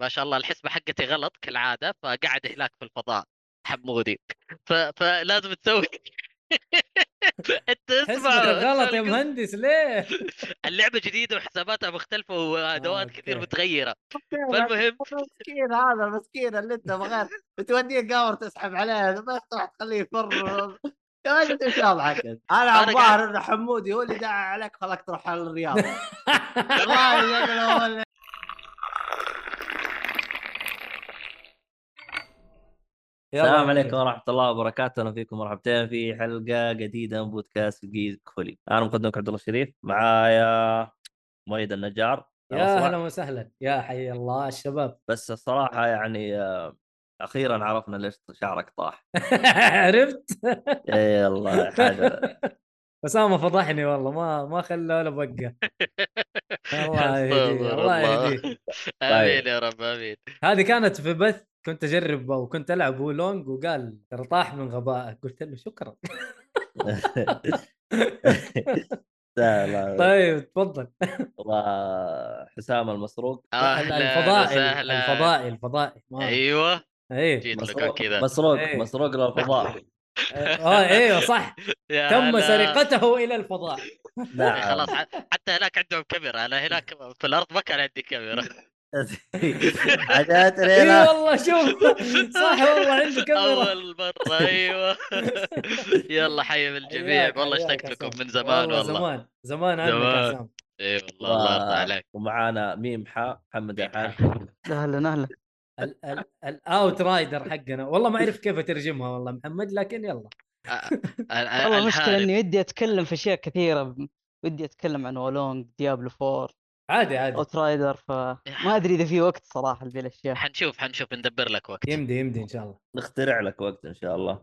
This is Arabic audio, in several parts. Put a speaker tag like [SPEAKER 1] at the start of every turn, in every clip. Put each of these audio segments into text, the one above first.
[SPEAKER 1] ما شاء الله الحسبة حقتي غلط كالعادة فقعد هناك في الفضاء حمودي ف... فلازم تسوي
[SPEAKER 2] أنت
[SPEAKER 1] اسمع
[SPEAKER 2] غلط يا مهندس ليه؟
[SPEAKER 1] اللعبة جديدة وحساباتها مختلفة
[SPEAKER 2] وأدوات.
[SPEAKER 1] كثير متغيرة فالمهم
[SPEAKER 3] مسكين هذا المسكين اللي أنت بغيت بتوديه قاور تسحب عليه بس تروح تخليه يفر يا انت إيش وضعك؟
[SPEAKER 1] أنا
[SPEAKER 3] الظاهر إنه حمودي هو اللي دعا عليك خلاك تروح على الرياض والله شكله هو اللي-
[SPEAKER 2] يلا
[SPEAKER 4] السلام عليكم. ورحمة الله وبركاته، أهلا فيكم مرحبتين في حلقة جديدة من بودكاست جيز كولي، أنا مقدمك عبد الله الشريف، معايا مؤيد النجار.
[SPEAKER 2] يا
[SPEAKER 4] أصلع.
[SPEAKER 2] أهلا وسهلا. يا حي الله الشباب.
[SPEAKER 4] بس الصراحة يعني آه، أخيرا عرفنا ليش شعرك طاح،
[SPEAKER 2] عرفت؟
[SPEAKER 4] إي والله حاجة.
[SPEAKER 2] أسامة فضحني والله ما ما خلى ولا بقى. الله يهديه الله يهديه.
[SPEAKER 1] آمين يا رب آمين.
[SPEAKER 2] هذه كانت في بث كنت أجرب وكنت ألعب وولونج وقال ترى طاح من غبائك قلت له شكرا.
[SPEAKER 4] لا لا.
[SPEAKER 2] طيب تفضل.
[SPEAKER 4] وحسام المسروق.
[SPEAKER 1] أهلا
[SPEAKER 2] الفضائي الفضائي الفضائي ما
[SPEAKER 1] أيوه.
[SPEAKER 2] إيه.
[SPEAKER 1] جيت كذا.
[SPEAKER 4] مسروق
[SPEAKER 2] إيه.
[SPEAKER 4] مسروق للفضاء
[SPEAKER 2] آه إيوه صح. تم. سرقته إلى الفضاء.
[SPEAKER 4] نعم
[SPEAKER 1] خلاص حتى هناك عندهم كاميرا. أنا هناك في الأرض ما كان عندي كاميرا.
[SPEAKER 4] حاجات إي
[SPEAKER 2] والله شوف. صح والله عنده كاميرا.
[SPEAKER 1] أول مرة أيوه. يلا حي بالجميع
[SPEAKER 2] حياك-
[SPEAKER 1] والله اشتقت لكم. من زمان والله
[SPEAKER 2] زمان زمان عنك
[SPEAKER 1] إي والله الله يرضى عليك.
[SPEAKER 4] ومعانا ميم حا محمد الحاج.
[SPEAKER 5] أهلا أهلا.
[SPEAKER 2] ال- ال- الاوت رايدر حقنا. والله ما أعرف كيف أترجمها والله محمد لكن يلا.
[SPEAKER 5] والله
[SPEAKER 1] المشكلة.
[SPEAKER 5] إني ودي أتكلم في أشياء كثيرة. ودي أتكلم عن ولونج ديابلو 4
[SPEAKER 2] عادي عادي.
[SPEAKER 5] اوت رايدر فما أدري إذا في وقت صراحة لذي الأشياء.
[SPEAKER 1] حنشوف حنشوف ندبر لك وقت.
[SPEAKER 2] يمدي يمدي إن شاء الله.
[SPEAKER 4] نخترع لك وقت إن شاء الله.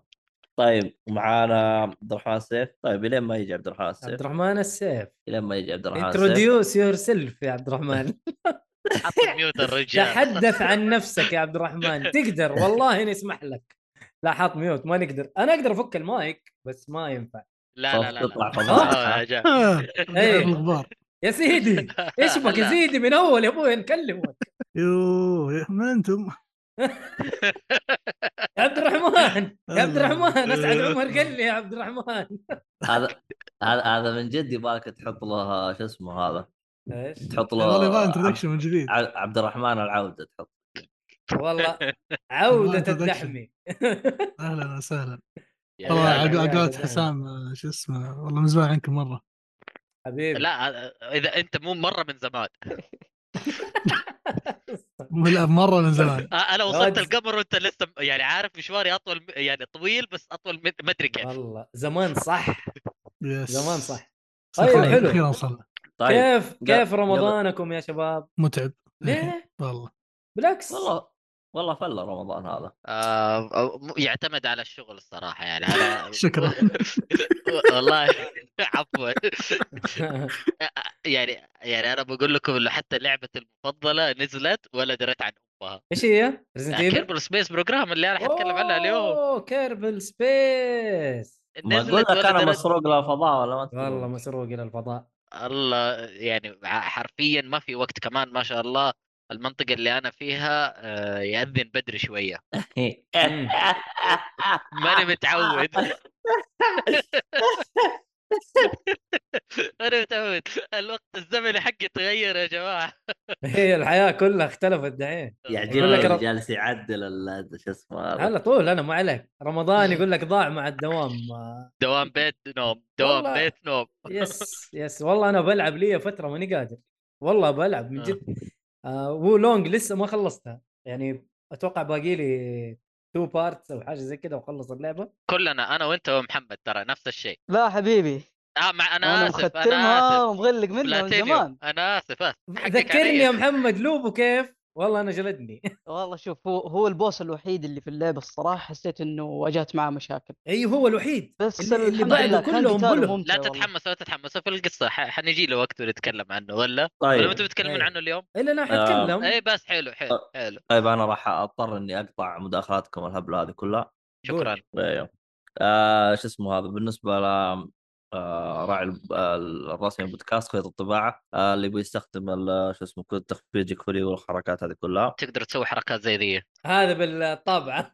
[SPEAKER 4] طيب ومعانا عبد الرحمن السيف. طيب إلين ما يجي عبد الرحمن
[SPEAKER 2] عبد
[SPEAKER 4] السيف
[SPEAKER 2] الرحمن السيف.
[SPEAKER 4] إلين ما يجي عبد الرحمن السيف؟
[SPEAKER 2] introduce yourself يا عبد الرحمن.
[SPEAKER 1] حط mute الرجال.
[SPEAKER 2] تحدث عن نفسك يا عبد الرحمن. تقدر والله نسمح لك. لا حاط mute ما نقدر. أنا أقدر أفك المايك بس ما ينفع.
[SPEAKER 1] لا لا لا
[SPEAKER 4] تطلع فضاء.
[SPEAKER 1] آه، يا
[SPEAKER 2] سيدي إيش بك يا. سيدي من أول يا أبوي نكلمك.
[SPEAKER 6] يوه من أنتم؟
[SPEAKER 2] يا عبد الرحمن يا عبد الرحمن أسعد عمر قال لي يا عبد الرحمن.
[SPEAKER 4] هذا هذا هذا من جد يبغالك تحط له شو اسمه هذا؟
[SPEAKER 2] إيش؟
[SPEAKER 4] تحط له
[SPEAKER 6] والله يبغى انترودكشن من جديد.
[SPEAKER 4] عبد الرحمن العودة تحط.
[SPEAKER 2] والله عودة. الدحمي.
[SPEAKER 6] أهلا وسهلا. والله
[SPEAKER 2] حياك
[SPEAKER 6] حسام آه، شو اسمه والله من زمان عنكم مرة.
[SPEAKER 2] حبيبي.
[SPEAKER 1] لا إذا أنت مو مرة من زمان.
[SPEAKER 6] لا مرة من زمان.
[SPEAKER 1] آه، أنا وصلت. القمر وأنت لسه يعني عارف مشواري أطول يعني طويل بس أطول ما أدري كيف.
[SPEAKER 2] والله زمان صح.
[SPEAKER 6] يس.
[SPEAKER 2] زمان صح. طيب، حلو.
[SPEAKER 6] أخيرا وصلنا.
[SPEAKER 4] طيب
[SPEAKER 2] كيف كيف رمضانكم يا شباب؟
[SPEAKER 6] متعب.
[SPEAKER 2] ليه؟
[SPEAKER 6] والله.
[SPEAKER 2] بالعكس.
[SPEAKER 4] والله. والله فله رمضان هذا.
[SPEAKER 1] آه يعتمد على الشغل الصراحة يعني. أنا
[SPEAKER 6] شكراً.
[SPEAKER 1] والله عفوا. يعني يعني أنا بقول لكم إنه حتى لعبتي المفضلة نزلت ولا دريت عن أمها.
[SPEAKER 2] إيش هي؟
[SPEAKER 1] كيربل سبيس بروجرام اللي أنا حتكلم عنها اليوم.
[SPEAKER 2] أوه Kerbal Space
[SPEAKER 4] ما
[SPEAKER 1] أقول
[SPEAKER 4] لك
[SPEAKER 1] أنا
[SPEAKER 4] مسروق للفضاء ولا ما؟
[SPEAKER 2] والله مسروق إلى الفضاء
[SPEAKER 1] الله يعني حرفيا ما في وقت كمان ما شاء الله. المنطقة اللي أنا فيها آه، يأذن بدري شوية. ماني متعود. ماني متعود. الوقت الزمني حقي تغير يا جماعة.
[SPEAKER 2] هي الحياة كلها اختلفت دحين.
[SPEAKER 4] يعجبني
[SPEAKER 2] يقول لك
[SPEAKER 4] اللي
[SPEAKER 2] رب-
[SPEAKER 4] جالس يعدل ال- شو اسمه هذا؟
[SPEAKER 2] هلا طول أنا ما عليك رمضان يقول لك ضاع مع الدوام. آه،
[SPEAKER 1] دوام بيت نوم دوام
[SPEAKER 2] والله.
[SPEAKER 1] بيت نوم.
[SPEAKER 2] yes yes. والله أنا بلعب لي فترة ماني قادر. والله بلعب من جد. آه Wo Long لسه ما خلصتها. يعني أتوقع باقي لي two parts أو حاجة زي كذا وأخلص اللعبة.
[SPEAKER 1] كلنا أنا وأنت ومحمد ترى نفس الشيء.
[SPEAKER 5] لا حبيبي.
[SPEAKER 1] آه مع أنا أنا أنا
[SPEAKER 5] مختمها
[SPEAKER 1] آسف.
[SPEAKER 5] ومغلق منها من
[SPEAKER 1] بلاتينيوم.
[SPEAKER 5] زمان.
[SPEAKER 1] أنا آسف آسف حقك
[SPEAKER 2] ذكرني. يا محمد لوبو كيف؟ والله أنا جلدني.
[SPEAKER 5] والله شوف هو هو البوس الوحيد اللي في اللعبه الصراحة حسيت إنه واجهت معاه مشاكل.
[SPEAKER 2] أي هو الوحيد.
[SPEAKER 5] بس
[SPEAKER 2] اللي, اللي
[SPEAKER 5] الحمد
[SPEAKER 2] بعده كلهم
[SPEAKER 5] ممتع
[SPEAKER 1] لا. تتحمس لا تتحمس. في القصة ح- حنجي له وقت ونتكلم عنه ولا؟ ولا
[SPEAKER 4] طيب
[SPEAKER 1] أنتم بتتكلمون
[SPEAKER 2] إيه.
[SPEAKER 1] عنه اليوم؟
[SPEAKER 2] الا أنا
[SPEAKER 4] آه.
[SPEAKER 2] حتكلم
[SPEAKER 1] اي بس حلو حلو حلو.
[SPEAKER 4] طيب أنا راح أضطر إني أقطع مداخلاتكم الهبلة هذه كلها.
[SPEAKER 1] شكرا.
[SPEAKER 4] أيوه آه شو اسمه هذا؟ بالنسبة ل آه راعي الب- آه، الرسمي البودكاست خيط الطباعة آه اللي يبغى يستخدم ال- شو اسمه كود تخفيض جيكولي والحركات هذه كلها.
[SPEAKER 1] تقدر تسوي حركات زي ذي.
[SPEAKER 2] هذا بالطابعه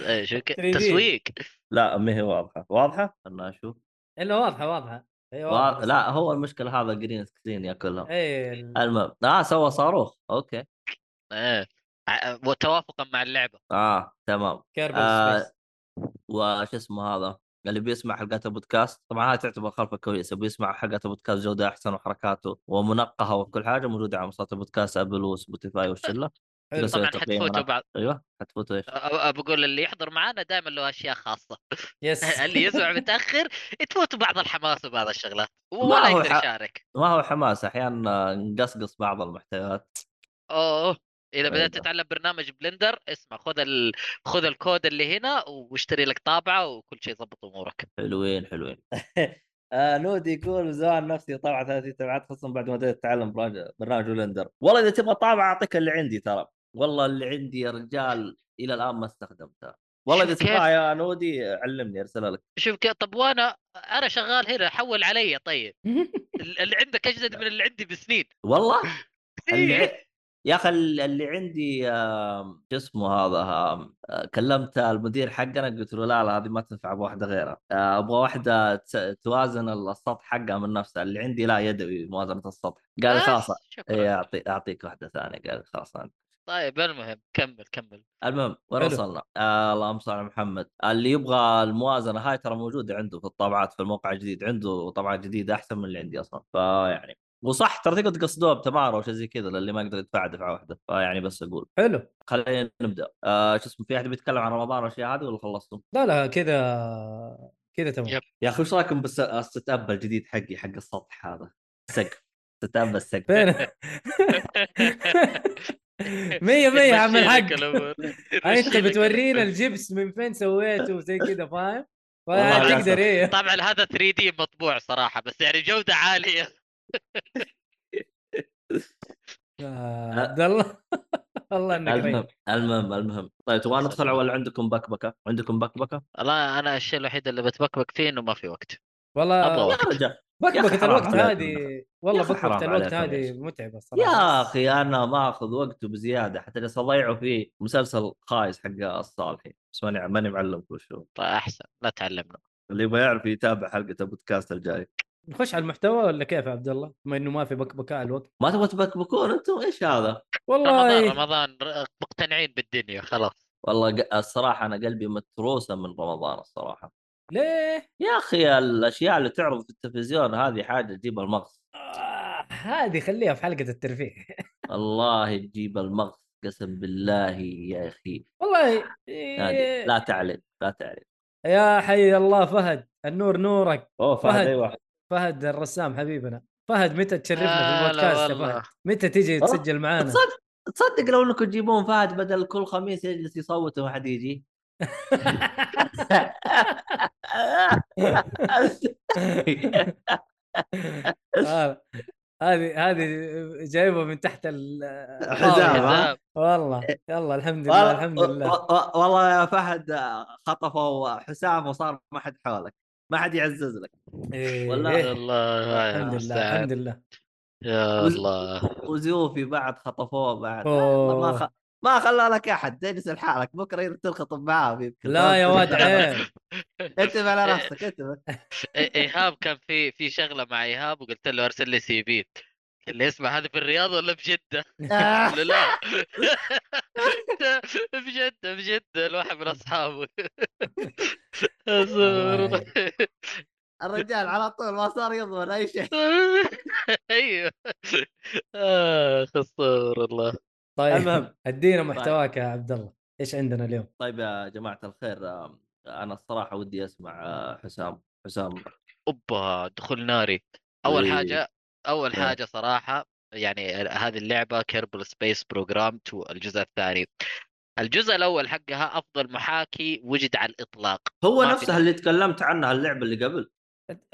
[SPEAKER 2] 3D.
[SPEAKER 1] تسويق.
[SPEAKER 4] لا ما هي واضحة. واضحة؟ خلنا نشوف.
[SPEAKER 2] إلا واضحة واضحة. إي
[SPEAKER 4] وا...
[SPEAKER 2] واضحه
[SPEAKER 4] لا هو المشكلة هذا جرين سكرين ياكلها.
[SPEAKER 2] إي ال-
[SPEAKER 4] المهم. آه سوى صاروخ.
[SPEAKER 1] أوكي. إيه. وتوافقا مع اللعبة.
[SPEAKER 4] آه تمام.
[SPEAKER 2] Kerbal
[SPEAKER 4] آه، وش اسمه هذا؟ اللي بيسمع حلقات البودكاست طبعا هاي تعتبر خلفة كويسة بيسمع حلقات البودكاست جودة أحسن وحركاته ومنقهة وكل حاجة موجودة على منصات البودكاست Apple و Spotify والشلة.
[SPEAKER 2] حلو.
[SPEAKER 4] تقدر تسوي
[SPEAKER 1] طبعا حتفوتوا. بعض.
[SPEAKER 4] أيوه حتفوتوا إيش؟
[SPEAKER 1] أ- أ- بقول اللي يحضر معانا دائما له أشياء خاصة.
[SPEAKER 2] yes
[SPEAKER 1] اللي يسمع متأخر تفوتوا بعض الحماس وبعض الشغلات. ولا يقدر يشارك.
[SPEAKER 4] ما هو حماس أحيانا نقصقص بعض المحتويات.
[SPEAKER 1] أوه. إذا بدأت
[SPEAKER 4] أيوة.
[SPEAKER 1] تتعلم برنامج Blender اسمع خذ ال... خذ الكود اللي هنا واشتري لك طابعة وكل شيء يضبط أمورك.
[SPEAKER 4] حلوين حلوين. آه نودي يقول زوال نفسي طبعا 30 تبعات خصوصا بعد ما بدأت اتعلم برنامج- برنامج Blender. والله إذا تبغى طابعة أعطيك اللي عندي ترى. والله اللي عندي يا رجال إلى الآن ما استخدمته. والله
[SPEAKER 1] إذا؟
[SPEAKER 4] تبغاها يا نودي علمني ارسلها لك.
[SPEAKER 1] شوف كيف طب وأنا أنا شغال هنا حول علي طيب. ال- اللي عندك أجدد من اللي عندي بسنين.
[SPEAKER 4] والله؟ اللي
[SPEAKER 1] إيه.
[SPEAKER 4] يا أخي اللي عندي شو اسمه هذا آه، كلمت المدير حقنا قلت له لا لا هذه ما تنفع بواحده غيرها آه، أبغى واحدة تس- توازن السطح حقها من نفسها. اللي عندي لا يدوي موازنة السطح. قال
[SPEAKER 1] بس،
[SPEAKER 4] خلاص اي اعطي أعطيك واحدة ثانية. قال خلاص أنا.
[SPEAKER 1] طيب المهم كمل كمل.
[SPEAKER 4] المهم وين. وصلنا؟ آه اللهم صل على محمد. اللي يبغى الموازنة هاي ترى موجودة عنده في الطابعات في الموقع الجديد. عنده طبعه جديدة أحسن من اللي عندي أصلا. فيعني وصح ترى تقدر تقصدوها بتماره أو شيء زي كذا للي ما يقدر يدفع دفعة واحدة فيعني بس أقول.
[SPEAKER 2] حلو.
[SPEAKER 4] خلينا نبدأ. آه شو اسمه في أحد بيتكلم عن رمضان والأشياء هذه ولا خلصتم؟
[SPEAKER 2] لا لا كذا كذا تمام.
[SPEAKER 1] Yep.
[SPEAKER 4] يا أخي وش رأيكم بس ال setup الجديد حقي حق السطح هذا؟ سقف setup السقف
[SPEAKER 2] مية مية يا عم الحق. أنت بتورينا الجبس من فين سويته وزي كذا فاهم؟ فتقدر إيه؟
[SPEAKER 1] طبعا هذا 3 دي مطبوع صراحة بس يعني جودة
[SPEAKER 2] عالية. عبد الله. والله إنك
[SPEAKER 4] المهم المهم المهم. طيب تبغى ندخل ولا عندكم بكبكة؟ عندكم بكبكة؟
[SPEAKER 1] والله أنا الشيء الوحيد اللي بتبكبك فيه انه ما في وقت.
[SPEAKER 2] والله
[SPEAKER 1] أبغى
[SPEAKER 4] يا
[SPEAKER 1] وقت.
[SPEAKER 2] بكبكة الوقت. هذه والله بكبكة الوقت هذه. متعبة الصراحة
[SPEAKER 4] يا أخي أنا ماخذ وقته بزياده حتى جالس اضيعه في مسلسل خايس حق الصالحي. بس ماني ماني معلم وش هو
[SPEAKER 1] طيب أحسن. لا تعلمنا.
[SPEAKER 4] اللي يبغى يعرف يتابع حلقة البودكاست الجاي.
[SPEAKER 2] نخش على المحتوى ولا كيف يا عبد الله؟ بما إنه ما في بكبكة على الوقت.
[SPEAKER 4] ما تبغى تبكبكون أنتم؟ إيش هذا؟
[SPEAKER 1] رمضان
[SPEAKER 2] والله
[SPEAKER 1] رمضان ر- مقتنعين بالدنيا خلاص.
[SPEAKER 4] والله الصراحة أنا قلبي متروسة من رمضان الصراحة.
[SPEAKER 2] ليه؟
[SPEAKER 4] يا أخي الأشياء اللي تعرض في التلفزيون هذه حاجة تجيب المغص.
[SPEAKER 2] آه هذه خليها في حلقة الترفيه.
[SPEAKER 4] والله تجيب المغص قسم بالله يا أخي.
[SPEAKER 2] والله إيه.
[SPEAKER 4] لا تعلن لا تعلن.
[SPEAKER 2] يا حي الله فهد النور نورك.
[SPEAKER 4] أوه فهد
[SPEAKER 2] فهد.
[SPEAKER 4] أيوه.
[SPEAKER 2] فهد الرسام حبيبنا. فهد متى تشرفنا في البودكاست يا. فهد؟ متى تيجي. تسجل معانا؟
[SPEAKER 4] تصدق تصدق لو انكم تجيبون فهد بدل كل خميس يجلس يصوت وما حد يجي.
[SPEAKER 2] آه، هذه هذه جايبه من تحت ال
[SPEAKER 4] حزام، ها؟
[SPEAKER 1] حزام.
[SPEAKER 2] والله يلا الحمد لله الحمد لله.
[SPEAKER 4] والله يا فهد خطفوا حسام وصار ما حد حولك. ما حد يعزز لك.
[SPEAKER 2] إيه،
[SPEAKER 4] والله
[SPEAKER 1] الله
[SPEAKER 2] الحمد لله. الحمد لله.
[SPEAKER 1] يا الله.
[SPEAKER 4] وزيوفي بعد خطفوه بعد.
[SPEAKER 2] أوه.
[SPEAKER 4] ما خ... ما خلى لك أحد. تجلس لحالك بكرة تنخطب معاه يمكن.
[SPEAKER 2] لا يا واد عيب.
[SPEAKER 4] انتبه على نفسك انتبه.
[SPEAKER 1] إي- إيهاب كان في في شغلة مع إيهاب وقلت له أرسل لي سي في. قال لي اسمع هذه في الرياض ولا بجدة؟ قلت له لا؟ بجدة بجدة الواحد من أصحابه. أزور.
[SPEAKER 3] الرجال على طول ما صار يضمن أي شيء.
[SPEAKER 1] أيوه. اخ استغفر الله
[SPEAKER 2] طيب
[SPEAKER 4] المهم.
[SPEAKER 2] ادينا محتواك يا عبد الله. إيش عندنا اليوم؟
[SPEAKER 4] طيب يا جماعة الخير آه، أنا الصراحة ودي أسمع آه، حسام حسام.
[SPEAKER 1] أوبا دخول ناري. أول
[SPEAKER 4] إيه.
[SPEAKER 1] حاجة أول
[SPEAKER 4] إيه.
[SPEAKER 1] حاجة صراحة يعني هذه اللعبة Kerbal Space Program 2 الجزء الثاني. الجزء الأول حقها أفضل محاكي وجد على الإطلاق.
[SPEAKER 4] هو نفسه اللي تكلمت عنها اللعبة اللي قبل.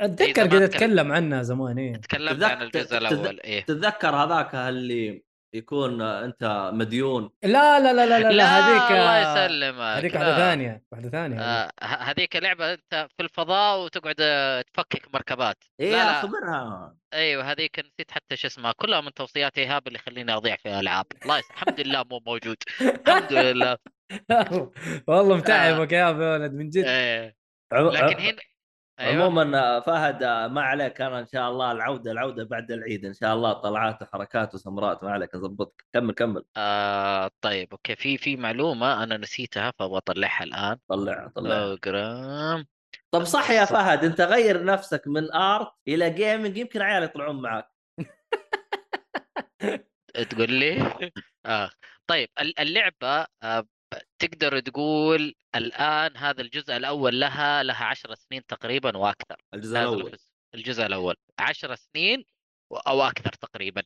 [SPEAKER 2] أتذكر
[SPEAKER 1] زمان
[SPEAKER 2] قد اتكلم عنها زمان إيه.
[SPEAKER 1] تكلمت عن الجزء الأول إيه.
[SPEAKER 4] تتذكر هذاك اللي يكون آه، أنت مديون.
[SPEAKER 2] لا لا لا لا لا, لا هذيك
[SPEAKER 1] الله يسلمك.
[SPEAKER 2] هذيك. واحدة ثانية واحدة ثانية هذيك.
[SPEAKER 1] آه، ه- هذيك لعبة أنت في الفضاء وتقعد آه، تفكك مركبات.
[SPEAKER 4] إيه
[SPEAKER 1] لا لا.
[SPEAKER 4] أخبرها.
[SPEAKER 1] أيوه هذيك نسيت حتى شو اسمها. كلها من توصيات ايهاب اللي يخليني أضيع في ألعاب. الله يس... الحمد لله مو موجود. الحمد لله.
[SPEAKER 2] والله متعبك يا ولد من جد.
[SPEAKER 4] عم-
[SPEAKER 1] لكن هنا أيوه.
[SPEAKER 4] عموما فهد ما عليك أنا إن شاء الله العودة العودة بعد العيد إن شاء الله طلعات وحركات وسمرات ما عليك اضبطك كمل كمل.
[SPEAKER 1] آه طيب أوكي. في في معلومة أنا نسيتها فأبغى أطلعها الآن.
[SPEAKER 4] طلع طلع
[SPEAKER 1] program
[SPEAKER 4] طب صح يا فهد أنت غير نفسك من art إلى gaming يمكن عيال يطلعون معك.
[SPEAKER 1] تقول لي؟ آه. طيب ال- اللعبة آه تقدر تقول الآن هذا الجزء الأول لها لها 10 سنين تقريبا وأكثر
[SPEAKER 4] الجزء
[SPEAKER 1] الأول. الجزء الأول. 10 سنين أو أكثر تقريبا.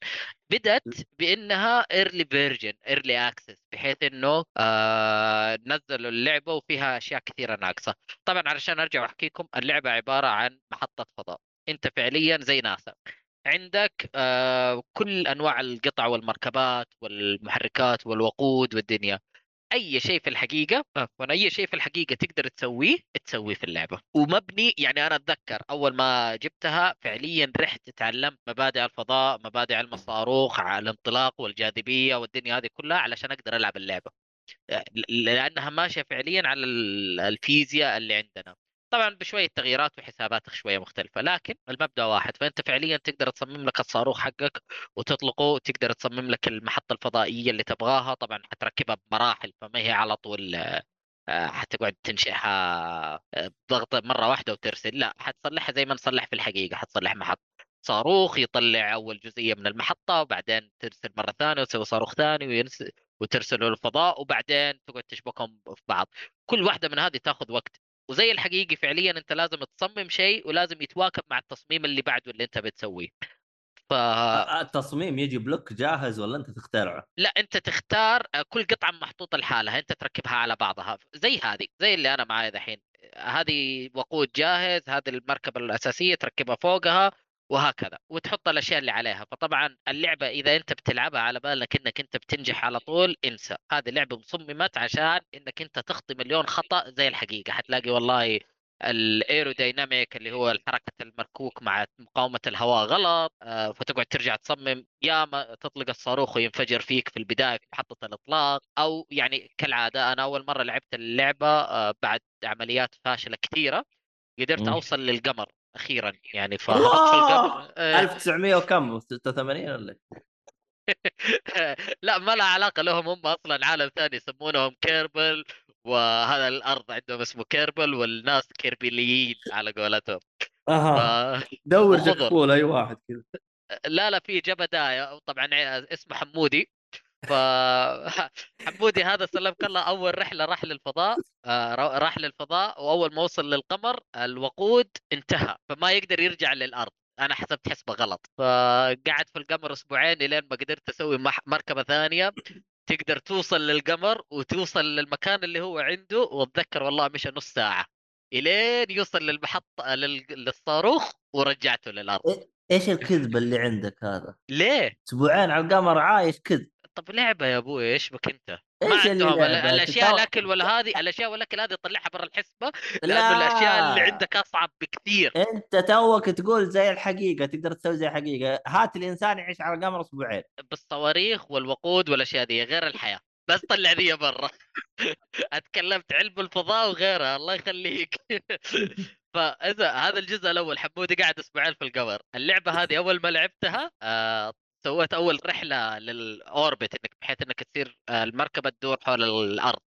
[SPEAKER 1] بدأت بأنها early version early access بحيث إنه آه نزلوا اللعبة وفيها أشياء كثيرة ناقصة. طبعا علشان أرجع وأحكي لكم اللعبة عبارة عن محطة فضاء. أنت فعليا زي ناسا. عندك آه كل أنواع القطع والمركبات والمحركات والوقود والدنيا. أي شيء في الحقيقة عفوا أي شيء في الحقيقة تقدر تسويه تسويه في اللعبة. ومبني يعني أنا أتذكر أول ما جبتها فعليا رحت تعلمت مبادئ الفضاء مبادئ علم الصاروخ على الانطلاق والجاذبية والدنيا هذه كلها علشان أقدر ألعب اللعبة. لأنها ماشية فعليا على ال- الفيزياء اللي عندنا. طبعا بشوية تغييرات وحسابات شوية مختلفة لكن المبدأ واحد فأنت فعليا تقدر تصمم لك الصاروخ حقك وتطلقه تقدر تصمم لك المحطة الفضائية اللي تبغاها طبعا حتركبها بمراحل فما هي على طول آه، حتقعد تنشئها آه، بضغط مرة واحدة وترسل لا حتصلحها زي ما نصلح في الحقيقة حتصلح محط صاروخ يطلع أول جزئية من المحطة وبعدين ترسل مرة ثانية وتسوي صاروخ ثاني وينس... وترسله للفضاء وبعدين تقعد تشبكهم في بعض. كل واحدة من هذه تاخذ وقت. وزي الحقيقي فعليا أنت لازم تصمم شيء ولازم يتواكب مع التصميم اللي بعده اللي أنت بتسويه ف
[SPEAKER 4] التصميم يجي بلوك جاهز ولا أنت تخترعه؟
[SPEAKER 1] لا أنت تختار كل قطعة محطوطة لحالها أنت تركبها على بعضها زي هذه زي اللي أنا معايا دحين هذه وقود جاهز هذه المركبة الأساسية تركبها فوقها وهكذا وتحط الأشياء اللي عليها. فطبعا اللعبة إذا أنت بتلعبها على بالك إنك أنت بتنجح على طول انسى. هذه لعبة مصممت عشان إنك أنت تخطي مليون خطأ زي الحقيقة. حتلاقي والله ال aerodynamic اللي هو حركه المركبة مع مقاومة الهواء غلط آه، فتقعد ترجع تصمم. يا ما تطلق الصاروخ وينفجر فيك في البداية في محطة الإطلاق. أو يعني كالعادة أنا أول مرة لعبت اللعبة آه، بعد عمليات فاشلة كثيرة قدرت. أوصل للقمر. أخيرا يعني في القمر آه،
[SPEAKER 4] 1900 وكم؟ 86 ولا؟
[SPEAKER 1] لا ما لها علاقة لهم هم أصلا عالم ثاني يسمونهم Kerbal وهذا الأرض عندهم اسمه كيربل والناس كيربيليين على قولتهم.
[SPEAKER 4] أها.
[SPEAKER 1] ف...
[SPEAKER 4] دور. جكفول أي واحد كذا.
[SPEAKER 1] لا لا في جبدايا طبعا اسمه حمودي. ف حمودي هذا سلمك الله. أول رحلة راح للفضاء آه، را- راح للفضاء وأول ما وصل للقمر الوقود انتهى فما يقدر يرجع للأرض. أنا حسبت حسبة غلط. فقعد في القمر أسبوعين لين ما قدرت أسوي مركبة ثانية. تقدر توصل للقمر وتوصل للمكان اللي هو عنده وأتذكر والله مشى نص ساعة. إلين يوصل للمحطه لل- للصاروخ ورجعته للأرض.
[SPEAKER 4] إيش الكذب اللي عندك هذا؟
[SPEAKER 1] ليه؟
[SPEAKER 4] أسبوعين على القمر عايش كذب.
[SPEAKER 1] طب لعبة يا أبوي إيش بك أنت؟ ما عندهم؟ الأشياء
[SPEAKER 4] تتو-
[SPEAKER 1] الأكل ولا هذه الأشياء والاكل هذه طلعها برا الحسبة؟ لأنه
[SPEAKER 4] لا.
[SPEAKER 1] الأشياء اللي عندك أصعب بكثير.
[SPEAKER 4] أنت توك تقول زي الحقيقة تقدر تسوي زي الحقيقة. هات الإنسان يعيش على القمر أسبوعين.
[SPEAKER 1] بالصواريخ والوقود والأشياء دي غير الحياة. بس طلع ذي برا. أتكلمت علم الفضاء وغيرها الله يخليك. فإذا هذا الجزء الأول حمودي قاعد أسبوعين في القمر. اللعبة هذه أول ما لعبتها آه سويت أول رحلة للأوربت إنك بحيث إنك تصير آه، المركبة تدور حول الأرض.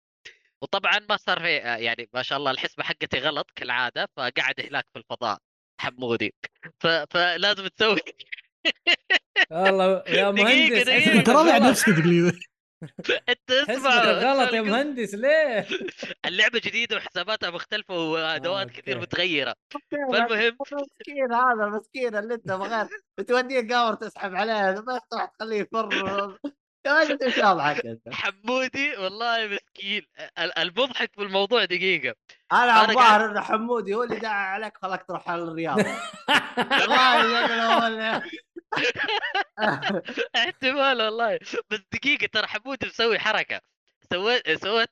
[SPEAKER 1] وطبعا ما صار في آه، يعني ما شاء الله الحسبة حقتي غلط كالعادة فقعد هناك في الفضاء حمودي. ف... فلازم تسوي.
[SPEAKER 2] والله يا مهندس
[SPEAKER 6] أنت رابع
[SPEAKER 2] غلط.
[SPEAKER 6] نفسك تقريبا
[SPEAKER 1] انت اسمع
[SPEAKER 2] غلط يا مهندس ليه؟
[SPEAKER 1] اللعبة جديدة وحساباتها مختلفة
[SPEAKER 2] وأدوات.
[SPEAKER 1] كثير متغيرة. فالمهم
[SPEAKER 3] مسكين هذا المسكين اللي أنت بغيت. بتوديه قاور تسحب عليه ما تروح تخليه يفر. يا إيش وضعك أنت؟
[SPEAKER 1] حمودي والله مسكين. ال- المضحك في الموضوع دقيقة.
[SPEAKER 3] أنا
[SPEAKER 1] أنا
[SPEAKER 3] الظاهر ان حمودي هو اللي دعا عليك خلاك تروح على الرياض. والله
[SPEAKER 1] احتمال والله. بس دقيقة ترى حمود مسوي حركة. سويت سويت.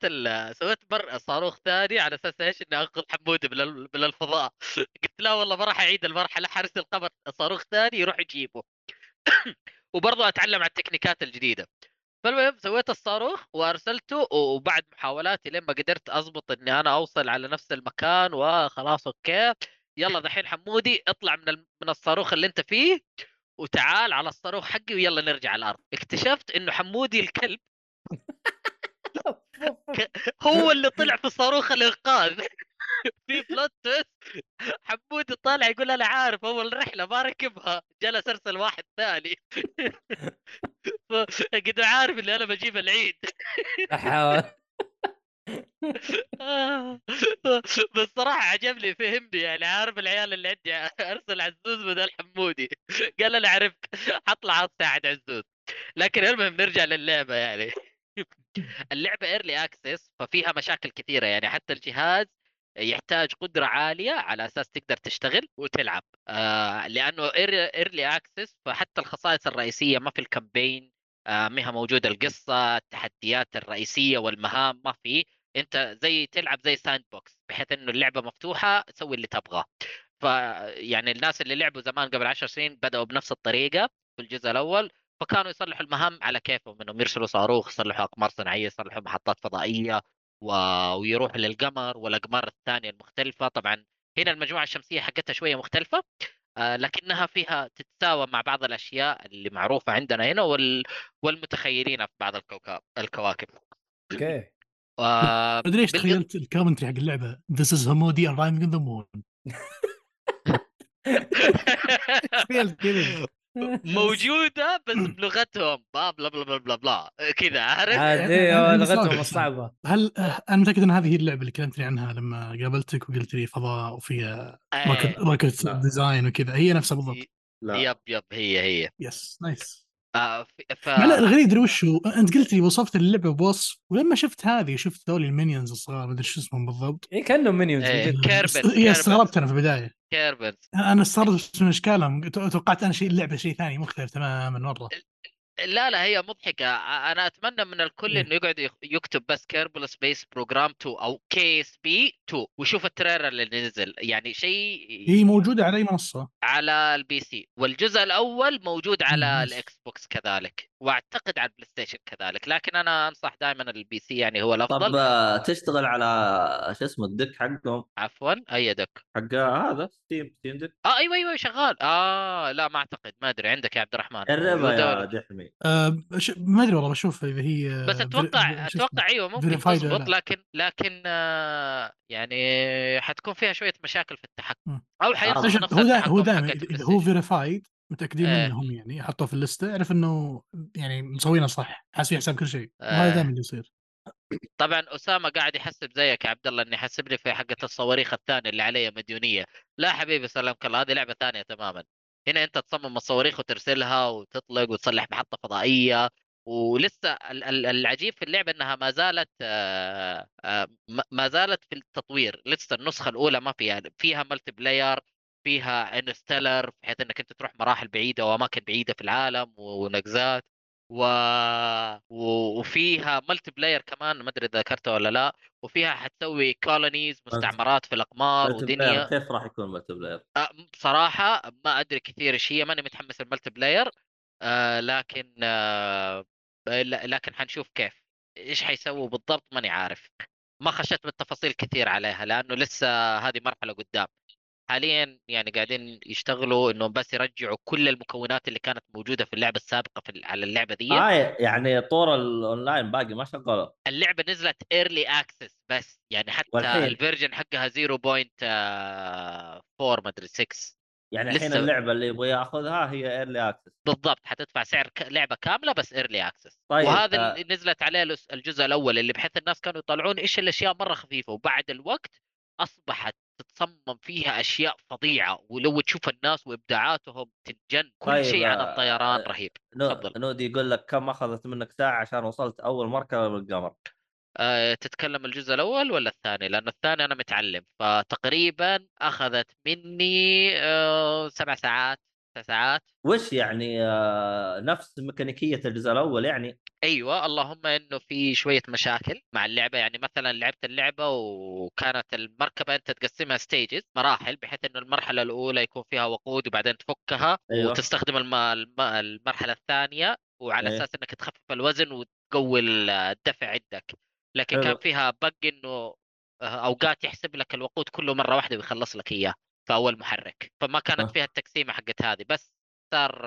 [SPEAKER 1] سويت بر صاروخ ثاني على أساس إيش؟ إني أنقذ حمود من ال- من الفضاء. قلت لا والله ما راح أعيد المرحلة حارس القمر صاروخ ثاني يروح يجيبه. وبرضه أتعلم على التكنيكات الجديدة. فالمهم سويت الصاروخ وأرسلته وبعد محاولاتي لين ما قدرت أضبط إني أنا أوصل على نفس المكان وخلاص أوكي. يلا دحين حمودي اطلع من من الصاروخ اللي أنت فيه. وتعال على الصاروخ حقي ويلا نرجع الأرض. اكتشفت إنه حمودي الكلب هو اللي طلع في صاروخ الإنقاذ. في بلوت تويست حمودي طالع يقول أنا عارف أول رحلة ما ركبها جلس ارسل واحد ثاني. قد عارف اللي أنا بجيب العيد. بس صراحة عجبني فهمني يعني عارف العيال اللي عندي أرسل عزوز بدل حمودي. قال أنا عرفت حطلع اساعد عزوز. لكن المهم نرجع للعبة يعني. اللعبة early access ففيها مشاكل كثيرة يعني. حتى الجهاز يحتاج قدرة عالية على أساس تقدر تشتغل وتلعب. آه لأنه early access فحتى الخصائص الرئيسية ما في ال campaign آه ما هي موجودة القصة التحديات الرئيسية والمهام ما في. انت زي تلعب زي sandbox بحيث انه اللعبة مفتوحة سوي اللي تبغاه. فيعني الناس اللي لعبوا زمان قبل عشر سنين بدأوا بنفس الطريقة في الجزء الأول فكانوا يصلحوا المهام على كيفهم إنهم يرسلوا صاروخ يصلحوا أقمار صناعية يصلحوا محطات فضائية و... ويروحوا للقمر والأقمار الثانية المختلفة. طبعا هنا المجموعة الشمسية حقتها شوية مختلفة آه، لكنها فيها تتساوى مع بعض الأشياء اللي معروفة عندنا هنا وال... والمتخيلين في بعض الكوكب الكواكب.
[SPEAKER 2] أوكي.
[SPEAKER 1] آه،
[SPEAKER 6] مدري
[SPEAKER 1] إيش
[SPEAKER 6] تخيلت ال commentary حق اللعبة. This is Hamodi arriving in the moon. تخيلت كذا.
[SPEAKER 1] موجودة بس بلغتهم. بلا بلا بلا بلا بلا. كذا عارف
[SPEAKER 6] يعني
[SPEAKER 2] إيه، لغتهم. الصعبة.
[SPEAKER 6] هل أنا متأكد إن هذه هي اللعبة اللي كلمتني عنها لما قابلتك وقلت لي فضاء وفيها
[SPEAKER 4] rocket.
[SPEAKER 6] design وكذا. هي نفسها بالضبط.
[SPEAKER 4] لا
[SPEAKER 1] yep yep هي هي.
[SPEAKER 6] yes nice
[SPEAKER 1] آه ف... ف...
[SPEAKER 6] لا الغريب تدري وش هو أنت قلت لي وصفت اللعبة بوصف ولما شفت هذه شفت ذول ال minions الصغار ما أدري شو اسمهم بالضبط.
[SPEAKER 2] اي كأنهم minions
[SPEAKER 1] إيه.
[SPEAKER 6] Kerbin،
[SPEAKER 1] Kerbin.
[SPEAKER 6] هي استغربت أنا في البداية.
[SPEAKER 1] Kerbins.
[SPEAKER 6] أنا استغربت من إشكالهم. توقعت أنا شيء اللعبه شيء ثاني مختلف تماما مرة.
[SPEAKER 1] لا لا هي مضحكة. أنا أتمنى من الكل. إنه يقعد يكتب بس Kerbal Space Program 2 أو KSP 2 ويشوف ال trailer اللي نزل. يعني شيء
[SPEAKER 6] هي موجودة على أي منصة؟
[SPEAKER 1] على ال PC والجزء الأول موجود على. ال Xbox كذلك. واعتقد على ال PlayStation كذلك لكن أنا أنصح دائما البي سي يعني هو
[SPEAKER 4] طب
[SPEAKER 1] الأفضل.
[SPEAKER 4] آه، تشتغل على شو اسمه ال deck حقهم.
[SPEAKER 1] عفوا إي deck
[SPEAKER 4] حق هذا Steam Steam Deck
[SPEAKER 1] آه أيوه أيوه شغال. آه لا ما أعتقد ما أدري عندك يا عبد الرحمن.
[SPEAKER 4] جربها
[SPEAKER 1] موجودة
[SPEAKER 4] يا دحمي.
[SPEAKER 6] ش... ما أدري والله بشوف إذا هي
[SPEAKER 1] بس
[SPEAKER 6] آه، أتوقع شو اسمه؟
[SPEAKER 1] أتوقع أيوه ممكن
[SPEAKER 6] لا؟
[SPEAKER 1] لكن لكن آه، يعني حتكون فيها شوية مشاكل في التحكم. أو حينصح
[SPEAKER 6] شوف،
[SPEAKER 1] نفس
[SPEAKER 6] هو دا... هو
[SPEAKER 1] التحكم
[SPEAKER 6] دائما هو. verified متأكدين
[SPEAKER 1] إيه.
[SPEAKER 6] منهم يعني حطوه في الليسته اعرف إنه يعني مسوينه صح حاسبين حساب كل شيء وهذا
[SPEAKER 1] آه.
[SPEAKER 6] دائما اللي يصير
[SPEAKER 1] طبعا أسامة قاعد يحسب زيك يا عبد الله إني يحسبني في حقه الصواريخ الثانية اللي عليها مديونية لا حبيبي سلامك الله هذه لعبة ثانية تماما هنا أنت تصمم الصواريخ وترسلها وتطلق وتصلح محطة فضائية ولسه ال- ال- العجيب في اللعبة إنها ما زالت آه، آه، ما- ما زالت في التطوير لسه النسخة الأولى ما فيها فيها multiplayer فيها interstellar بحيث إنك أنت تروح مراحل بعيدة وأماكن بعيدة في العالم ونقزات. و... و... وفيها multiplayer كمان ما أدري إذا ذكرته ولا لا. وفيها حتسوي colonies مستعمرات في
[SPEAKER 4] الأقمار
[SPEAKER 1] ودنيا.
[SPEAKER 4] كيف راح يكون multiplayer؟
[SPEAKER 1] أه، بصراحة ما أدري كثير إيش هي ماني متحمس ال multiplayer آه لكن آه ل- لكن حنشوف كيف. إيش حيسووا بالضبط ماني عارف. ما خشيت بالتفاصيل كثير عليها لأنه لسه هذه مرحلة قدام. حاليا يعني قاعدين يشتغلوا إنهم بس يرجعوا كل المكونات اللي كانت موجودة في اللعبة السابقة في على اللعبة دي
[SPEAKER 4] آه يعني طور الأونلاين باقي ما شغلوا.
[SPEAKER 1] اللعبة نزلت early access بس يعني حتى
[SPEAKER 4] والحين؟
[SPEAKER 1] ال version حقها 0.4 ما أدري 6
[SPEAKER 4] يعني الحين اللعبة اللي يبغى ياخذها هي early access
[SPEAKER 1] بالضبط حتدفع سعر ك- لعبة كاملة بس early access
[SPEAKER 4] طيب،
[SPEAKER 1] وهذا
[SPEAKER 4] آه.
[SPEAKER 1] اللي نزلت عليه الجزء الأول اللي بحيث الناس كانوا يطلعون إيش الاشياء مرة خفيفة. وبعد الوقت أصبحت تتصمم فيها أشياء فظيعة ولو تشوف الناس وإبداعاتهم تنجن كل
[SPEAKER 4] طيب،
[SPEAKER 1] شيء عن
[SPEAKER 4] آه،
[SPEAKER 1] الطيران
[SPEAKER 4] آه،
[SPEAKER 1] رهيب.
[SPEAKER 4] نو-
[SPEAKER 1] تفضل.
[SPEAKER 4] نودي يقول لك كم أخذت منك ساعة عشان وصلت أول مركبة بالقمر؟
[SPEAKER 1] أه تتكلم الجزء الأول ولا الثاني؟ لأنه الثاني أنا متعلم فتقريبا أخذت مني أه سبع ساعات. ساعات
[SPEAKER 4] وش يعني آه نفس ميكانيكية الجزء الأول يعني
[SPEAKER 1] أيوه اللهم إنه في شوية مشاكل مع اللعبة يعني مثلا لعبت اللعبة وكانت المركبة أنت تقسمها ستيجز مراحل بحيث إنه المرحلة الأولى يكون فيها وقود وبعدين تفكها
[SPEAKER 4] أيوة.
[SPEAKER 1] وتستخدم الم... الم... المرحلة الثانية وعلى
[SPEAKER 4] أيوة.
[SPEAKER 1] أساس إنك تخفف الوزن وتقوي الدفع عندك لكن
[SPEAKER 4] حلو.
[SPEAKER 1] كان فيها بق إنه آه، أوقات يحسب لك الوقود كله مرة واحدة ويخلص لك إياه في أول محرك فما كانت
[SPEAKER 4] آه.
[SPEAKER 1] فيها التقسيمه حقت هذه بس صار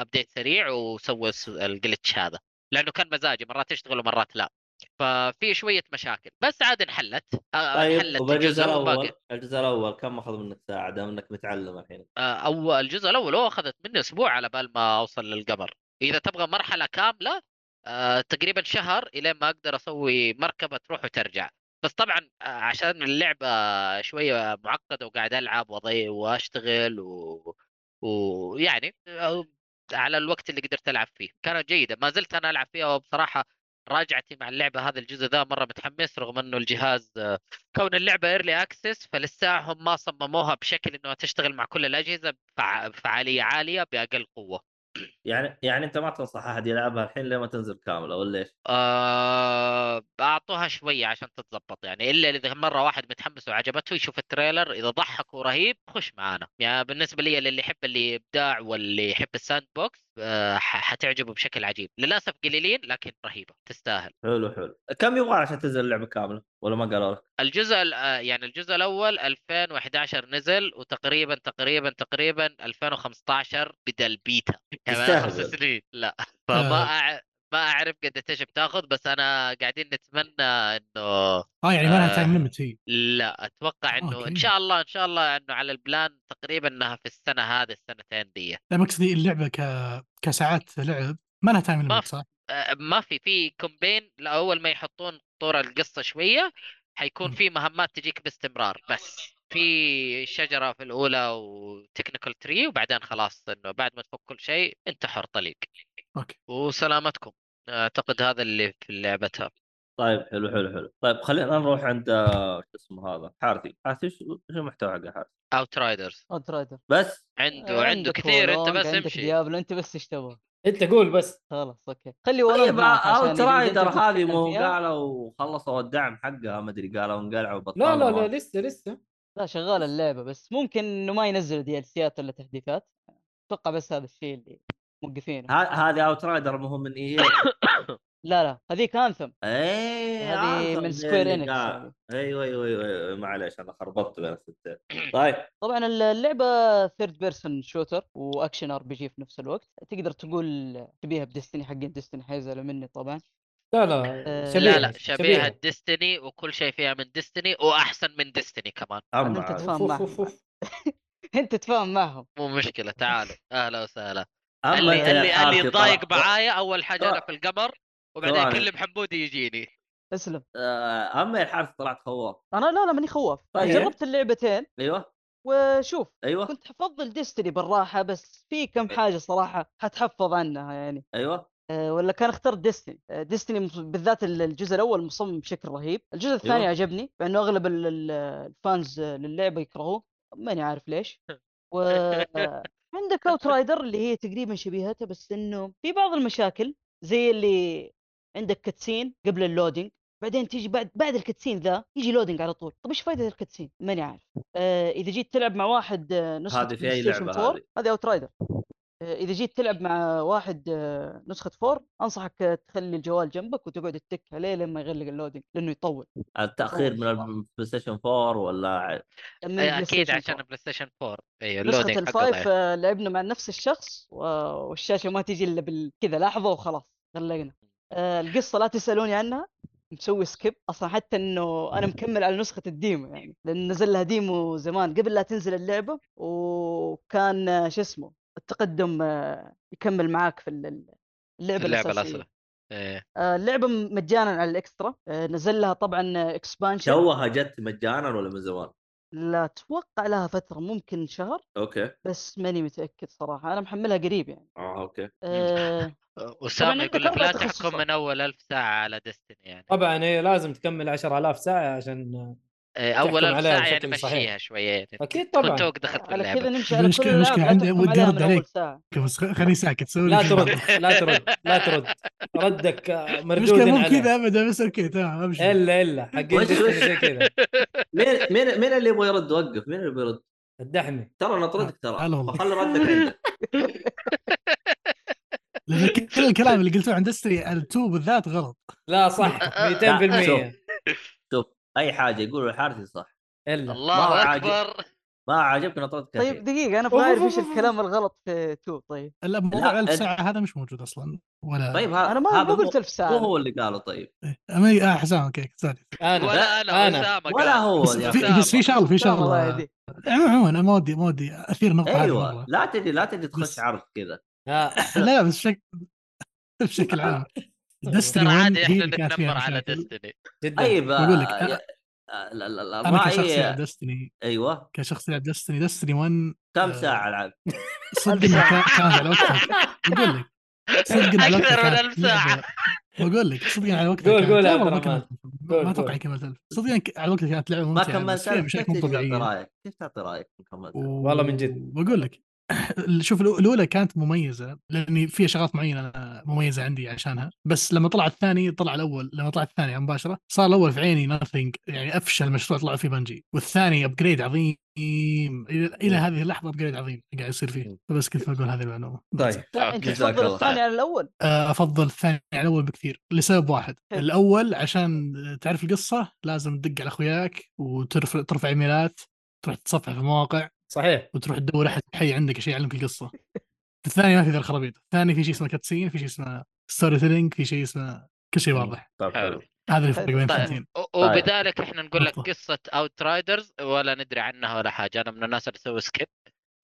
[SPEAKER 1] update سريع وسوى ال glitch هذا لأنه كان مزاجي مرات يشتغل ومرات لا ففي شوية مشاكل بس عاد انحلت آه،
[SPEAKER 4] طيب
[SPEAKER 1] انحلت
[SPEAKER 4] وبالجزء
[SPEAKER 1] جزء وباقي
[SPEAKER 4] الأول الجزء الأول كم أخذ منك ساعة؟ دام إنك متعلم الحين.
[SPEAKER 1] آه، أو الجزء الأول هو أخذت مني أسبوع على بال ما أوصل للقمر. إذا تبغى مرحلة كاملة آه، تقريبا شهر إلين ما أقدر أسوي مركبة تروح وترجع. بس طبعا آه، عشان اللعبة شوية معقدة وقاعد ألعب وأضيع وأشتغل و... ويعني آه، على الوقت اللي قدرت ألعب فيه. كانت جيدة. ما زلت أنا ألعب فيها وبصراحة رجعتي مع اللعبة هذا الجزء ذا مرة متحمس رغم إنه الجهاز آه، كون اللعبة early access فلسه هم ما صمموها بشكل انها تشتغل مع كل الأجهزة بفع- بفعاليه عالية بأقل قوة.
[SPEAKER 4] يعني يعني أنت ما تنصح أحد يلعبها الحين لما تنزل كامله ولا إيش؟
[SPEAKER 1] آه، أعطوها شوية عشان تتضبط يعني إلا إذا مرة واحد متحمس وعجبته يشوف ال trailer إذا ضحك ورهيب خش معانا. يعني بالنسبة لي للي يحب الابداع واللي يحب ال sandbox آه، حتعجبه بشكل عجيب. للأسف قليلين لكن رهيبة تستاهل.
[SPEAKER 4] حلو حلو. كم يبغى عشان تنزل اللعبة كاملة؟ ولا ما قالوا لك؟
[SPEAKER 1] الجزء ال- آه، يعني الجزء الأول 2011 نزل وتقريبا تقريبا تقريبا 2015 بدا البيتا يعني ما خمس. سنين لا فما
[SPEAKER 6] آه.
[SPEAKER 1] أع... ما أعرف قد إيش بتاخذ بس أنا قاعدين نتمنى إنه
[SPEAKER 6] آه يعني ما لها
[SPEAKER 1] آه.
[SPEAKER 6] time limit هي
[SPEAKER 1] لا أتوقع إنه
[SPEAKER 6] إن.
[SPEAKER 1] شاء الله إن شاء الله إنه على ال plan تقريبا إنها في السنة هذه السنتين دي
[SPEAKER 6] لا مقصدي اللعبة ك... كساعات لعب ما لها time
[SPEAKER 1] ما
[SPEAKER 6] limit
[SPEAKER 1] في.
[SPEAKER 6] صح؟
[SPEAKER 1] آه، ما في في campaign اول ما يحطون طور القصة شوية حيكون. في مهمات تجيك باستمرار بس في شجرة في الأولى و technical tree وبعدين خلاص إنه بعد ما تفك كل شيء انت حر طليق.
[SPEAKER 6] أوكي.
[SPEAKER 1] وسلامتكم. أعتقد هذا اللي في لعبتها.
[SPEAKER 4] طيب حلو حلو حلو. طيب خلينا نروح عند آه، شو اسمه هذا حارثي. حارثي شو شو المحتوى حق حارثي؟
[SPEAKER 5] Outriders Outrider
[SPEAKER 4] بس
[SPEAKER 1] عنده عنده
[SPEAKER 5] آه، عندك
[SPEAKER 1] كثير
[SPEAKER 5] أنت
[SPEAKER 1] بس امشي.
[SPEAKER 5] Diablo أنت بس إيش تبغى.
[SPEAKER 2] أنت قول بس.
[SPEAKER 5] خلاص أوكي. خلي
[SPEAKER 4] طيب
[SPEAKER 5] معك عشان Outrider
[SPEAKER 4] هذه مو. قالوا خلصوا الدعم حقها ما أدري قالوا انقلعوا
[SPEAKER 2] لا
[SPEAKER 4] بطلوا
[SPEAKER 2] لا لا لسه لسه.
[SPEAKER 5] لا شغاله اللعبة بس ممكن إنه ما ينزلوا DLC ات ولا تحديثات أتوقع بس هذا الشيء اللي موقفينه.
[SPEAKER 4] هذه Outrider مو من EA
[SPEAKER 5] لا لا هذيك Anthem
[SPEAKER 4] إيه
[SPEAKER 5] هذه من
[SPEAKER 4] Square
[SPEAKER 5] Enix
[SPEAKER 4] قال.
[SPEAKER 5] هذه.
[SPEAKER 4] أيوه أيوه أيوه معليش أنا خربطت بين الستين طيب.
[SPEAKER 5] طبعا اللعبة third person shooter و action RPG في نفس الوقت. تقدر تقول تبيها ب Destiny حقين Destiny حيزعلوا مني طبعا.
[SPEAKER 2] لا لا
[SPEAKER 5] آه،
[SPEAKER 2] شبيهة
[SPEAKER 1] لا لا شبيهة Destiny وكل شيء فيها من Destiny وأحسن من Destiny كمان.
[SPEAKER 5] أما
[SPEAKER 4] أنت.
[SPEAKER 5] تفهم معهم. أنت تفاهم معهم.
[SPEAKER 1] مو مشكلة تعالوا أهلا وسهلا. اللي اللي اللي يتضايق معايا أول حاجة
[SPEAKER 4] أنا
[SPEAKER 1] في القمر وبعدين. يكلم حمودي يجيني.
[SPEAKER 5] اسلم.
[SPEAKER 4] آه، أما يا حارث طلعت خواف
[SPEAKER 5] أنا لا لا ماني خواف
[SPEAKER 4] طيب.
[SPEAKER 5] جربت اللعبتين.
[SPEAKER 4] أيوه.
[SPEAKER 5] وشوف
[SPEAKER 4] أيوه.
[SPEAKER 5] كنت حفضل Destiny بالراحة بس في كم حاجة صراحة حتحفظ عنها يعني. أيوه. ولا كان اخترت Destiny Destiny مص- بالذات ال- الجزء الأول مصمم بشكل رهيب. الجزء الثاني
[SPEAKER 4] أيوة.
[SPEAKER 5] عجبني مع إنه أغلب ال- ال- ال fans للعبة يكرهوه. ماني عارف ليش. وعندك Outrider اللي هي تقريبا شبيهتها بس إنه في بعض المشاكل زي اللي عندك cutscene قبل ال loading بعدين تيجي بعد بعد ال cutscene ذا يجي loading على طول. طب إيش فائده ال cutscene ماني عارف. آه إذا جيت تلعب مع واحد آه، نسخة
[SPEAKER 4] هذه في
[SPEAKER 5] 4
[SPEAKER 4] هذه؟
[SPEAKER 5] هذه Outrider إذا جيت تلعب مع واحد آه، نسخة 4 أنصحك آه، تخلي الجوال جنبك وتقعد تتك عليه لما يغلق ال loading لأنه يطول.
[SPEAKER 4] التاخير من ال PlayStation 4 ولا
[SPEAKER 5] ال
[SPEAKER 1] Play
[SPEAKER 5] أكيد
[SPEAKER 1] عشان
[SPEAKER 5] 4.
[SPEAKER 1] Play Station 4 أيوه حقه
[SPEAKER 5] ال
[SPEAKER 1] five
[SPEAKER 5] آه، لعبنا مع نفس الشخص و- والشاشة ما تجي إلا بال- كذا لحظة وخلاص غلقنا. القصة لا تسألوني عنها مسوي skip. أصلا حتى إنه أنا مكمل على نسخة ال demo يعني لأن نزل لها demo زمان قبل لا تنزل اللعبة وكان شو اسمه التقدم آه، يكمل معاك في ال- ال- اللعبة
[SPEAKER 1] اللعبة
[SPEAKER 5] الأساسية.
[SPEAKER 1] الاسرع إيه.
[SPEAKER 5] آه، اللعبة مجانا على ال Extra. آه، نزل لها طبعا expansion
[SPEAKER 4] توها جت مجانا ولا من زمان؟
[SPEAKER 5] لا أتوقع لها فترة ممكن شهر.
[SPEAKER 4] أوكي.
[SPEAKER 5] بس ماني متأكد صراحة. أنا محملها قريب يعني.
[SPEAKER 4] آه أوكي.
[SPEAKER 5] آه،
[SPEAKER 1] وسام يقول لك لا تحكم. من أول ألف ساعة على ديستني يعني.
[SPEAKER 2] طبعا هي لازم تكمل 10000 ساعة عشان
[SPEAKER 1] إيه، اول
[SPEAKER 2] تحكم
[SPEAKER 1] ألف
[SPEAKER 2] عليها
[SPEAKER 1] ساعة يعني. مشيها شوية يعني أكيد
[SPEAKER 2] طبعا.
[SPEAKER 1] توك دخلت
[SPEAKER 5] على كذا نمشي. على كل لا
[SPEAKER 6] عندي ودي
[SPEAKER 5] أول
[SPEAKER 6] عليك. بس خ- خليني ساكت سوي
[SPEAKER 2] لا ترد. لا ترد لا ترد. ردك آه، مردود
[SPEAKER 6] المشكلة مو كذا ابدا بس أوكي تمام امشي
[SPEAKER 2] إلا إلا. حقين؟ زي كذا.
[SPEAKER 4] مين مين مين اللي يبغى يرد؟ وقف. مين اللي يبغى يرد؟
[SPEAKER 2] الدحمي.
[SPEAKER 4] ترى نطردك ترى.
[SPEAKER 6] هلا والله.
[SPEAKER 4] فخلي ردك عندك
[SPEAKER 6] لأن كل الكلام اللي قلتوه عن دستري التو بالذات غلط.
[SPEAKER 2] لا صح. 200%
[SPEAKER 4] شوف. أي حاجة يقولوا الحارثي صح
[SPEAKER 2] إلا.
[SPEAKER 1] الله
[SPEAKER 4] ما هو عاجب.
[SPEAKER 1] أكبر.
[SPEAKER 4] ما عجبك نطردك
[SPEAKER 5] طيب دقيقة أنا اعرف إيش الكلام الغلط في تو طيب.
[SPEAKER 6] لا موضوع
[SPEAKER 4] أنت-
[SPEAKER 6] ساعة هذا مش موجود أصلا ولا
[SPEAKER 4] طيب ها-
[SPEAKER 5] أنا ما
[SPEAKER 4] مو-
[SPEAKER 5] قلت ألف
[SPEAKER 4] مو
[SPEAKER 5] ساعة.
[SPEAKER 4] هو اللي قاله طيب.
[SPEAKER 6] أمي... آه حسام أوكي سوري.
[SPEAKER 2] أنا.
[SPEAKER 1] ولا أنا
[SPEAKER 2] أنا.
[SPEAKER 1] اسامه
[SPEAKER 4] ولا. هو
[SPEAKER 6] بس في. بس في شغله في شغله عموما أنا ما ودي ما ودي أثير
[SPEAKER 4] نقطة
[SPEAKER 6] أيوه.
[SPEAKER 4] لا تجي لا تجي تخش عرض كذا.
[SPEAKER 6] لا لا بس بشكل بشكل عام. 1
[SPEAKER 1] عادي
[SPEAKER 6] إحنا
[SPEAKER 1] نتنمر على
[SPEAKER 2] جدا.
[SPEAKER 4] طيب
[SPEAKER 6] بقول لك،
[SPEAKER 4] آه،
[SPEAKER 6] أنا-
[SPEAKER 4] يا- لا لا لا
[SPEAKER 6] أنا كشخص
[SPEAKER 4] رايي
[SPEAKER 6] دستني.
[SPEAKER 4] أيوه.
[SPEAKER 6] كشخص يلعب دستني. دستني 1
[SPEAKER 4] كم
[SPEAKER 6] آه،
[SPEAKER 4] ساعة ألعب؟
[SPEAKER 6] صدق كان- على وقتها بقول لك صدق على
[SPEAKER 1] أكثر
[SPEAKER 6] وقتها
[SPEAKER 1] من
[SPEAKER 6] كانت
[SPEAKER 1] ألف ساعة.
[SPEAKER 6] لعبة- بقول لك صدق على وقتها
[SPEAKER 2] قول- قول
[SPEAKER 6] ما. كملت. ما
[SPEAKER 2] أتوقع.
[SPEAKER 6] كملت ألف. صدق على وقتها كانت لعبة
[SPEAKER 4] ما
[SPEAKER 6] ممتعة.
[SPEAKER 4] كملت
[SPEAKER 6] فيها
[SPEAKER 4] ألف،
[SPEAKER 6] مشاكل
[SPEAKER 4] كيف تعطي رأيك؟ كيف تعطي رأيك كملت؟
[SPEAKER 2] والله من جد.
[SPEAKER 6] بقول لك شوف الأولى كانت مميزة لأني فيها شغلات معينة مميزة عندي عشانها. بس لما طلع الثاني طلع الأول. لما طلع الثاني مباشره صار الأول في عيني nothing يعني أفشل مشروع طلع فيه Bungie. والثاني upgrade عظيم. إلى إلى هذه اللحظة upgrade عظيم قاعد يصير فيه. فبس كنت بقول هذه المعلومة.
[SPEAKER 4] طيب. أنت
[SPEAKER 5] تفضل الثاني. على الأول.
[SPEAKER 6] آه، أفضل الثاني على الأول بكثير لسبب واحد. الأول عشان تعرف القصة لازم تدق على أخوياك وترفع ترفع إيميلات تروح تتصفح في مواقع.
[SPEAKER 2] صحيح.
[SPEAKER 6] وتروح تدور أحد حي عندك عشان يعلمك القصة. الثاني ما في ذا الخرابيط. الثاني في شيء اسمه cutscene في شيء اسمه storytelling في شيء اسمه كل شيء واضح.
[SPEAKER 4] طيب
[SPEAKER 1] حلو.
[SPEAKER 6] هذا اللي الفرق
[SPEAKER 5] حلو.
[SPEAKER 6] بين
[SPEAKER 1] طيب.
[SPEAKER 6] الثنتين
[SPEAKER 1] وبذلك إحنا نقول لك. قصة Outriders ولا ندري عنها ولا حاجة. أنا من الناس اللي تسوي skip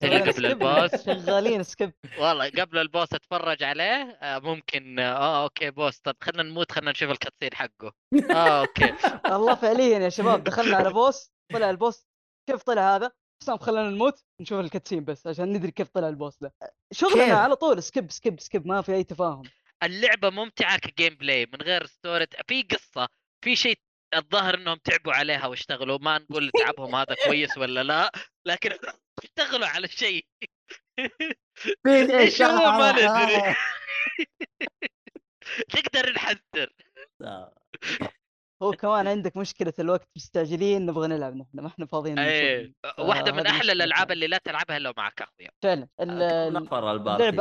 [SPEAKER 5] سوينا
[SPEAKER 1] قبل
[SPEAKER 5] skip.
[SPEAKER 1] ال boss؟
[SPEAKER 5] شغالين skip
[SPEAKER 1] والله قبل ال boss أتفرج عليه آه، ممكن آه أوكي boss. طب خلينا نموت خلينا نشوف ال cutscene حقه. آه okay.
[SPEAKER 5] الله فعليا يا شباب. دخلنا على boss طلع ال boss. كيف طلع هذا؟ حسام خلينا نموت نشوف ال cutscene بس عشان ندري كيف طلع ال boss ده. شغلنا
[SPEAKER 4] كيف؟
[SPEAKER 5] على طول skip skip skip ما في أي تفاهم.
[SPEAKER 1] اللعبة ممتعة ك gameplay من غير story في قصة في شيء الظاهر إنهم تعبوا عليها واشتغلوا ما نقول تعبهم هذا كويس ولا لا لكن اشتغلوا على شيء. إيش هو؟ ما
[SPEAKER 3] آه.
[SPEAKER 1] ندري. نقدر نحذر.
[SPEAKER 4] آه.
[SPEAKER 5] هو كمان عندك مشكلة الوقت مستعجلين نبغى نلعب نحن ما إحنا فاضيين
[SPEAKER 1] إيه
[SPEAKER 5] نشوف.
[SPEAKER 1] واحدة من
[SPEAKER 5] فهذه
[SPEAKER 1] أحلى
[SPEAKER 5] الألعاب.
[SPEAKER 1] اللي لا تلعبها إلا معك أخويا
[SPEAKER 5] فعلا ال-
[SPEAKER 4] نفر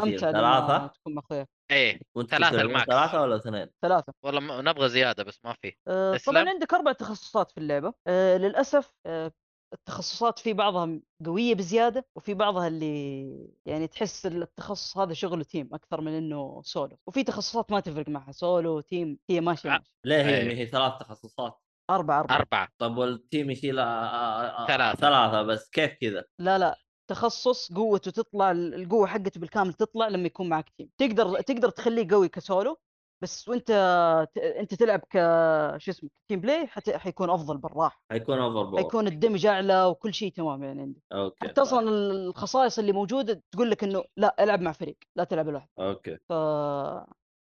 [SPEAKER 4] فيه؟
[SPEAKER 5] أمتع لما
[SPEAKER 4] ثلاثة
[SPEAKER 5] تكون مع اخوياك
[SPEAKER 4] إيه
[SPEAKER 1] ثلاثة الماكس.
[SPEAKER 4] ثلاثة ولا اثنين؟
[SPEAKER 5] ثلاثة
[SPEAKER 1] والله نبغى زيادة بس ما في
[SPEAKER 5] آه،
[SPEAKER 1] اسلم.
[SPEAKER 5] طبعا عندك أربع تخصصات في اللعبة آه، للأسف آه، التخصصات في بعضها قوية بزيادة وفي بعضها اللي يعني تحس التخصص هذا شغله team أكثر من إنه سولو وفي تخصصات ما تفرق معها solo team هي
[SPEAKER 1] ماشية
[SPEAKER 5] ماشية.
[SPEAKER 4] ليه هي
[SPEAKER 1] أيه.
[SPEAKER 4] ما هي ثلاث تخصصات؟
[SPEAKER 5] أربعة أربعة
[SPEAKER 1] أربعة
[SPEAKER 4] طب وال team يشيل آه، آه، آه،
[SPEAKER 1] ثلاثة.
[SPEAKER 4] ثلاثة بس كيف كذا؟
[SPEAKER 5] لا لا تخصص قوته تطلع القوة حقته بالكامل تطلع لما يكون معك team تقدر تقدر تخليه قوي كسولو بس وأنت أنت تلعب ك شو اسمه team play حت... حيكون أفضل بالراحة.
[SPEAKER 4] حيكون overpower
[SPEAKER 5] حيكون ال damage أعلى وكل شيء تمام يعني عندك.
[SPEAKER 4] okay.
[SPEAKER 5] حتى أصلا الخصائص اللي موجودة تقول لك إنه لا ألعب مع فريق لا تلعب لوحدك.
[SPEAKER 4] okay.
[SPEAKER 5] ف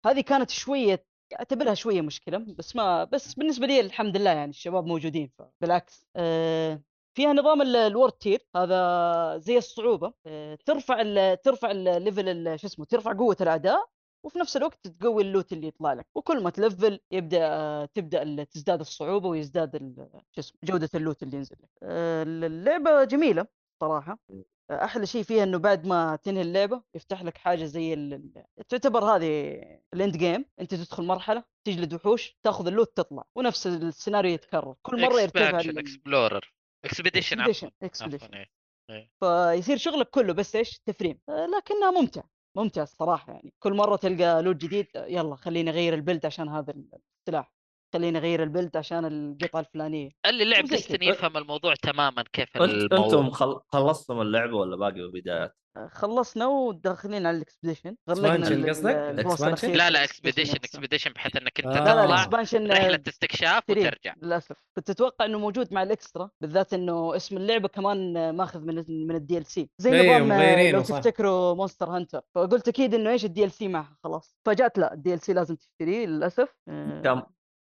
[SPEAKER 5] هذه كانت شوية أعتبرها شوية مشكلة بس ما بس بالنسبة لي الحمد لله يعني الشباب موجودين بالعكس آه، فيها نظام ال- ال world tier هذا زي الصعوبة. آه، ترفع ال ترفع ال level ال- شو اسمه ترفع قوة الاعداء وفي نفس الوقت تقوي ال loot اللي يطلع لك. وكل ما تlevel يبدأ تبدأ تزداد الصعوبة ويزداد شو اسمه جودة ال loot اللي ينزل لك. آه، اللعبة جميلة صراحة. أحلى شيء فيها إنه بعد ما تنهي اللعبة يفتح لك حاجة زي ال... تعتبر هذه ال end game أنت تدخل مرحلة تجلد وحوش تأخذ ال loot تطلع. ونفس السيناريو يتكرر. كل مرة يرتفع explorer
[SPEAKER 1] expedition expedition.
[SPEAKER 5] فيصير شغلك كله بس إيش؟ تفرم. آه، لكنها ممتع ممتع الصراحه يعني. كل مرة تلقى loot جديد يلا خليني أغير البلد عشان هذا السلاح. خليني أغير البلد عشان القطعة الفلانية.
[SPEAKER 1] اللي لعب. Destiny يفهم الموضوع تماما كيف الموضوع
[SPEAKER 4] أنتم خل... خلصتم اللعبة ولا باقي بالبدايات؟
[SPEAKER 5] آه، خلصنا وداخلين على الاكسبediشن
[SPEAKER 2] Expansion قصدك؟
[SPEAKER 1] لا لا
[SPEAKER 5] expedition.
[SPEAKER 1] expedition بحيث إنك انت
[SPEAKER 2] آه.
[SPEAKER 1] تطلع
[SPEAKER 5] ال
[SPEAKER 1] expansion رحلة
[SPEAKER 5] استكشاف
[SPEAKER 1] وترجع.
[SPEAKER 5] للأسف. كنت أتوقع إنه موجود مع ال Extra بالذات إنه اسم اللعبة كمان ماخذ من من ال DLC زي
[SPEAKER 2] إيه،
[SPEAKER 5] نظام
[SPEAKER 2] مغيرينه
[SPEAKER 5] لو. تفتكروا Monster Hunter فقلت أكيد إنه إيش ال DLC معها خلاص. فجات لا ال DLC لازم تشتريه للأسف. آه،
[SPEAKER 4] كم؟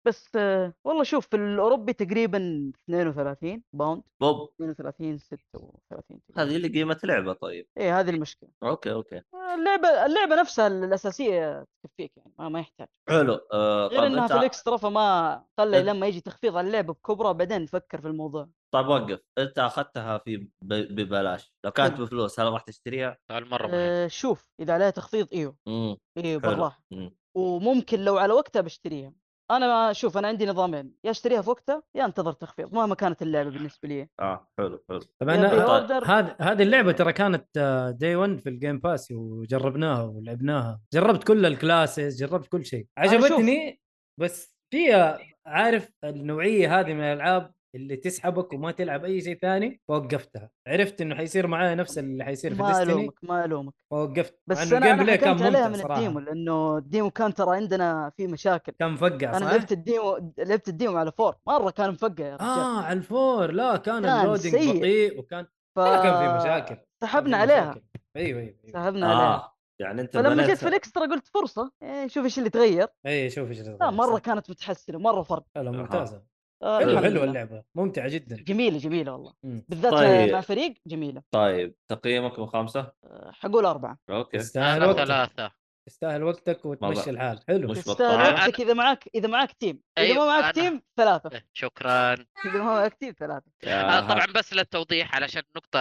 [SPEAKER 5] بس آه، والله شوف في الأوروبي تقريبا 32 pound
[SPEAKER 4] بوب
[SPEAKER 5] 32 36
[SPEAKER 4] هذه اللي قيمة لعبة طيب.
[SPEAKER 5] إيه هذه المشكلة.
[SPEAKER 4] okay okay.
[SPEAKER 5] آه، اللعبة اللعبة نفسها الأساسية تكفيك يعني ما, ما يحتاج.
[SPEAKER 4] حلو. آه
[SPEAKER 5] غير
[SPEAKER 4] طيب
[SPEAKER 5] إنها
[SPEAKER 4] أنت
[SPEAKER 5] في ال Extra فما خلى لما يجي تخفيض على اللعبة بكبرى بعدين نفكر في الموضوع.
[SPEAKER 4] طيب وقف. أنت أخذتها في ب- ببلاش. لو كانت
[SPEAKER 5] حلو.
[SPEAKER 4] بفلوس هل راح تشتريها؟
[SPEAKER 1] سؤال مرة مهم.
[SPEAKER 5] أه شوف إذا عليها تخفيض إيوه.
[SPEAKER 4] امم
[SPEAKER 5] إيوه
[SPEAKER 4] مم.
[SPEAKER 5] وممكن لو على وقتها بشتريها. أنا شوف أنا عندي نظامين يا أشتريها في وقتها يا أنتظر تخفيض مهما كانت اللعبة بالنسبة لي.
[SPEAKER 4] آه حلو حلو.
[SPEAKER 2] طبعا
[SPEAKER 5] order
[SPEAKER 2] هذه هذه اللعبة ترى كانت day 1 في ال Game Pass وجربناها ولعبناها. جربت كل ال classes جربت كل شيء. عجبتني بس فيها عارف النوعية هذه من الألعاب؟ اللي تسحبك وما تلعب أي شيء ثاني فوقفتها عرفت إنه حيصير معايا نفس اللي حيصير في
[SPEAKER 5] ما
[SPEAKER 2] Destiny
[SPEAKER 5] ألومك ما ألومك.
[SPEAKER 2] فوقفت
[SPEAKER 5] بس
[SPEAKER 2] أنا
[SPEAKER 5] ال
[SPEAKER 2] game
[SPEAKER 5] أنا
[SPEAKER 2] play كان
[SPEAKER 5] حكمت عليها
[SPEAKER 2] ممتع
[SPEAKER 5] من
[SPEAKER 2] صراحة.
[SPEAKER 5] ال demo لأنه ال demo كان ترى عندنا في مشاكل.
[SPEAKER 2] كان مفقع
[SPEAKER 5] أنا
[SPEAKER 2] صح؟
[SPEAKER 5] لعبت ال demo لعبت ال demo على four مرة كان مفقع يا رجال.
[SPEAKER 2] آه على ال four. لا كان
[SPEAKER 5] كان
[SPEAKER 2] ال loading
[SPEAKER 5] سيء.
[SPEAKER 2] بطيء وكان
[SPEAKER 5] ف...
[SPEAKER 2] كان في مشاكل.
[SPEAKER 5] سحبنا عليها.
[SPEAKER 2] مشاكل. أيوه أيوه
[SPEAKER 5] سحبنا عليها.
[SPEAKER 4] آه يعني أنت
[SPEAKER 5] فلما جيت في ال Extra قلت فرصة إيه شوف إيش اللي تغير.
[SPEAKER 2] اي شوف إيش
[SPEAKER 5] لا مرة كانت متحسنة مرة فرق.
[SPEAKER 2] لا ممتازة.
[SPEAKER 5] آه
[SPEAKER 2] حلو
[SPEAKER 5] الحمد
[SPEAKER 2] حلو
[SPEAKER 5] لله.
[SPEAKER 2] اللعبة ممتعة جدا.
[SPEAKER 5] جميلة جميلة والله.
[SPEAKER 2] مم.
[SPEAKER 5] بالذات
[SPEAKER 4] طيب.
[SPEAKER 5] مع فريق جميلة.
[SPEAKER 4] طيب تقييمك من خمسه؟
[SPEAKER 5] آه، حقول أربعة.
[SPEAKER 4] okay.
[SPEAKER 2] تستاهل وقتك.
[SPEAKER 1] تثلاثه
[SPEAKER 2] تستاهل وقتك. وتمشي الحال. حلو.
[SPEAKER 4] مش
[SPEAKER 5] تستاهل
[SPEAKER 4] بطال.
[SPEAKER 5] وقتك إذا معك إذا معك team إذا
[SPEAKER 1] أيوة،
[SPEAKER 5] ما معك
[SPEAKER 1] أنا-
[SPEAKER 5] team ثلاثة.
[SPEAKER 1] إيه، شكرا.
[SPEAKER 5] إذا ما معك team
[SPEAKER 4] ثلاثة.
[SPEAKER 1] آه، طبعا بس للتوضيح علشان نقطة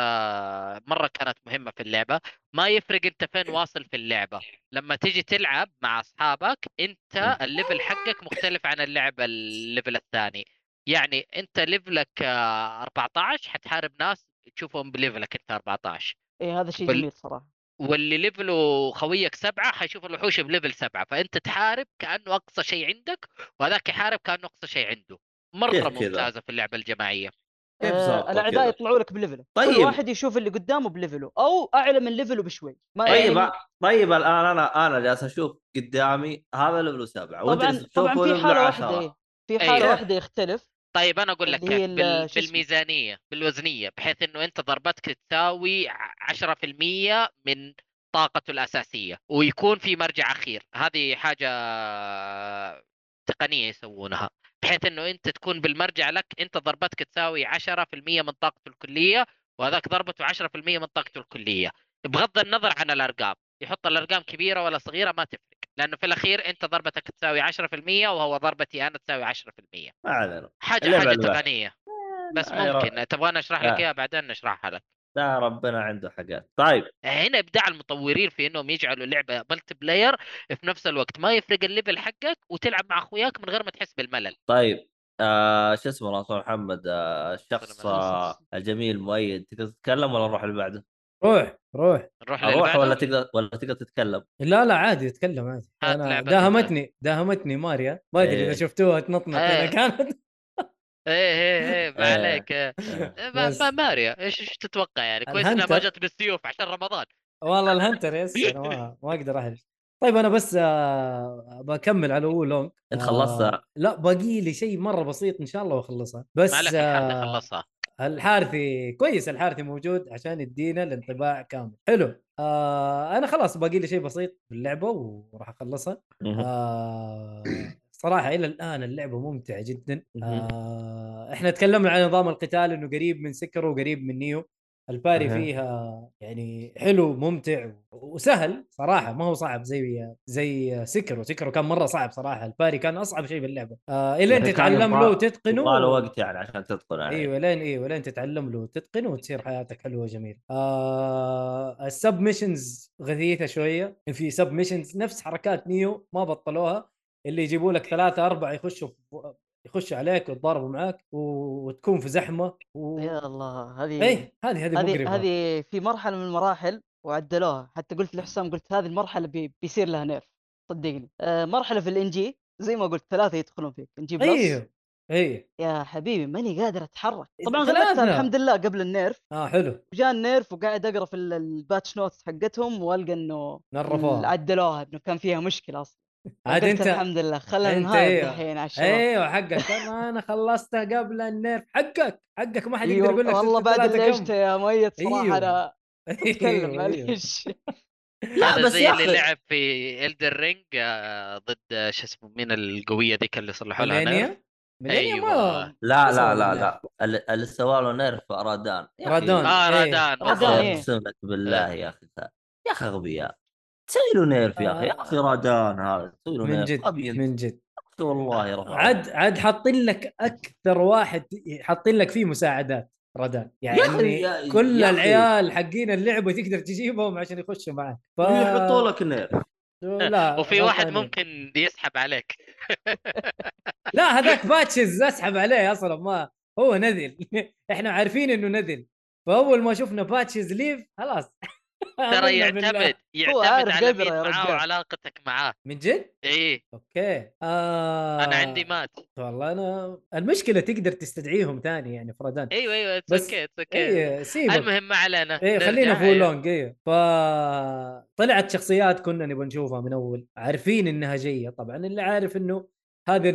[SPEAKER 1] مرة كانت مهمة في اللعبة. ما يفرق أنت فين واصل في اللعبة. لما تيجي تلعب مع أصحابك أنت ال level حقك مختلف عن اللعبة ال level الثاني. يعني أنت level ك آه، 14 حتحارب ناس تشوفهم ب level ك أنت 14
[SPEAKER 5] إيه هذا شيء جميل صراحة
[SPEAKER 1] واللي level ه خويك سبعة حيشوف الوحوش ب level سبعة فأنت تحارب كأنه أقصى شيء عندك وهذاك يحارب كأنه أقصى شيء عنده مرة
[SPEAKER 4] كيف كذا؟
[SPEAKER 1] ممتازة في اللعبة الجماعية
[SPEAKER 4] كيف
[SPEAKER 5] آه
[SPEAKER 4] الأعداء؟
[SPEAKER 5] يطلعوا لك ب level ه
[SPEAKER 4] طيب.
[SPEAKER 5] كل واحد يشوف اللي قدامه ب level ه أو أعلى من level ه بشوي ما
[SPEAKER 4] طيب
[SPEAKER 5] يعني
[SPEAKER 4] طيب الآن أنا أنا جالس أشوف قدامي هذا level سبعة وأنت
[SPEAKER 5] طبعا طبعا في حالة
[SPEAKER 4] 10
[SPEAKER 5] واحدة إيه. في
[SPEAKER 1] أي.
[SPEAKER 5] حالة
[SPEAKER 4] كيف؟
[SPEAKER 5] واحدة يختلف
[SPEAKER 1] طيب أنا أقول لك بال...
[SPEAKER 5] اسمه؟
[SPEAKER 1] بالميزانية بالوزنية بحيث إنه أنت ضربتك تساوي ع- 10% من طاقته الأساسية ويكون في مرجع أخير هذه حاجة تقنية يسوونها بحيث إنه أنت تكون بالمرجع لك أنت ضربتك تساوي 10% من طاقته الكلية وهذاك ضربته 10% من طاقته الكلية بغض النظر عن الأرقام يحط الأرقام كبيرة ولا صغيرة ما تفرق لأنه في الأخير أنت ضربتك تساوي 10% وهو ضربتي أنا تساوي 10%
[SPEAKER 4] ما علينا.
[SPEAKER 1] حاجة
[SPEAKER 4] حاجة.
[SPEAKER 1] تقنية. بس
[SPEAKER 4] أي رأي.
[SPEAKER 1] ممكن. تبغى
[SPEAKER 4] أشرح.
[SPEAKER 1] لك إياها بعدين نشرحها لك.
[SPEAKER 4] لا ربنا عنده حاجات. طيب.
[SPEAKER 1] هنا إبداع المطورين في إنهم يجعلوا لعبة ملتي بلاير في نفس الوقت. ما يفرق الليفل حقك وتلعب مع أخوياك من غير ما تحس بالملل.
[SPEAKER 4] طيب. آه شو اسمه الله محمد؟ آه الشخص آه الجميل مؤيد. تقدر تتكلم ولا نروح اللي بعده؟
[SPEAKER 2] روح روح
[SPEAKER 1] نروح أروح؟
[SPEAKER 4] ولا تقدر ولا تقدر تتكلم؟
[SPEAKER 2] لا لا عادي اتكلم عادي
[SPEAKER 1] أنا
[SPEAKER 2] داهمتني داهمتني ماريا ما أدري إذا
[SPEAKER 4] إيه.
[SPEAKER 2] شفتوها تنطنط
[SPEAKER 1] إيه.
[SPEAKER 2] هنا كانت
[SPEAKER 1] إيه إيه إيه ما
[SPEAKER 4] إيه.
[SPEAKER 1] عليك إيه. ما, ماريا إيش إيش تتوقع يعني كويس إنها ما. جت بالسيوف عشان رمضان
[SPEAKER 2] والله ال hunter yes أنا ما, ما أقدر احلف طيب أنا بس آه بكمل على Wo Long
[SPEAKER 4] Long أنت خلصتها؟
[SPEAKER 2] لا باقي لي شيء مرة بسيط إن شاء الله وأخلصها بس
[SPEAKER 1] ما عليك
[SPEAKER 2] آه
[SPEAKER 1] خلصها
[SPEAKER 2] الحارثي كويس الحارثي موجود عشان يدينا الانطباع كامل. حلو. آه أنا خلاص باقي لي شيء بسيط في اللعبة وراح
[SPEAKER 4] أخلصها.
[SPEAKER 2] آه صراحة إلى الآن اللعبة ممتعة جدا. آه إحنا تكلمنا عن نظام القتال إنه قريب من Sekiro وقريب من Nioh. ال parry
[SPEAKER 4] أها.
[SPEAKER 2] فيها يعني حلو ممتع وسهل صراحة ما هو صعب زي زي Sekiro و Sekiro كان مرة صعب صراحة ال parry كان أصعب شيء باللعبة آه إلين
[SPEAKER 4] يعني
[SPEAKER 2] تتعلم له وتتقنه
[SPEAKER 4] له وقت يعني عشان تتقن عليه
[SPEAKER 2] أيوه لين أيوه لين تتعلم له وتتقن وتصير حياتك حلوة وجميلة. آه ال sub missions غثيثة شوية، في sub missions نفس حركات Nioh ما بطلوها اللي يجيبوا لك ثلاثة أربعة يخشوا يخشوا عليك ويتضاربوا معاك وتكون في زحمة و...
[SPEAKER 5] يا الله هذه
[SPEAKER 2] إيه هذه هذه
[SPEAKER 5] هذه هذه في مرحلة من المراحل وعدلوها. حتى قلت لحسام قلت هذه المرحلة بي بيصير لها nerf. صدقني. آه مرحلة في ال NG زي ما قلت ثلاثة يدخلون فيك. NG plus.
[SPEAKER 2] أيوه أيوه
[SPEAKER 5] يا حبيبي ماني قادر أتحرك. طبعا
[SPEAKER 2] ثلاثة.
[SPEAKER 5] غلبتها الحمد لله قبل ال
[SPEAKER 2] nerf. آه حلو.
[SPEAKER 5] وجاء النيرف وقاعد أقرأ في ال- ال patch notes حقتهم وألقى إنه
[SPEAKER 2] نرفوها.
[SPEAKER 5] عدلوها إنه كان فيها مشكلة أصلا.
[SPEAKER 2] عاد أنت
[SPEAKER 5] الحمد لله خلينا
[SPEAKER 2] أنت
[SPEAKER 5] نهاية
[SPEAKER 2] أيوه.
[SPEAKER 5] الحين على الشباب
[SPEAKER 2] أيوه حقك أنا خلصتها قبل ال nerf حقك حقك ما حد يقدر
[SPEAKER 5] أيوة
[SPEAKER 2] يقول لك
[SPEAKER 5] والله بعد اللي. عشته يا مؤيد صراحة
[SPEAKER 2] أيوة.
[SPEAKER 5] أنا أتكلم
[SPEAKER 2] أيوة، أيوة.
[SPEAKER 5] معليش
[SPEAKER 4] لا بس
[SPEAKER 1] زي اللي لعب في Elden Ring ضد آه، شو اسمه مين القوية ذيك اللي صلحوا لها
[SPEAKER 2] nerf
[SPEAKER 1] أيوة.
[SPEAKER 2] ما
[SPEAKER 4] لا لا لا لا ال- اللي سوى له nerf Radahn
[SPEAKER 2] Radahn.
[SPEAKER 1] آه
[SPEAKER 2] إيه.
[SPEAKER 5] Radahn
[SPEAKER 1] Radahn،.
[SPEAKER 5] إيه.
[SPEAKER 4] اقسم لك بالله يا أخي يا أخي أغبياء تسوي له nerf يا أخي يا أخي Radahn هذا تسوي له
[SPEAKER 2] من جد من جد.
[SPEAKER 4] والله رفع
[SPEAKER 2] عاد عاد حاطين لك أكثر واحد حاطين لك فيه مساعدات
[SPEAKER 4] أخي-
[SPEAKER 2] يعني
[SPEAKER 4] يا-
[SPEAKER 2] كل
[SPEAKER 4] يا.
[SPEAKER 2] العيال حقين اللعبه تقدر تجيبهم عشان يخشوا معك. ف...
[SPEAKER 4] يحطوا لك nerf
[SPEAKER 2] لا
[SPEAKER 1] وفي واحد
[SPEAKER 2] غلطانين.
[SPEAKER 1] ممكن يسحب عليك.
[SPEAKER 2] لا هذاك Patches أسحب عليه أصلا ما هو نذل. إحنا عارفين إنه نذل. فأول ما شفنا Patches leave خلاص.
[SPEAKER 1] ترى
[SPEAKER 2] آمنا بالله.
[SPEAKER 1] يعتمد يعتمد على مين معاه. وعلاقتك معاه.
[SPEAKER 2] من جد؟
[SPEAKER 1] إيه
[SPEAKER 2] okay. آه...
[SPEAKER 1] أنا عندي مات.
[SPEAKER 2] والله أنا المشكلة تقدر تستدعيهم ثاني يعني
[SPEAKER 1] ف Radahn. أيوه
[SPEAKER 2] أيوه
[SPEAKER 1] it's بس- okay
[SPEAKER 2] it's okay
[SPEAKER 1] المهم ما علينا.
[SPEAKER 2] إيه خلينا
[SPEAKER 1] أيوة.
[SPEAKER 2] Long إيه ف طلعت شخصيات كنا نبغى نشوفها من أول. عارفين إنها جاية طبعا اللي عارف إنه هذه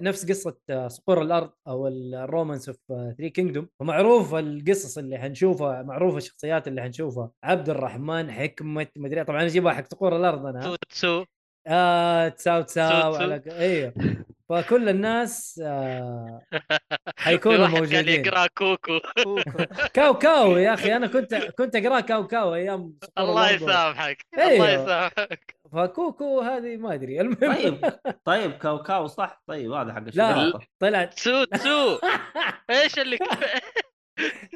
[SPEAKER 2] نفس قصة صقور الأرض أو ال romance of three kingdom ومعروف القصص اللي حنشوفها معروفه الشخصيات اللي حنشوفها. عبد الرحمن حكمة مدري طبعا أجيبها حق صقور الأرض أنا.
[SPEAKER 1] تو تسو
[SPEAKER 2] آه تساو تساو. على أيوه فكل الناس آه حيكونوا
[SPEAKER 1] كان
[SPEAKER 2] موجودين.
[SPEAKER 1] يقرأ كوكو.
[SPEAKER 2] كاو كاو يا أخي أنا كنت كنت أقرأ كاو كاو أيام صقور
[SPEAKER 1] الله. يسامحك
[SPEAKER 2] أيوه.
[SPEAKER 1] الله يسامحك.
[SPEAKER 2] فكوكو هذه ما أدري. المهم.
[SPEAKER 4] طيب طيب كاوكاو صح؟ طيب هذا حق
[SPEAKER 2] لا طلع.
[SPEAKER 1] تسو تسو إيش اللي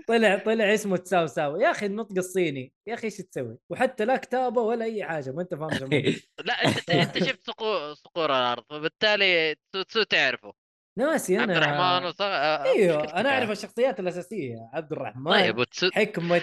[SPEAKER 2] طلع طلع اسمه تساو ساو. يا أخي النطق الصيني. يا أخي إيش تسوي؟ وحتى لا كتابة ولا أي حاجة. ما أنت فاهم.
[SPEAKER 1] لا أنت أنت شفت صقور صقور الأرض فبالتالي تسو تسو تعرفه.
[SPEAKER 2] ناسي
[SPEAKER 1] عبد
[SPEAKER 2] أنا
[SPEAKER 1] الرحمن وص... آه،
[SPEAKER 2] إيوه
[SPEAKER 1] مشكلتك
[SPEAKER 2] أنا أعرف
[SPEAKER 1] يعني.
[SPEAKER 2] الشخصيات الأساسية. عبد الرحمن
[SPEAKER 1] طيب وتسو
[SPEAKER 2] حكمة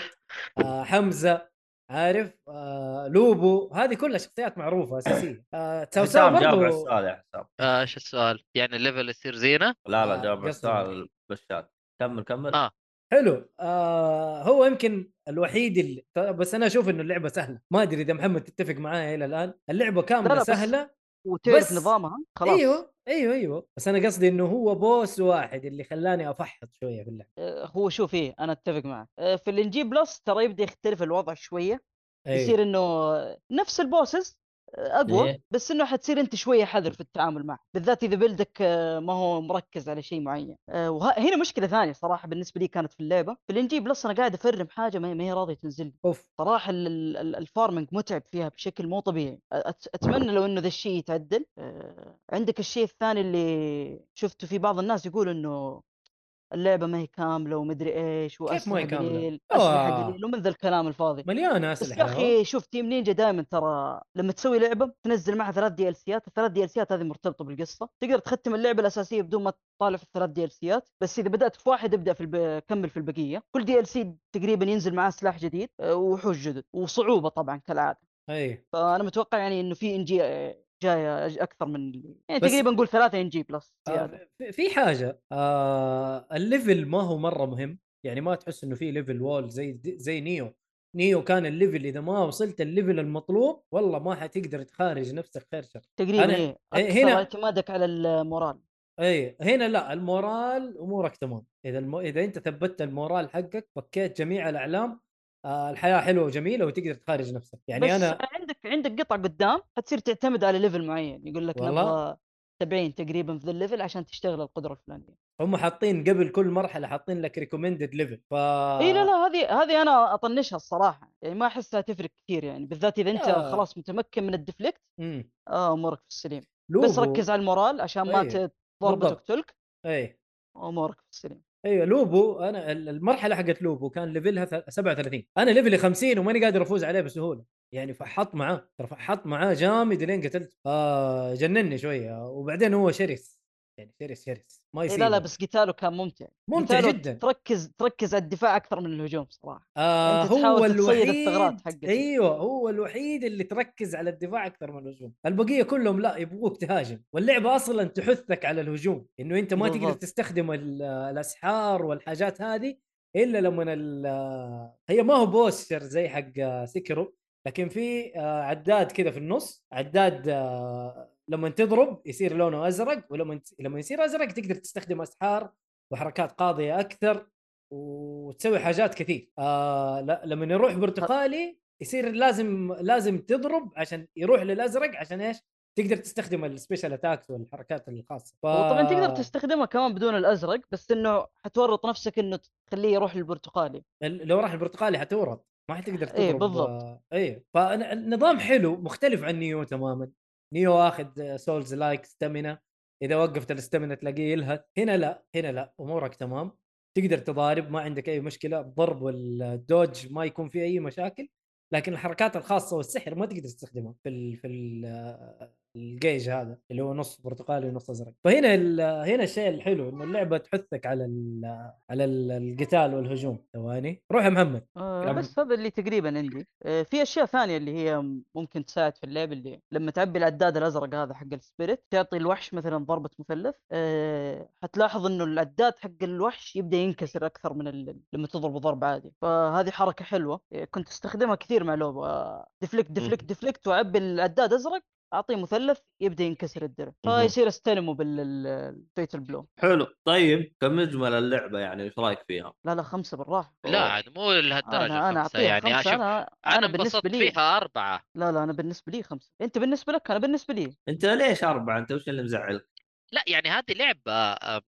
[SPEAKER 2] آه حمزة عارف؟ آه لوبو. هذه كلها شخصيات معروفة أساسية. آه تساو ساو
[SPEAKER 4] حسام جاوب على
[SPEAKER 2] برضو.
[SPEAKER 4] السؤال يا حسام.
[SPEAKER 1] آه شو السؤال؟ يعني ال level يصير زينة؟
[SPEAKER 4] لا لا
[SPEAKER 2] آه،
[SPEAKER 4] جاوب على
[SPEAKER 2] قصدي.
[SPEAKER 4] السؤال بالشات كمل كمل.
[SPEAKER 1] آه.
[SPEAKER 2] حلو. آه هو يمكن الوحيد اللي بس أنا أشوف إنه اللعبة سهلة. ما أدري إذا محمد تتفق معايا إلى
[SPEAKER 5] الآن. اللعبة كاملة
[SPEAKER 2] سهلة.
[SPEAKER 5] وتعرف نظامها خلاص.
[SPEAKER 2] أيوه أيوه أيوه. بس أنا قصدي إنه هو boss واحد اللي خلاني أفحط شوية في اللعبة.
[SPEAKER 5] آه، هو شوف إيه أنا أتفق معك. آه، في ال NG plus ترى يبدأ يختلف الوضع شوية.
[SPEAKER 2] أيوه.
[SPEAKER 5] يصير إنه نفس ال bosses أقوى
[SPEAKER 4] إيه.
[SPEAKER 5] بس إنه حتصير أنت شوية حذر في التعامل معه بالذات إذا build ك آه، ما هو مركز على شيء معين. وهنا مشكلة ثانية صراحة بالنسبة لي كانت في اللعبة. في ال NG plus أنا قاعد أ farm حاجة ما هي- راضية تنزل. أوف.
[SPEAKER 2] صراحة
[SPEAKER 5] ال- ال- ال- ال farming متعب فيها بشكل مو طبيعي. أتمنى لو إنه ذا الشيء يتعدل. آه، عندك الشيء الثاني اللي شفته في بعض الناس يقول إنه اللعبة ما هي كاملة ومدري إيش
[SPEAKER 2] ما هي
[SPEAKER 5] وأسلحة
[SPEAKER 2] كاملة؟
[SPEAKER 5] قليل
[SPEAKER 2] آه.
[SPEAKER 5] أسلحة قليل ومن ذا الكلام الفاضي.
[SPEAKER 2] مليانة
[SPEAKER 5] بس
[SPEAKER 2] أسلحة.
[SPEAKER 5] يا أخي شوف Team Ninja دائما ترى لما تسوي لعبة تنزل معها ثلاث DLC ات الثلاث DLC ات هذه مرتبطة بالقصة. تقدر تختم اللعبة الأساسية بدون ما تطالع في الثلاث DLC ات بس إذا بدأت في واحد ابدأ في الب... كمل في البقية. كل DLC تقريبا ينزل معاه سلاح جديد آه، ووحوش جدد وصعوبة طبعا كالعادة.
[SPEAKER 2] أي.
[SPEAKER 5] فأنا متوقع يعني إنه في NG جاية أكثر من يعني
[SPEAKER 2] بس-
[SPEAKER 5] تقريبا نقول ثلاثة NG plus زيادة.
[SPEAKER 2] آه في- في حاجة آه ال level ما هو مرة مهم. يعني ما تحس إنه في level wall زي زي Nioh. Nioh كان ال level إذا ما وصلت ال level المطلوب والله ما حتقدر تخارج نفسك خير شر.
[SPEAKER 5] تقريبا
[SPEAKER 2] أنا- إيه،
[SPEAKER 5] أكثر
[SPEAKER 2] هنا-
[SPEAKER 5] اعتمادك على ال morale.
[SPEAKER 2] اي هنا لا ال morale أمورك تمام. إذا الم... إذا أنت ثبتت ال morale حقك فكيت جميع الأعلام الحياة حلوة وجميلة وتقدر تخارج نفسك يعني
[SPEAKER 5] بس
[SPEAKER 2] أنا
[SPEAKER 5] عندك عندك قطع قدام حتصير تعتمد على level معين يقول لك؟ نبغى 70 تقريبا في ذا ال level عشان تشتغل القدرة الفلانية
[SPEAKER 2] هم حاطين قبل كل مرحلة حاطين لك recommended level ف
[SPEAKER 5] إي لا لا هذه هذه أنا أطنشها الصراحة يعني ما أحسها تفرق كثير يعني بالذات إذا أنت
[SPEAKER 2] آه.
[SPEAKER 5] خلاص متمكن من ال deflect
[SPEAKER 2] مم.
[SPEAKER 5] آه أمورك في السليم
[SPEAKER 2] لوبو
[SPEAKER 5] بس ركز على ال morale عشان ما. تضرب. تقتلك
[SPEAKER 2] اي
[SPEAKER 5] أمورك في السليم
[SPEAKER 2] أيوه لوبو أنا ال- المرحلة حقت لوبو كان level ها ث- 37 أنا level ي 50 وماني قادر أفوز عليه بسهولة. يعني فحط معاه فحط معاه جامد لين قتلته آه جنني شوية. وبعدين هو شرس. يعني شرس شرس ما
[SPEAKER 5] إيه
[SPEAKER 2] يصير
[SPEAKER 5] لا لا بس قتاله كان ممتع.
[SPEAKER 2] ممتع جدا.
[SPEAKER 5] تركز تركز على الدفاع أكثر من الهجوم صراحة.
[SPEAKER 2] آه
[SPEAKER 5] أنت
[SPEAKER 2] هو الوحيد
[SPEAKER 5] الثغرات حقته.
[SPEAKER 2] أيوه هو الوحيد اللي تركز على الدفاع أكثر من الهجوم. البقية كلهم لا يبغوك تهاجم. واللعبه أصلا تحثك على الهجوم. إنه أنت ما تقدر
[SPEAKER 5] بالضبط.
[SPEAKER 2] تستخدم ال- الأسحار والحاجات هذه إلا لما ال- هي ما هو posture زي حق Sekiro لكن في آه، عداد كذا في النص. عداد آه، لما تضرب يصير لونه أزرق ولما لما يصير أزرق تقدر تستخدم أسحار وحركات قاضية أكثر وتسوي حاجات كثير. آه لا لما يروح برتقالي يصير لازم لازم تضرب عشان يروح للأزرق عشان إيش؟ تقدر تستخدم ال special attacks والحركات الخاصة. ف...
[SPEAKER 5] وطبعا تقدر تستخدمها كمان بدون الأزرق بس إنه حتورط نفسك إنه تخليه يروح للبرتقالي.
[SPEAKER 2] ال- لو راح البرتقالي حتورط ما حتقدر تضرب.
[SPEAKER 5] إيه، بالضبط.
[SPEAKER 2] آه، إيه فالنظام حلو مختلف عن Nioh تماما. Nioh اخذ souls-like stamina إذا وقفت ال stamina تلاقيه يلهث. هنا لا هنا لا أمورك تمام. تقدر تضارب ما عندك أي مشكلة الضرب وال dodge ما يكون في أي مشاكل لكن الحركات الخاصة والسحر ما تقدر تستخدمها في ال في ال الجيج هذا اللي هو نص برتقالي ونص أزرق. فهنا هنا الشيء الحلو إنه اللعبة تحثك على ال- على ال- القتال والهجوم. ثواني. روح يا محمد.
[SPEAKER 5] آه بس هذا اللي تقريبا عندي. آه في أشياء ثانية اللي هي ممكن تساعد في اللعب اللي لما تعبي العداد الأزرق هذا حق ال spirit تعطي الوحش مثلا ضربة مثلث. آه حتلاحظ إنه العداد حق الوحش يبدأ ينكسر أكثر من ال... لما تضربه ضرب عادي. فهذه حركة حلوة. كنت أستخدمها كثير مع لعبة. آه deflect deflect deflect وأعبي العداد أزرق. اعطيه مثلث يبدأ ينكسر الدرع. فيصير استلمه بال fatal blow
[SPEAKER 4] حلو طيب كمجمل اللعبة يعني؟ إيش رأيك فيها؟
[SPEAKER 5] لا لا خمسة بالراحة.
[SPEAKER 1] لا عاد مو لهالدرجة
[SPEAKER 5] أنا أنا
[SPEAKER 1] خمسة
[SPEAKER 5] أعطيها
[SPEAKER 1] يعني
[SPEAKER 5] أشوف
[SPEAKER 1] أنا
[SPEAKER 5] أنا
[SPEAKER 1] انبسطت
[SPEAKER 5] بالنسبة لي.
[SPEAKER 1] فيها أربعة.
[SPEAKER 5] لا لا أنا بالنسبة لي خمسة. أنت بالنسبة لك أنا بالنسبة لي.
[SPEAKER 4] أنت ليش أربعة؟ أنت وش اللي مزعلك؟
[SPEAKER 1] لا يعني هذه لعبة آه،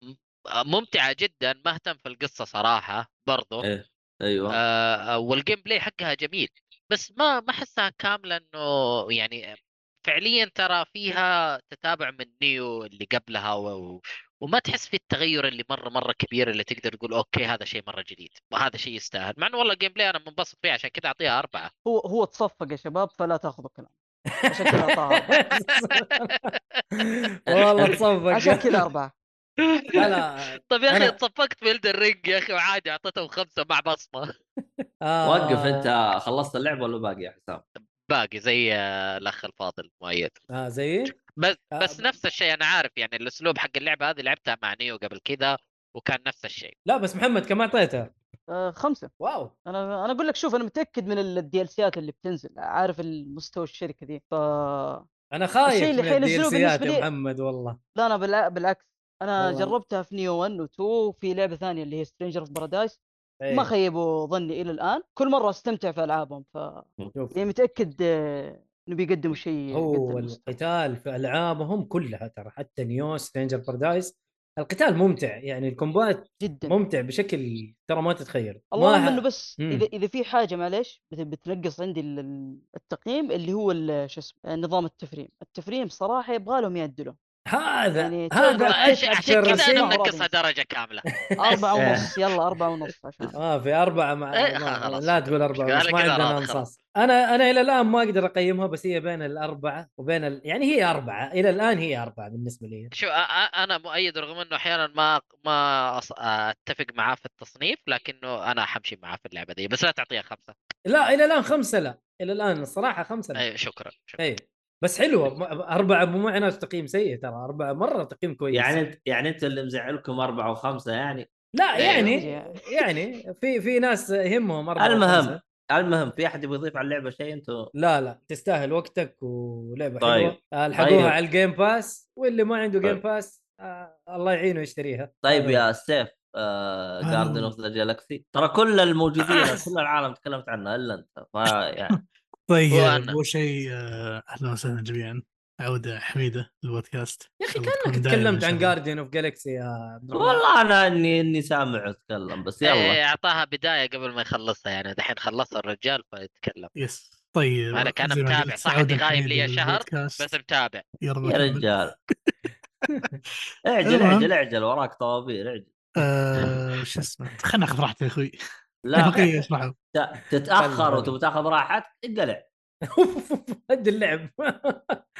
[SPEAKER 1] آه، ممتعة جدا ما أهتم في القصة صراحة برضو.
[SPEAKER 4] إيه أيوه.
[SPEAKER 1] آه آه، وال gameplay حقها جميل بس ما ما أحسها كاملة إنه يعني فعليا ترى فيها تتابع من Nioh اللي قبلها و... وما تحس في التغير اللي مرة مرة كبير اللي تقدر تقول أوكي هذا شيء مرة جديد وهذا شيء يستاهل. مع إنه والله ال gameplay أنا منبسط فيه عشان كذا أعطيها أربعة.
[SPEAKER 5] هو هو تصفق يا شباب فلا تأخذوا كلام عشان كذا.
[SPEAKER 2] والله تصفق.
[SPEAKER 5] عشان كذا أربعة.
[SPEAKER 2] لا لا.
[SPEAKER 1] طيب يا
[SPEAKER 2] أخي
[SPEAKER 1] تصفقت في Elden Ring يا أخي وعادي أعطيتهم خمسة مع بصمة.
[SPEAKER 2] آه.
[SPEAKER 4] وقف أنت خلصت اللعبة ولا باقي يا حسام؟
[SPEAKER 1] باقي زي آه، الأخ الفاضل مؤيد.
[SPEAKER 2] آه زي
[SPEAKER 1] بس
[SPEAKER 2] آه،
[SPEAKER 1] بس نفس الشيء أنا عارف يعني الأسلوب حق اللعبة هذه لعبتها مع Nioh قبل كذا وكان نفس الشيء.
[SPEAKER 2] لا بس محمد كم اعطيتها؟
[SPEAKER 5] آه خمسة.
[SPEAKER 2] واو.
[SPEAKER 5] أنا أنا أقول لك شوف أنا متأكد من ال DLC ات اللي بتنزل عارف المستوى الشركة دي ف
[SPEAKER 2] أنا خايف من الدي
[SPEAKER 5] حينزلوه
[SPEAKER 2] سيات يا محمد والله.
[SPEAKER 5] لا أنا بالع... بالعكس. أنا
[SPEAKER 2] والله.
[SPEAKER 5] جربتها في Nioh 1 و 2 وفي لعبة ثانية اللي هي Stranger of Paradise
[SPEAKER 2] إيه.
[SPEAKER 5] ما خيبوا ظني إلى الآن. كل مرة أستمتع في ألعابهم ف يعني متأكد إنه بيقدموا شيء
[SPEAKER 2] هو. القتال في ألعابهم كلها ترى حتى Nioh Stranger Paradise القتال ممتع. يعني ال combat
[SPEAKER 5] جدا.
[SPEAKER 2] ممتع بشكل ترى ما تتخيل.
[SPEAKER 5] اللهم
[SPEAKER 2] ما
[SPEAKER 5] إنه بس
[SPEAKER 2] مم.
[SPEAKER 5] إذا إذا في حاجة معليش بت- بتنقص عندي ال- ال- التقييم اللي هو شو اسمه نظام التفريم. التفريم صراحة يبغى لهم يعدلوا
[SPEAKER 2] هذا
[SPEAKER 5] يعني
[SPEAKER 2] هذا
[SPEAKER 1] عشان كذا
[SPEAKER 5] أنا
[SPEAKER 1] منقصها. درجة كاملة.
[SPEAKER 5] أربعة ونص يلا أربعة ونص عشان
[SPEAKER 2] آه في أربعة مع
[SPEAKER 1] إيه،
[SPEAKER 2] ما-. لا تقول أربعة
[SPEAKER 1] أنا
[SPEAKER 2] بس ما عندنا. أنصاص. أنا أنا إلى الآن ما أقدر أقيمها بس هي بين الأربعة وبين ال... يعني هي أربعة. إلى الآن هي أربعة بالنسبة لي.
[SPEAKER 1] شو أ- أ- أنا مؤيد رغم إنه أحيانا ما ما أص- أتفق معاه في التصنيف لكنه أنا حمشي معاه في اللعبة دي. بس لا تعطيها خمسة.
[SPEAKER 2] لا إلى الآن خمسة لا. إلى الآن الصراحة خمسة لا.
[SPEAKER 1] اي شكرا شكرا.
[SPEAKER 2] اي بس حلوة أربعة مو معناه تقييم سيء ترى أربعة مرة تقييم كويس
[SPEAKER 4] يعني انت يعني أنت اللي مزعلكم أربعة وخمسة يعني
[SPEAKER 2] لا
[SPEAKER 1] أيوه.
[SPEAKER 2] يعني
[SPEAKER 5] يعني.
[SPEAKER 2] في في ناس يهمهم أربعة
[SPEAKER 4] المهم
[SPEAKER 2] وخمسة.
[SPEAKER 4] المهم في أحد يبغى يضيف على اللعبة شيء أنتم
[SPEAKER 2] لا لا تستاهل وقتك ولعبة
[SPEAKER 4] طيب.
[SPEAKER 2] حلوة الحقوها
[SPEAKER 4] طيب.
[SPEAKER 2] على ال Game Pass واللي ما عنده Game
[SPEAKER 4] طيب.
[SPEAKER 2] Pass آه الله يعينه يشتريها
[SPEAKER 4] طيب يا سيف Guardians of the Galaxy ترى كل الموجودين كل العالم تكلمت عنها إلا أنت فيعني
[SPEAKER 6] طيب. أول شيء آه، أهلا وسهلا جميعا عوده حميدة للبودكاست
[SPEAKER 2] يا
[SPEAKER 6] أخي كأنك
[SPEAKER 2] تكلمت عن. Guardians of Galaxy يا عبد.
[SPEAKER 4] والله أنا إني إني سامع أتكلم بس يلا
[SPEAKER 1] إيه، أعطاها بداية قبل ما يخلصها يعني دحين خلص الرجال فيتكلم
[SPEAKER 6] yes طيب
[SPEAKER 1] أنا كان متابع، صح
[SPEAKER 6] عودة
[SPEAKER 1] إني غايب
[SPEAKER 6] حميدة
[SPEAKER 1] لي شهر،. بس متابع
[SPEAKER 6] يا.
[SPEAKER 4] رجال اعجل. اعجل اعجل وراك طوابير اعجل
[SPEAKER 6] آه، شو اسمه خلنا ناخذ راحتي يا أخوي
[SPEAKER 4] لا
[SPEAKER 2] تتأخر
[SPEAKER 4] وتبغى تاخذ راحتك انقلع
[SPEAKER 2] هد اللعب.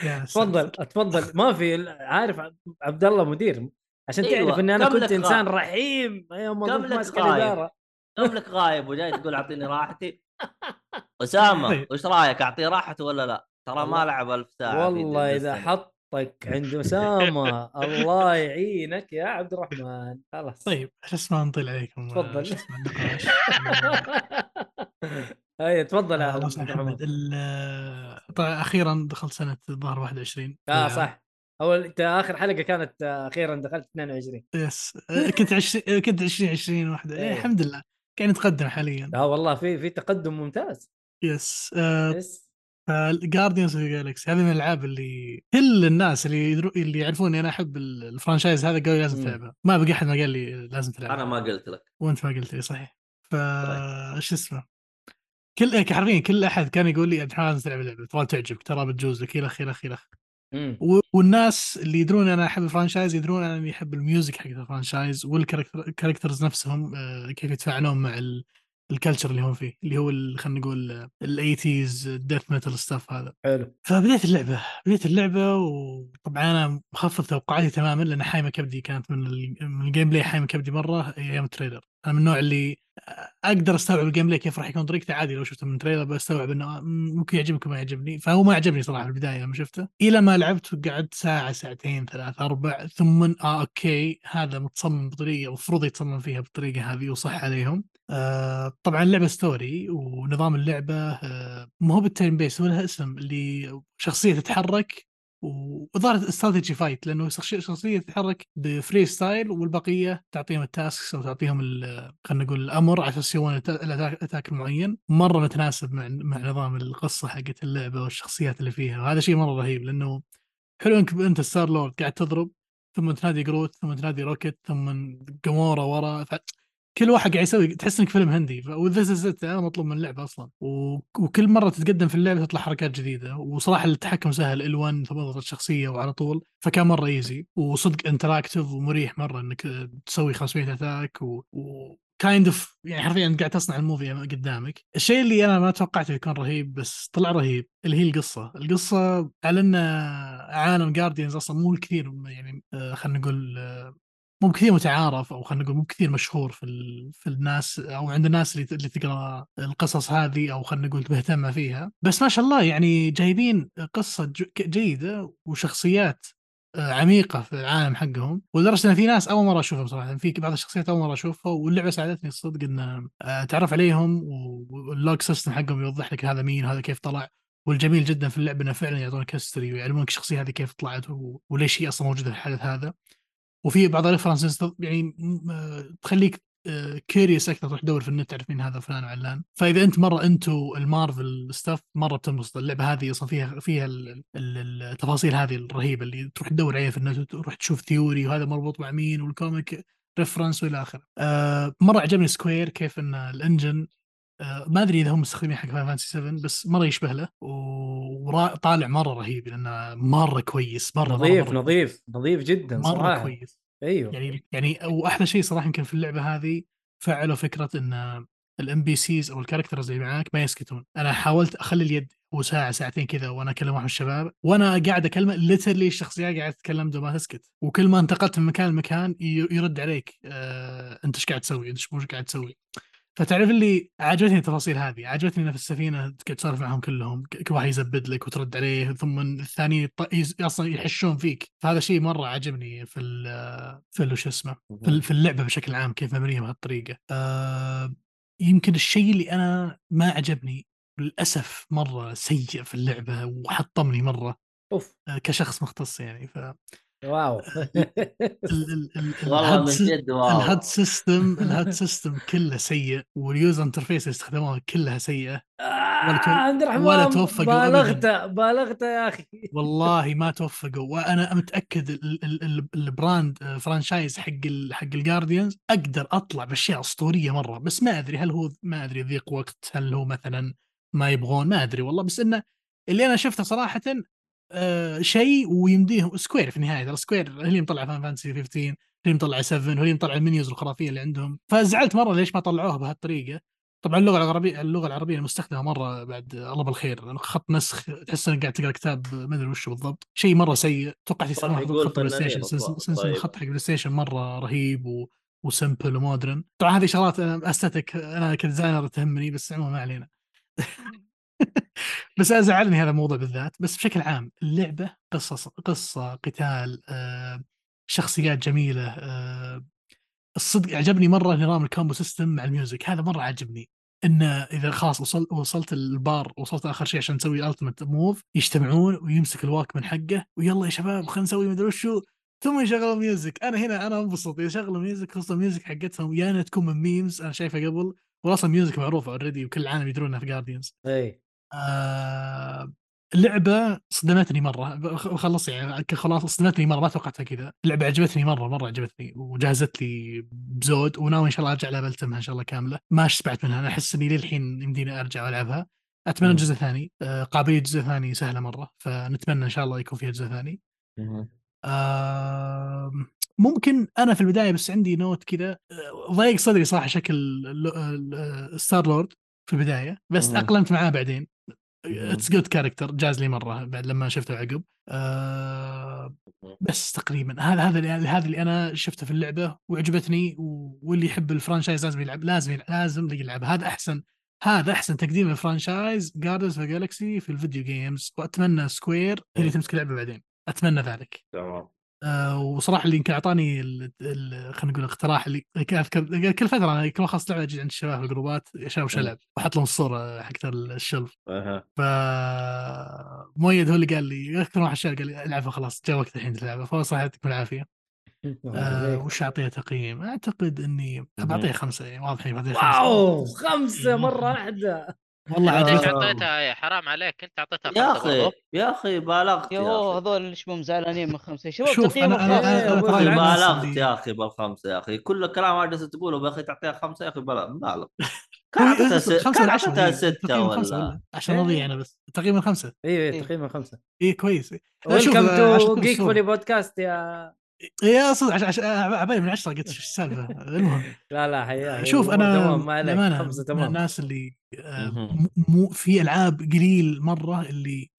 [SPEAKER 6] يا
[SPEAKER 2] تفضل تفضل. ما في عارف عبد الله مدير عشان
[SPEAKER 4] أيوة،
[SPEAKER 2] تعرف
[SPEAKER 4] إني أنا
[SPEAKER 2] كنت إنسان رحيم يوم ما
[SPEAKER 4] كم
[SPEAKER 2] ماسك
[SPEAKER 4] غايب؟
[SPEAKER 2] الاداره
[SPEAKER 4] كم لك غايب وجاي تقول أعطيني راحتي؟ أسامة
[SPEAKER 6] طيب.
[SPEAKER 4] وش رأيك؟ أعطيه راحته ولا لا؟ ترى ما لعب ألف ساعة في
[SPEAKER 2] والله إذا
[SPEAKER 4] ديستني.
[SPEAKER 2] حطك عند اسامه الله يعينك يا عبد الرحمن. خلاص.
[SPEAKER 6] طيب عشان ما نطيل عليكم
[SPEAKER 2] تفضل.
[SPEAKER 6] اسمه النقاش
[SPEAKER 2] أي تفضل يا
[SPEAKER 6] آه، محمد ال- طبعا أخيرا دخلت سنة الظاهر 21
[SPEAKER 2] آه صح. أول أنت آخر حلقة كانت آه، أخيرا دخلت 22
[SPEAKER 6] يس. آه، كنت 20 كنت 20 20 واحدة
[SPEAKER 2] إيه.
[SPEAKER 6] إيه. الحمد لله. قاعد نتقدم حاليا.
[SPEAKER 2] آه والله في في تقدم ممتاز.
[SPEAKER 6] yes. آه
[SPEAKER 2] بس
[SPEAKER 6] ف ال Guardians of Galaxy هذه من الألعاب اللي كل الناس اللي يدرو اللي يعرفوني أنا أحب ال- ال franchise هذا قالوا لازم. تلعبها. ما بقى أحد ما قال لي لازم تلعبها.
[SPEAKER 4] أنا ما قلت لك.
[SPEAKER 6] وأنت ما قلت لي صحيح. ف إيش اسمه؟ كل إيه، حرفيا كل أحد كان يقول لي عبد الرحمن لازم تلعب اللعبة ترى تعجبك ترى بتجوز لك إلى آخره
[SPEAKER 2] مم.
[SPEAKER 6] و- والناس اللي يدرون أنا أحب ال franchise يدرون أنا أني أحب ال music حق ال franchise وال characters نفسهم آه، كيف يتفاعلون مع ال- ال culture اللي هم فيه اللي هو خلينا نقول ال eighties ال death metal stuff هذا.
[SPEAKER 2] حلو.
[SPEAKER 6] فبديت اللعبة بديت اللعبة وطبعا أنا مخفض توقعاتي تماما لأن حايمة كبدي كانت من, ال... من ال gameplay حايمة كبدي مرة أيام ال trailer. أنا من النوع اللي أقدر أستوعب ال gameplay كيف راح يكون طريقته عادي لو شفته من trailer بستوعب إنه ممكن يعجبك وما يعجبني. فهو ما عجبني صراحة في البداية لما شفته. إلى ما لعبت وقعدت ساعة ساعتين ثلاث أربع ثم آه okay هذا متصمم بطريقة المفروض يتصمم فيها بالطريقة هذه وصح عليهم. آه طبعا اللعبه story ونظام اللعبة آه ما هو بال turn base هو لها اسم اللي شخصيه تتحرك وظهرت strategy fight لأنه شخص- شخصية تتحرك ب free style والبقية تعطيهم ال tasks أو تعطيهم خلينا نقول الأمر على أساس يسوون ال attack المعين مرة متناسب مع مع نظام القصة حقت اللعبة والشخصيات اللي فيها وهذا شيء مرة رهيب لأنه حلو إنك أنت Star-Lord قاعد تضرب ثم تنادي Groot ثم تنادي Rocket ثم Gamora ورا. كل واحد قاعد يسوي تحس إنك فيلم هندي. و this is أنا مطلوب من اللعبة أصلا. و... وكل مرة تتقدم في اللعبة تطلع حركات جديدة. وصراحة التحكم سهل L1 ثم تضغط الشخصية وعلى طول. فكان مرة easy وصدق interactive ومريح مرة إنك تسوي 500 attack و... و... kind of يعني حرفيا قاعد تصنع ال movie قدامك. الشيء اللي أنا ما توقعته يكون رهيب بس طلع رهيب اللي هي القصة. القصة على ان عالم Guardians أصلا مو الكثير يعني آه، خلينا نقول آه، مو بكثير متعارف أو خلينا نقول مو بكثير مشهور في ال... في الناس أو عند الناس اللي اللي تقرأ القصص هذه أو خلينا نقول مهتمه فيها. بس ما شاء الله يعني جايبين قصة ج... جيدة وشخصيات آه، عميقة في العالم حقهم. ولدرجة إن في ناس أول مرة أشوفهم صراحة. في بعض الشخصيات أول مرة أشوفها واللعبة ساعدتني الصدق إن آه، أتعرف عليهم وال log system حقهم يوضح لك هذا مين وهذا كيف طلع. والجميل جدا في اللعبة إنه فعلا يعطونك history ويعلمونك الشخصيه هذه كيف طلعت و- وليش هي أصلا موجودة في الحدث هذا. وفي بعض ال references يعني آه، تخليك curious أكثر تروح تدور في النت تعرف مين هذا فلان وعلان فإذا أنت مرة into ال Marvel stuff مرة بتنبسط اللعبة هذه أصلا فيها فيها ال- ال- التفاصيل هذه الرهيبة اللي تروح تدور عليها في النت وتروح تشوف theory وهذا مربوط مع مين وال comic reference وإلى آخره. آه مرة عجبني Square كيف إن ال engine آه ما أدري إذا هم مستخدمين حق Fantasy 7 بس مرة يشبه له وطالع مرة رهيب لأنه مرة كويس مرة
[SPEAKER 2] نظيف
[SPEAKER 6] مرة,
[SPEAKER 2] نظيف نظيف جدا
[SPEAKER 6] مرة
[SPEAKER 2] صراحة.
[SPEAKER 6] كويس.
[SPEAKER 2] أيوه.
[SPEAKER 6] يعني يعني وأحلى شيء صراحة يمكن في اللعبة هذه فعلوا فكرة إن ال NPCs أو ال characters اللي معاك ما يسكتون. أنا حاولت أخلي اليد وساعه ساعتين كذا وأنا أكلم واحد من الشباب وأنا قاعد أكلمه literally الشخصيه قاعدة تتكلم ما تسكت وكل ما انتقلت من مكان لمكان يرد عليك آه أنت إيش قاعد تسوي؟ أنت إيش قاعد تسوي؟ فتعرف اللي عجبتني التفاصيل هذه عجبتني إنه في السفينة قاعد تسولف معهم كلهم كل واحد يزبد لك وترد عليه ثم الثاني يط- يز- أصلا يحشون فيك. فهذا شيء مرة عجبني في ال في ال- وش اسمه في ال- في اللعبة بشكل عام كيف مبنية بهالطريقة. آه يمكن الشيء اللي أنا ما عجبني للأسف مرة سيء في اللعبة وحطمني مرة.
[SPEAKER 2] أوف.
[SPEAKER 6] آه، كشخص مختص يعني ف
[SPEAKER 2] واو.
[SPEAKER 6] ال- ال-
[SPEAKER 4] والله من جد واو.
[SPEAKER 6] ال HUD system ال HUD system كله سيء وال user interface اللي استخدموها كلها سيئه ولا تو-
[SPEAKER 2] آه، عبد الرحمن
[SPEAKER 6] ولا توفقوا
[SPEAKER 2] بالغت بالغت يا أخي.
[SPEAKER 6] والله ما توفقوا. وأنا متأكد ال- ال- ال- ال brand آه، franchise حق ال حق ال Guardians أقدر أطلع بأشياء أسطورية مرة. بس ما أدري هل هو ما أدري يضيق وقت هل هو مثلا ما يبغون ما أدري والله. بس إنه اللي أنا شفته صراحة آه شيء ويمديهم. Square في النهاية ترى Square هي اللي مطلع فاين Final Fantasy 15 هي اللي مطلع 7 هي اللي مطلع ال menus الخرافية اللي عندهم. فزعلت مرة ليش ما طلعوها بهالطريقة. طبعا اللغة العربية اللغة العربية المستخدمة مرة بعد الله بالخير خط نسخ تحس إنك قاعد تقرأ كتاب ما أدري وش بالضبط. شيء مرة سيء. توقعت يستخدمون
[SPEAKER 4] يقول
[SPEAKER 6] خط PlayStation
[SPEAKER 4] طيب.
[SPEAKER 6] الخط حق PlayStation مرة رهيب و... و simple و modern طبعا هذه شغلات aesthetic أنا ك designer تهمني بس عموما ما علينا. بس أزعلني هذا الموضوع بالذات بس بشكل عام اللعبة قصص قصة قتال آه، شخصيات جميلة آه، الصدق عجبني مرة نظام ال combo system مع ال music هذا مرة عجبني انه إذا خلاص وصلت وصلت البار وصلت آخر شيء عشان نسوي ال ultimate move يجتمعون ويمسك ال Walkman حقه ويلا يا شباب خلينا نسوي مدري وشو ثم يشغلوا music أنا هنا أنا أنبسط يشغلوا music خصوصا ال music حقتهم يا انها تكون من memes أنا شايفها قبل واصلا music معروفة already وكل العالم يدرون إنها في Guardians
[SPEAKER 2] اي
[SPEAKER 6] آه اللعبه صدمتني مرة. بخلص يعني خلاص صدمتني مرة ما توقعتها كذا. اللعبه عجبتني مرة مرة عجبتني وجازت لي بزود. وناوي إن شاء الله أرجع لها بلتمها إن شاء الله كاملة. ما شبعت منها. أنا أحس إني للحين يمديني أرجع والعبها
[SPEAKER 2] أتمنى.
[SPEAKER 6] جزء ثاني. آه قابلية جزء ثاني سهلة مرة. فنتمنى إن شاء الله يكون فيها جزء ثاني. آه ممكن أنا في البداية بس عندي note كذا. آه، ضايق صدري صراحة شكل Star-Lord في البداية. بس. أقلمت معاه بعدين. it's good character جاز لي مرة بعد لما شفته عقب. آه بس تقريبا هذا هذا اللي هذا اللي أنا شفته في اللعبة وعجبتني واللي يحب ال franchise لازم يلعب لازم يلعب لازم يلعب. هذا أحسن هذا أحسن تقديم ال franchise Guardians of Galaxy في ال video games وأتمنى Square هي اللي تمسك اللعبه بعدين. أتمنى ذلك.
[SPEAKER 4] تمام.
[SPEAKER 6] آه وصراحة اللي يمكن أعطاني خلينا نقول الاقتراح اللي أذكر كل فترة أنا كل ما اخلص لعبه أجي عند الشباب في ال groupات يا شباب وش. ألعب وأحط لهم الصورة حقت ال
[SPEAKER 4] shelf.
[SPEAKER 6] ف مؤيد هو اللي قال لي أكثر واحد شال قال لي ألعبها خلاص جاء وقت الحين تلعبها فهو صراحة يعطيكم العافية. آه وش أعطيها تقييم؟ أعتقد إني بعطيها خمسة يعني واضح إني بعطيها خمسة.
[SPEAKER 2] wow! خمسة مرة واحدة!
[SPEAKER 6] والله
[SPEAKER 1] بعدين
[SPEAKER 6] عجبتني.
[SPEAKER 1] اعطيتها يا حرام عليك انت اعطيتها
[SPEAKER 4] يا أخي
[SPEAKER 1] برضو.
[SPEAKER 4] يا أخي بالغت
[SPEAKER 5] يا
[SPEAKER 4] أخي
[SPEAKER 5] هذول ليش مو زعلانين من خمسة يا شباب
[SPEAKER 6] شوف أنا
[SPEAKER 2] أنا
[SPEAKER 6] أنا
[SPEAKER 4] بالغت
[SPEAKER 6] اللي-
[SPEAKER 4] يا أخي بالخمسة يا أخي كل الكلام جالس تقوله يا أخي تعطيها خمسة يا أخي بلا- مبالغ
[SPEAKER 6] هو
[SPEAKER 4] كان اعطيتها
[SPEAKER 6] خمسة-
[SPEAKER 4] ست
[SPEAKER 6] خمسة
[SPEAKER 4] كان
[SPEAKER 6] من عشرة
[SPEAKER 4] اعطيتها
[SPEAKER 6] هي.
[SPEAKER 4] ستة
[SPEAKER 6] تقييم خمسة
[SPEAKER 4] ولا
[SPEAKER 6] عشان
[SPEAKER 2] إيه.
[SPEAKER 6] اضيع أنا بس تقييم خمسة
[SPEAKER 2] أيوه
[SPEAKER 5] إيه.
[SPEAKER 2] تقييم خمسة
[SPEAKER 6] اي كويس
[SPEAKER 2] ويلكم تو جيك. فولي بودكاست يا
[SPEAKER 6] يا صدق عشان عشان عبالي من عشرة قلت شو السالفة؟ المهم.
[SPEAKER 2] لا لا حياك
[SPEAKER 6] شوف أنا
[SPEAKER 2] تمام ما
[SPEAKER 6] من
[SPEAKER 2] تمام
[SPEAKER 6] الناس اللي آه، مو في ألعاب قليل مرة اللي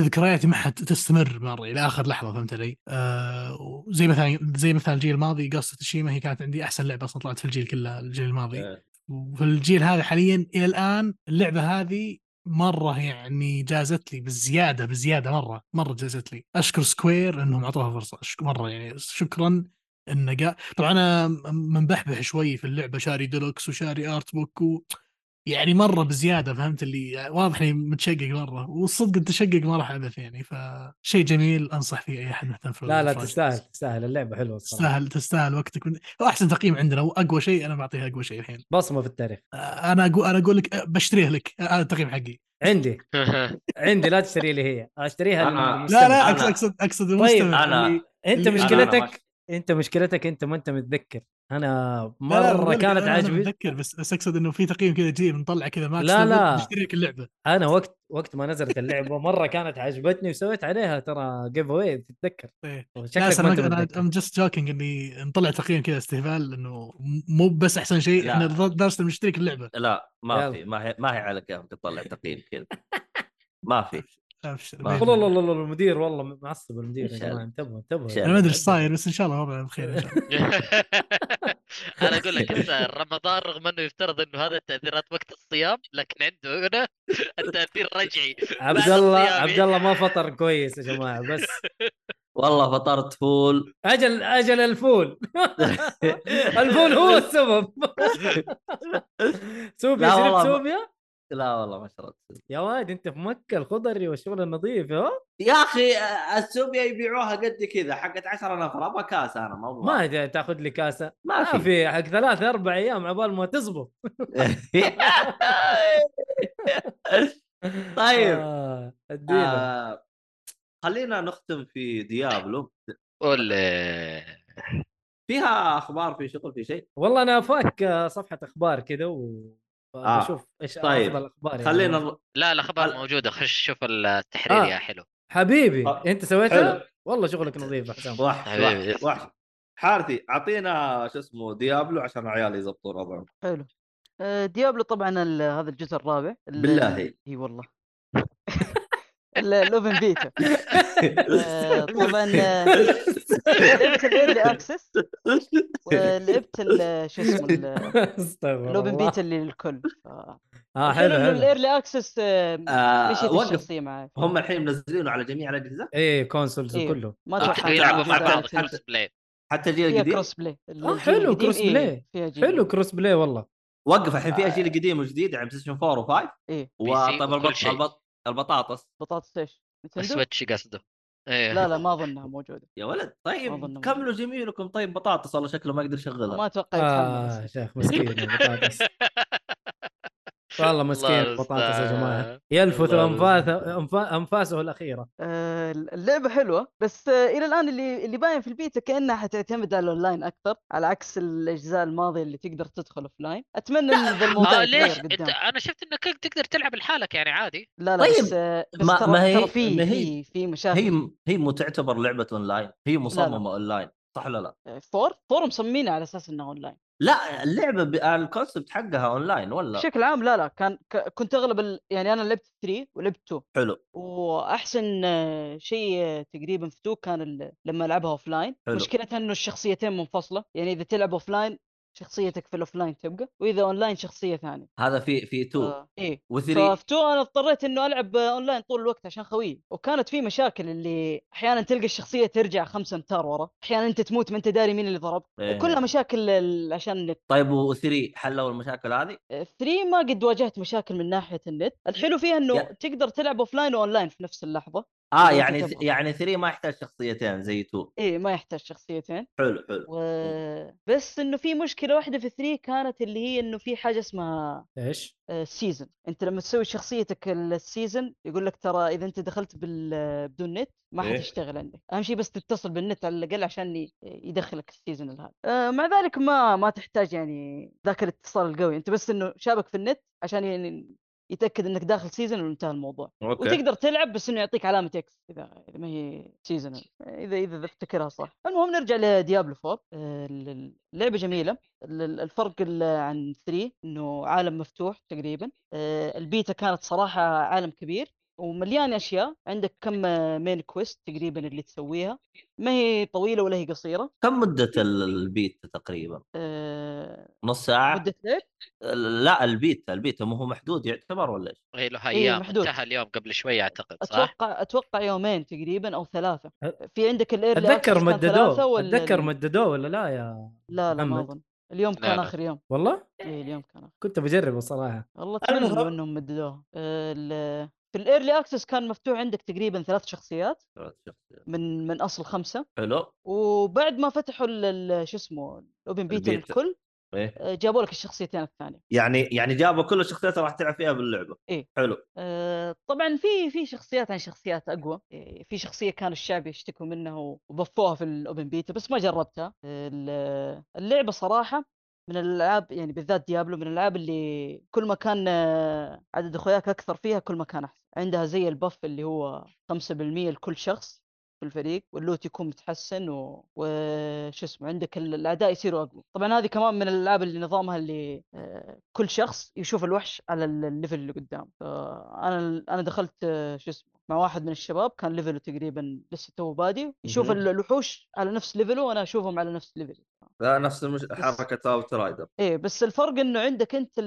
[SPEAKER 6] ذكرياتي معها تستمر مرة إلى آخر لحظة فهمت علي؟ آه وزي مثلا زي مثلا الجيل الماضي قصه تشيما هي كانت عندي أحسن لعبة أصلا طلعت في الجيل كله الجيل الماضي.
[SPEAKER 4] إيه.
[SPEAKER 6] وفي الجيل هذا حاليا إلى الآن اللعبة هذه مرة يعني جازت لي بزيادة بزيادة مرة مرة جازت لي. أشكر Square إنهم أعطوها فرصة. مرة يعني شكرا انه قا... طبعا أنا منبحبح شوي في اللعبة شاري ديلوكس وشاري art book و... يعني مرة بزيادة فهمت اللي واضح إني متشقق مرة والصدق التشقق ما راح ابث يعني فشيء جميل أنصح فيه أي أحد مهتم في
[SPEAKER 2] لا لا. تستاهل تستاهل اللعبة حلوة الصراحة.
[SPEAKER 6] تستاهل تستاهل وقتك. من... احسن تقييم عندنا وأقوى شيء أنا بعطيها أقوى شيء الحين.
[SPEAKER 2] بصمة في التاريخ.
[SPEAKER 6] أنا أقول أنا أقول لك بشتريها لك هذا التقييم حقي.
[SPEAKER 2] عندي. عندي لا تشتري لي هي. أشتريها
[SPEAKER 4] أنا-.
[SPEAKER 6] لا لا
[SPEAKER 4] أنا-
[SPEAKER 6] اقصد اقصد أقصد
[SPEAKER 2] طيب،
[SPEAKER 6] المستمع
[SPEAKER 4] أنا-
[SPEAKER 6] اللي... أنت
[SPEAKER 2] مشكلتك أنت مشكلتك أنت ما أنت متذكر. أنا
[SPEAKER 6] لا، لا، مرة لك
[SPEAKER 2] كانت
[SPEAKER 6] أنا
[SPEAKER 2] عاجبي
[SPEAKER 6] متذكر بس بس اقصد إنه في تقييم كذا جديد بنطلع كذا max
[SPEAKER 2] لا، لا.
[SPEAKER 6] نشتري لك اللعبة
[SPEAKER 2] أنا وقت وقت ما نزلت اللعبة مرة كانت عجبتني وسويت عليها ترى giveaway تتذكر.
[SPEAKER 6] لا
[SPEAKER 2] شكلك أنا
[SPEAKER 6] I'm just joking إني نطلع تقييم كذا استهبال إنه مو بس أحسن شيء
[SPEAKER 4] لا.
[SPEAKER 6] إحنا لدرجه نشترك اللعبة
[SPEAKER 4] لا ما. في ما هي ما هي على كيفك تطلع تقييم كذا ما في
[SPEAKER 2] والله والله والله المدير والله معصب المدير يا
[SPEAKER 4] جماعة؟
[SPEAKER 2] انتبهوا انتبهوا
[SPEAKER 6] أنا ما أدري إيش صاير بس إن شاء الله الوضع بخير إن شاء الله.
[SPEAKER 1] أنا أقول لك رمضان رغم إنه يفترض إنه هذا التاثيرات وقت الصيام لكن عنده هنا التاثير رجعي.
[SPEAKER 2] عبد الله. عبد الله ما فطر كويس يا جماعة بس.
[SPEAKER 4] والله فطرت فول.
[SPEAKER 2] أجل أجل الفول. الفول هو السبب. سوبيا شربت سوبيا
[SPEAKER 4] لا والله ما شربت
[SPEAKER 2] يا واد انت في مكة الخضري والشغل النظيف ها؟
[SPEAKER 4] يا أخي السوبيا يبيعوها قد كذا حقت 10 نفر أبغى كاس أنا ما أبغى.
[SPEAKER 2] ما تأخذ لي كاسة؟
[SPEAKER 4] ما
[SPEAKER 2] ما
[SPEAKER 4] في.
[SPEAKER 2] في حق ثلاث أربع أيام عبال ما تزبط.
[SPEAKER 4] طيب.
[SPEAKER 2] آه
[SPEAKER 4] آه خلينا نختم في ديابلو.
[SPEAKER 1] قول
[SPEAKER 4] فيها أخبار في شغل في شيء؟
[SPEAKER 2] والله أنا فاك صفحة أخبار كذا و
[SPEAKER 4] آه.
[SPEAKER 2] بشوف إيش
[SPEAKER 4] طيب.
[SPEAKER 2] أفضل الأخبار يعني.
[SPEAKER 4] خلينا نر-
[SPEAKER 1] لا الأخبار
[SPEAKER 4] هل-
[SPEAKER 1] موجودة خش شوف التحرير
[SPEAKER 2] آه.
[SPEAKER 1] يا حلو
[SPEAKER 2] حبيبي
[SPEAKER 4] آه.
[SPEAKER 2] أنت سويتها. والله شغلك نظيف حسام
[SPEAKER 4] وحش
[SPEAKER 1] حبيبي.
[SPEAKER 4] وحش حارثي أعطينا شو اسمه Diablo عشان عيالي يضبطون وضعهم
[SPEAKER 5] حلو آه، Diablo طبعا هذا الجزء الرابع ال-
[SPEAKER 4] بالله.
[SPEAKER 5] إي والله ال- ال open beta آه، طبعا آه، لعبت ال early access ولعبت شو اسمه ال
[SPEAKER 2] open.
[SPEAKER 5] beta اللي للكل
[SPEAKER 2] آه حلو حلو.
[SPEAKER 5] ال early
[SPEAKER 4] access
[SPEAKER 5] مشيت الشخصيه معي
[SPEAKER 4] هم الحين منزلينه على جميع الاجهزه
[SPEAKER 2] إيه consoles
[SPEAKER 5] إيه.
[SPEAKER 2] وكله.
[SPEAKER 5] ما
[SPEAKER 4] آه،
[SPEAKER 5] أتوقع
[SPEAKER 4] حتى
[SPEAKER 1] يلعبوا مع
[SPEAKER 4] حتى-
[SPEAKER 1] بعض cross-play
[SPEAKER 4] حتى الجيل القديم؟
[SPEAKER 5] كروس بلاي
[SPEAKER 2] حلو، كروس بلاي.
[SPEAKER 5] جيل
[SPEAKER 2] حلو cross-play والله.
[SPEAKER 4] وقف الحين في. الجيل القديم والجديد يعني PlayStation 4 و5
[SPEAKER 1] إيه.
[SPEAKER 4] PC البطاطس.
[SPEAKER 5] بطاطس إيش؟ نينتندو؟
[SPEAKER 1] سويتش قصده. إيه.
[SPEAKER 5] لا لا ما اظنها موجودة.
[SPEAKER 4] يا ولد طيب كملوا جميلكم. طيب بطاطس والله شكله ما يقدر يشغلها
[SPEAKER 5] ما أتوقع
[SPEAKER 2] آه شيخ مسكين البطاطس والله مسكين
[SPEAKER 1] الله
[SPEAKER 2] البطاطس يا
[SPEAKER 1] جماعة.
[SPEAKER 2] يلفت أنف- أنفاسه الأخيرة.
[SPEAKER 5] آه، اللعبة حلوة بس آه، إلى الآن اللي اللي باين في البيتا كأنها حتعتمد على الأونلاين أكثر على عكس الأجزاء الماضية اللي تقدر تدخل offline. أتمنى إن ذا الموضوع يتغير
[SPEAKER 1] ليش؟ أنا شفت انك تقدر تلعب لحالك يعني عادي.
[SPEAKER 5] لا لا
[SPEAKER 4] طيب،
[SPEAKER 5] بس آه، بس
[SPEAKER 4] ما- هي-
[SPEAKER 5] في
[SPEAKER 4] ما هي-
[SPEAKER 5] في مشاكل.
[SPEAKER 4] هي هي مو تعتبر لعبة أونلاين هي مصممة أونلاين صح ولا لا؟
[SPEAKER 5] آه، four four مصممينها على أساس إنها أونلاين.
[SPEAKER 4] لا اللعبة ب... ال concept حقها اونلاين ولا؟
[SPEAKER 5] بشكل عام لا لا. كان ك- كنت أغلب ال... يعني أنا لعبت 3 ولعبت 2
[SPEAKER 4] حلو.
[SPEAKER 5] وأحسن آه، شيء آه، تقريبا في 2 كان ال- لما ألعبها
[SPEAKER 4] offline.
[SPEAKER 5] مشكلتها إنه الشخصيتين منفصلة. يعني إذا تلعب offline شخصيتك في ال offline تبقى وإذا اون لاين شخصية ثانية.
[SPEAKER 4] هذا في في 2
[SPEAKER 5] آه إيه.
[SPEAKER 4] و3
[SPEAKER 5] ففي 2 أنا اضطريت إنه ألعب آه، أونلاين طول الوقت عشان خوي وكانت في مشاكل اللي أحيانا تلقى الشخصية ترجع خمسة أمتار ورا. أحيانا أنت تموت ما أنت داري مين اللي ضرب.
[SPEAKER 4] إيه.
[SPEAKER 5] كلها مشاكل عشان النت.
[SPEAKER 4] طيب و3 حلوا المشاكل هذه؟
[SPEAKER 5] 3 ما قد واجهت مشاكل من ناحية النت. الحلو فيها إنه
[SPEAKER 4] يا-
[SPEAKER 5] تقدر تلعب offline واون لاين في نفس اللحظة. آه
[SPEAKER 4] يعني
[SPEAKER 5] تبغى.
[SPEAKER 4] يعني 3 ما يحتاج شخصيتين زي 2
[SPEAKER 5] إيه ما يحتاج شخصيتين.
[SPEAKER 4] حلو حلو.
[SPEAKER 5] و... بس إنه في مشكلة واحدة في 3 كانت اللي هي إنه في حاجة اسمها
[SPEAKER 2] إيش؟
[SPEAKER 5] ال season أنت لما تسوي شخصيتك ال season يقول لك ترى إذا أنت دخلت بال... بدون نت ما
[SPEAKER 4] إيه.
[SPEAKER 5] حتشتغل عندك. أهم شيء بس تتصل بالنت على الأقل عشان يدخلك ال season هذا آه مع ذلك ما ما تحتاج يعني ذاك الاتصال القوي. أنت بس إنه شابك في النت عشان يعني يتأكد إنك داخل season وانتهى الموضوع.
[SPEAKER 4] أوكي.
[SPEAKER 5] وتقدر تلعب بس إنه يعطيك علامة X إذا إذا ما هي season إذا إذا افتكرها صح. المهم نرجع لديابلو 4 آه، ال- اللعبه جميلة. ال- ال- الفرق ال- عن 3 إنه عالم مفتوح تقريبا. آه، البيتا كانت صراحة عالم كبير. ومليان أشياء عندك كم main quest تقريبا اللي تسويها ما هي طويلة ولا هي قصيرة
[SPEAKER 4] كم مدة ال- البيت تقريبا؟
[SPEAKER 5] آه،
[SPEAKER 4] نص ساعة؟
[SPEAKER 5] مدة لعب
[SPEAKER 4] لا البيت البيت مو هو محدود يعتبر ولا إيش؟
[SPEAKER 1] هي له
[SPEAKER 5] إيه،
[SPEAKER 1] أيام
[SPEAKER 5] محدود.
[SPEAKER 1] انتهى اليوم قبل شوي أعتقد صح؟
[SPEAKER 5] أتوقع أتوقع يومين تقريبا أو
[SPEAKER 2] ثلاثة
[SPEAKER 5] في عندك الايرلي أتذكر
[SPEAKER 2] مددوه
[SPEAKER 5] ولا أتذكر
[SPEAKER 2] مددوه ولا لا يا
[SPEAKER 5] لا لا ما. أظن اليوم
[SPEAKER 1] لا،
[SPEAKER 5] كان
[SPEAKER 1] لا.
[SPEAKER 5] آخر يوم
[SPEAKER 2] والله
[SPEAKER 5] إيه اليوم كان آخر.
[SPEAKER 2] كنت بجربه صراحة
[SPEAKER 5] والله اتمنى. لو إنهم مددوها ال- في ال early access كان مفتوح عندك تقريبا ثلاث شخصيات.
[SPEAKER 4] ثلاث شخصيات.
[SPEAKER 5] من من أصل خمسة.
[SPEAKER 4] حلو.
[SPEAKER 5] وبعد ما فتحوا شو اسمه ال open
[SPEAKER 4] beta.
[SPEAKER 5] للكل
[SPEAKER 4] إيه.
[SPEAKER 5] آه، جابوا لك الشخصيتين الثانية.
[SPEAKER 4] يعني يعني جابوا كل الشخصيات راح تلعب فيها باللعبة.
[SPEAKER 5] إيه.
[SPEAKER 4] حلو.
[SPEAKER 5] آه، طبعا في في شخصيات عن شخصيات أقوى. إيه، في شخصية كان الشعب يشتكوا منها وضعفوها في ال open beta بس ما جربتها. ال- اللعبة صراحة من الألعاب يعني بالذات ديابلو من الألعاب اللي كل ما كان آه، عدد أخوياك أكثر فيها كل ما كان أحسن. عندها زي ال buff اللي هو 5% لكل شخص في الفريق وال loot يكون متحسن و... وش اسمه عندك ال- الاعداء يصيروا أقوى. طبعا هذه كمان من الألعاب اللي نظامها اللي آه، كل شخص يشوف الوحش على ال- ال level اللي قدام. فأنا أنا دخلت آه، شو اسمه مع واحد من الشباب كان level ه تقريبا لسه توه بادي يشوف الوحوش على نفس level ه وأنا أشوفهم على نفس level ي
[SPEAKER 4] لا نفس المش... حركة Outriders
[SPEAKER 5] إيه بس الفرق إنه عندك أنت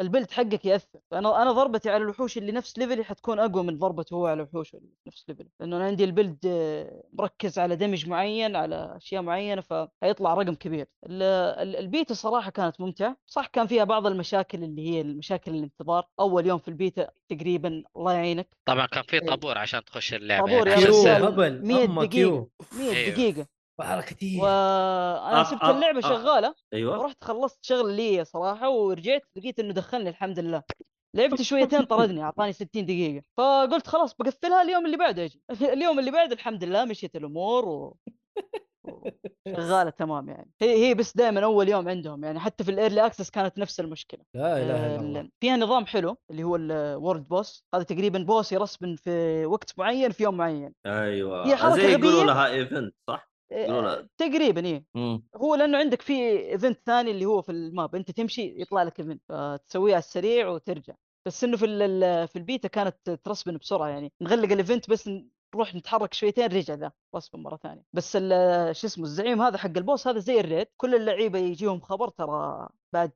[SPEAKER 5] ال- ال- البيلد حقك يأثر. أنا أنا ضربتي على الوحوش اللي نفس level ي حتكون أقوى من ضربته هو على الوحوش اللي نفس level ي لأنه أنا عندي ال build آه، مركز على damage معين على أشياء معينة فهيطلع رقم كبير. ال- ال- البيتا صراحة كانت ممتعة. صح كان فيها بعض المشاكل اللي هي المشاكل الانتظار. أول يوم في البيتا تقريبا الله يعينك.
[SPEAKER 1] طبعا كان في
[SPEAKER 5] إيه.
[SPEAKER 1] طابور عشان تخش اللعبة.
[SPEAKER 5] طابور
[SPEAKER 1] يعني
[SPEAKER 5] يا
[SPEAKER 1] عشان
[SPEAKER 2] queue
[SPEAKER 5] رجال.
[SPEAKER 1] تسوي-
[SPEAKER 2] هبل.
[SPEAKER 5] 100
[SPEAKER 2] اما
[SPEAKER 5] دقيقة.
[SPEAKER 2] queue.
[SPEAKER 5] 100
[SPEAKER 1] أيوه.
[SPEAKER 2] دقيقة. كثير
[SPEAKER 5] وأنا
[SPEAKER 4] آه،
[SPEAKER 5] سبت
[SPEAKER 4] آه،
[SPEAKER 5] اللعبة
[SPEAKER 4] آه.
[SPEAKER 5] شغالة
[SPEAKER 4] أيوه.
[SPEAKER 5] ورحت خلصت شغل لي صراحة ورجعت لقيت إنه دخلني الحمد لله. لعبت شويتين طردني أعطاني 60 دقيقة. فقلت خلاص بقفلها اليوم اللي بعده أجي. اليوم اللي بعده الحمد لله مشيت الأمور و... شغاله تمام يعني. هي هي بس دائما أول يوم عندهم يعني حتى في ال early access كانت نفس المشكلة.
[SPEAKER 2] لا إله
[SPEAKER 5] آه،
[SPEAKER 2] الا الله.
[SPEAKER 5] ال- فيها نظام حلو اللي هو ال world boss هذا تقريبا boss ي respawn في وقت معين في يوم معين.
[SPEAKER 4] أيوه.
[SPEAKER 5] هي حركة
[SPEAKER 4] زي يقولوا
[SPEAKER 5] غبية.
[SPEAKER 4] لها event صح؟
[SPEAKER 5] آه، تقريبا
[SPEAKER 4] إيه.
[SPEAKER 5] هو لأنه عندك في event ثاني اللي هو في ال map أنت تمشي يطلع لك event فتسويه على السريع وترجع. بس إنه في في البيتا كانت ت respawn بسرعة يعني. نغلق ال event بس نروح نتحرك شويتين رجع ذا respawn مرة ثانية. بس ال- شو اسمه الزعيم هذا حق ال boss هذا زي ال raid كل اللعيبة يجيهم خبر ترى بعد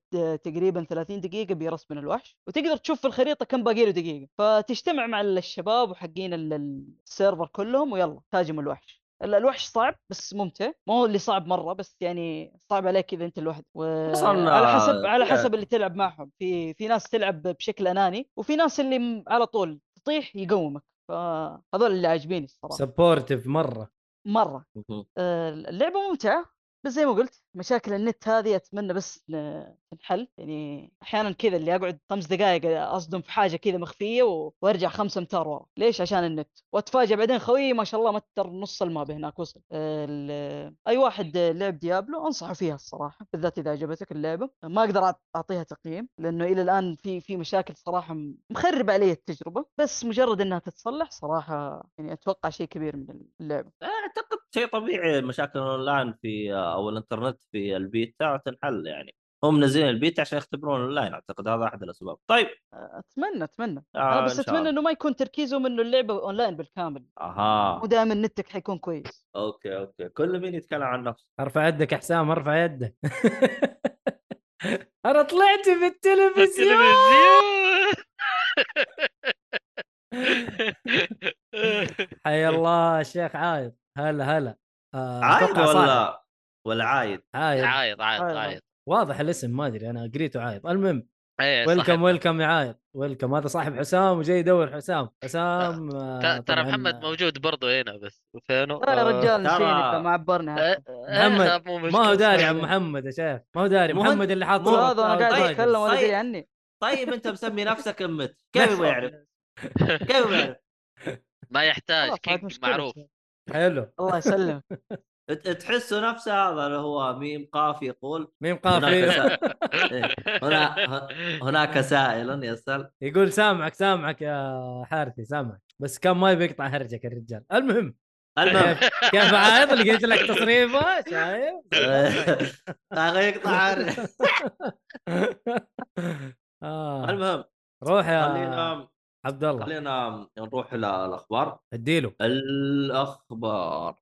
[SPEAKER 5] تقريبا 30 دقيقة بي respawn الوحش. وتقدر تشوف في الخريطة كم باقي له دقيقة. فتجتمع مع الشباب وحقين ال- ال- ال server كلهم ويلا تهاجم الوحش. ال- الوحش صعب بس ممتع. ما هو اللي صعب مرة بس يعني صعب عليك إذا أنت لوحدك
[SPEAKER 4] أصلاً،
[SPEAKER 5] وعلى حسب على
[SPEAKER 4] يعني-
[SPEAKER 5] حسب اللي تلعب معهم. في في ناس تلعب بشكل أناني وفي ناس اللي على طول تطيح يقومك. فهذول اللي عاجبيني الصراحة.
[SPEAKER 2] supportive مرة.
[SPEAKER 5] مرة. آه، اللعبة ممتعة. بس زي ما قلت مشاكل النت هذه أتمنى بس تنحل. يعني أحيانا كذا اللي أقعد خمس دقائق أصدم في حاجة كذا مخفية و... وأرجع خمسة امتار ورا. ليش؟ عشان النت. واتفاجئ بعدين خويي ما شاء الله متر نص ال map هناك وصل. ال- أي واحد لعب ديابلو أنصحه فيها الصراحة بالذات إذا عجبتك اللعبة. ما أقدر أعطيها تقييم لأنه إلى الآن في في مشاكل صراحة مخرب علي التجربة. بس مجرد إنها تتصلح صراحة يعني أتوقع شيء كبير من اللعبة.
[SPEAKER 4] أعتقد شيء طبيعي مشاكل الاونلاين في أو الإنترنت في البيتا تنحل يعني. هم منزلين البيتا عشان يختبرون اونلاين أعتقد هذا أحد الأسباب. طيب.
[SPEAKER 5] أتمنى أتمنى.
[SPEAKER 4] آه أنا
[SPEAKER 5] بس
[SPEAKER 4] أتمنى.
[SPEAKER 5] إنه ما يكون تركيزهم انه اللعبة اونلاين بالكامل.
[SPEAKER 4] أها.
[SPEAKER 5] مو دائما نتك حيكون كويس.
[SPEAKER 4] أوكي أوكي. كل مين يتكلم عن نفسه؟
[SPEAKER 2] أرفع يدك يا حسام أرفع يدك. أنا طلعت في التلفزيون حيا الله الشيخ عايض هلا هلا آه،
[SPEAKER 4] عايد
[SPEAKER 2] صاحب.
[SPEAKER 4] ولا ولا عايد
[SPEAKER 2] عايض
[SPEAKER 1] عايض عايض
[SPEAKER 5] عايض.
[SPEAKER 1] عايض
[SPEAKER 2] واضح الاسم ما أدري أنا قريته عايض المهم
[SPEAKER 1] إيه
[SPEAKER 2] ويلكم
[SPEAKER 1] صاحبنا.
[SPEAKER 2] ويلكم يا عايض ويلكم هذا صاحب حسام وجاي يدور حسام حسام آه،
[SPEAKER 1] ترى محمد
[SPEAKER 2] آه،
[SPEAKER 1] موجود برضو هنا بس فينه
[SPEAKER 5] ترى يا رجال نسيني ما عبرني
[SPEAKER 1] آه،
[SPEAKER 5] حتى.
[SPEAKER 1] آه،
[SPEAKER 2] محمد،
[SPEAKER 1] آه،
[SPEAKER 2] ما هو. داري عن محمد يا شيخ ما هو داري
[SPEAKER 4] هو-
[SPEAKER 2] محمد اللي حاط
[SPEAKER 4] مو
[SPEAKER 5] مو
[SPEAKER 2] صورة
[SPEAKER 5] هذا
[SPEAKER 2] أنا
[SPEAKER 5] قاعد
[SPEAKER 2] رايدرز.
[SPEAKER 5] أتكلم ولا
[SPEAKER 4] طيب.
[SPEAKER 5] عني
[SPEAKER 4] طيب أنت مسمي نفسك امت كيف يبغى يعرف؟ كيف؟
[SPEAKER 1] ما يحتاج كينج. معروف.
[SPEAKER 2] حلو.
[SPEAKER 5] الله يسلمك.
[SPEAKER 4] ت- تحسه نفسه هذا اللي هو ميم قاف يقول
[SPEAKER 2] ميم
[SPEAKER 4] هناك
[SPEAKER 2] قافي.
[SPEAKER 4] سا... إيه. هنا هناك سائل يسال
[SPEAKER 2] يقول سامعك سامعك يا حارثي سامعك. بس كان ما يبي يقطع هرجك الرجال. المهم
[SPEAKER 4] المهم.
[SPEAKER 2] كيف عايض لقيت لك تصريفه؟ شايف؟
[SPEAKER 4] اغى يقطع
[SPEAKER 2] آه.
[SPEAKER 4] المهم
[SPEAKER 2] روح يا
[SPEAKER 4] خلينا
[SPEAKER 2] عبد الله.
[SPEAKER 4] خلينا نروح للاخبار
[SPEAKER 2] اديله.
[SPEAKER 4] الأخبار.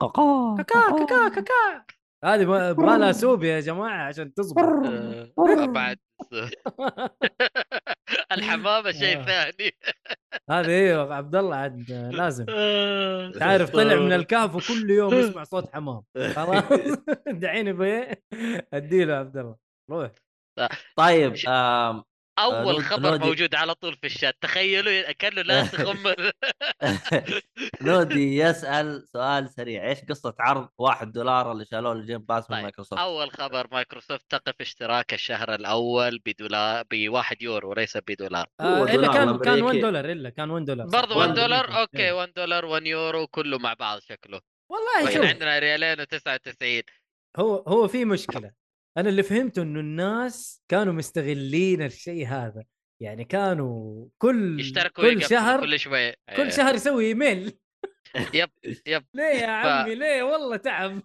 [SPEAKER 2] كاكا. كاكا كاكا. هذه ما- لها سوب يا جماعة عشان تزبط
[SPEAKER 1] آه، بعد. الحمامة شيء
[SPEAKER 2] آه.
[SPEAKER 1] ثاني.
[SPEAKER 2] هذه أيوه عبد الله عاد لازم.
[SPEAKER 1] آه.
[SPEAKER 2] تعرف طلع من الكهف وكل يوم يسمع صوت حمام. خلاص. دعيني بيه اديله عبد الله. روح.
[SPEAKER 4] طيب
[SPEAKER 1] أول
[SPEAKER 4] نود-
[SPEAKER 1] خبر
[SPEAKER 4] نودي.
[SPEAKER 1] موجود على طول في الشات. تخيلوا كأنه ناس هم
[SPEAKER 4] نودي يسأل سؤال سريع. إيش قصة عرض واحد دولار اللي شالوه ال Game Pass من
[SPEAKER 1] طيب،
[SPEAKER 4] مايكروسوفت؟
[SPEAKER 1] أول خبر مايكروسوفت توقف اشتراك الشهر الأول بدولار بواحد يورو وليس بدولار.
[SPEAKER 2] آه
[SPEAKER 4] هو إلا
[SPEAKER 2] كان كان 1
[SPEAKER 4] الأمريكي.
[SPEAKER 2] دولار إلا كان 1 دولار.
[SPEAKER 1] برضه
[SPEAKER 4] 1
[SPEAKER 1] 1 دولار. okay 1 دولار 1 يورو كله مع بعض شكله.
[SPEAKER 2] والله
[SPEAKER 1] وإحنا
[SPEAKER 2] شوف.
[SPEAKER 1] عندنا ريالين و99
[SPEAKER 2] هو هو في مشكلة. أنا اللي فهمته إنه الناس كانوا مستغلين الشيء هذا. يعني كانوا كل
[SPEAKER 1] يشتركوا
[SPEAKER 2] كل شهر
[SPEAKER 1] كل شوية
[SPEAKER 2] كل
[SPEAKER 1] إيه.
[SPEAKER 2] شهر يسوي إيميل.
[SPEAKER 1] يب يب.
[SPEAKER 2] ليه يا عمي؟ ليه؟ والله تعب.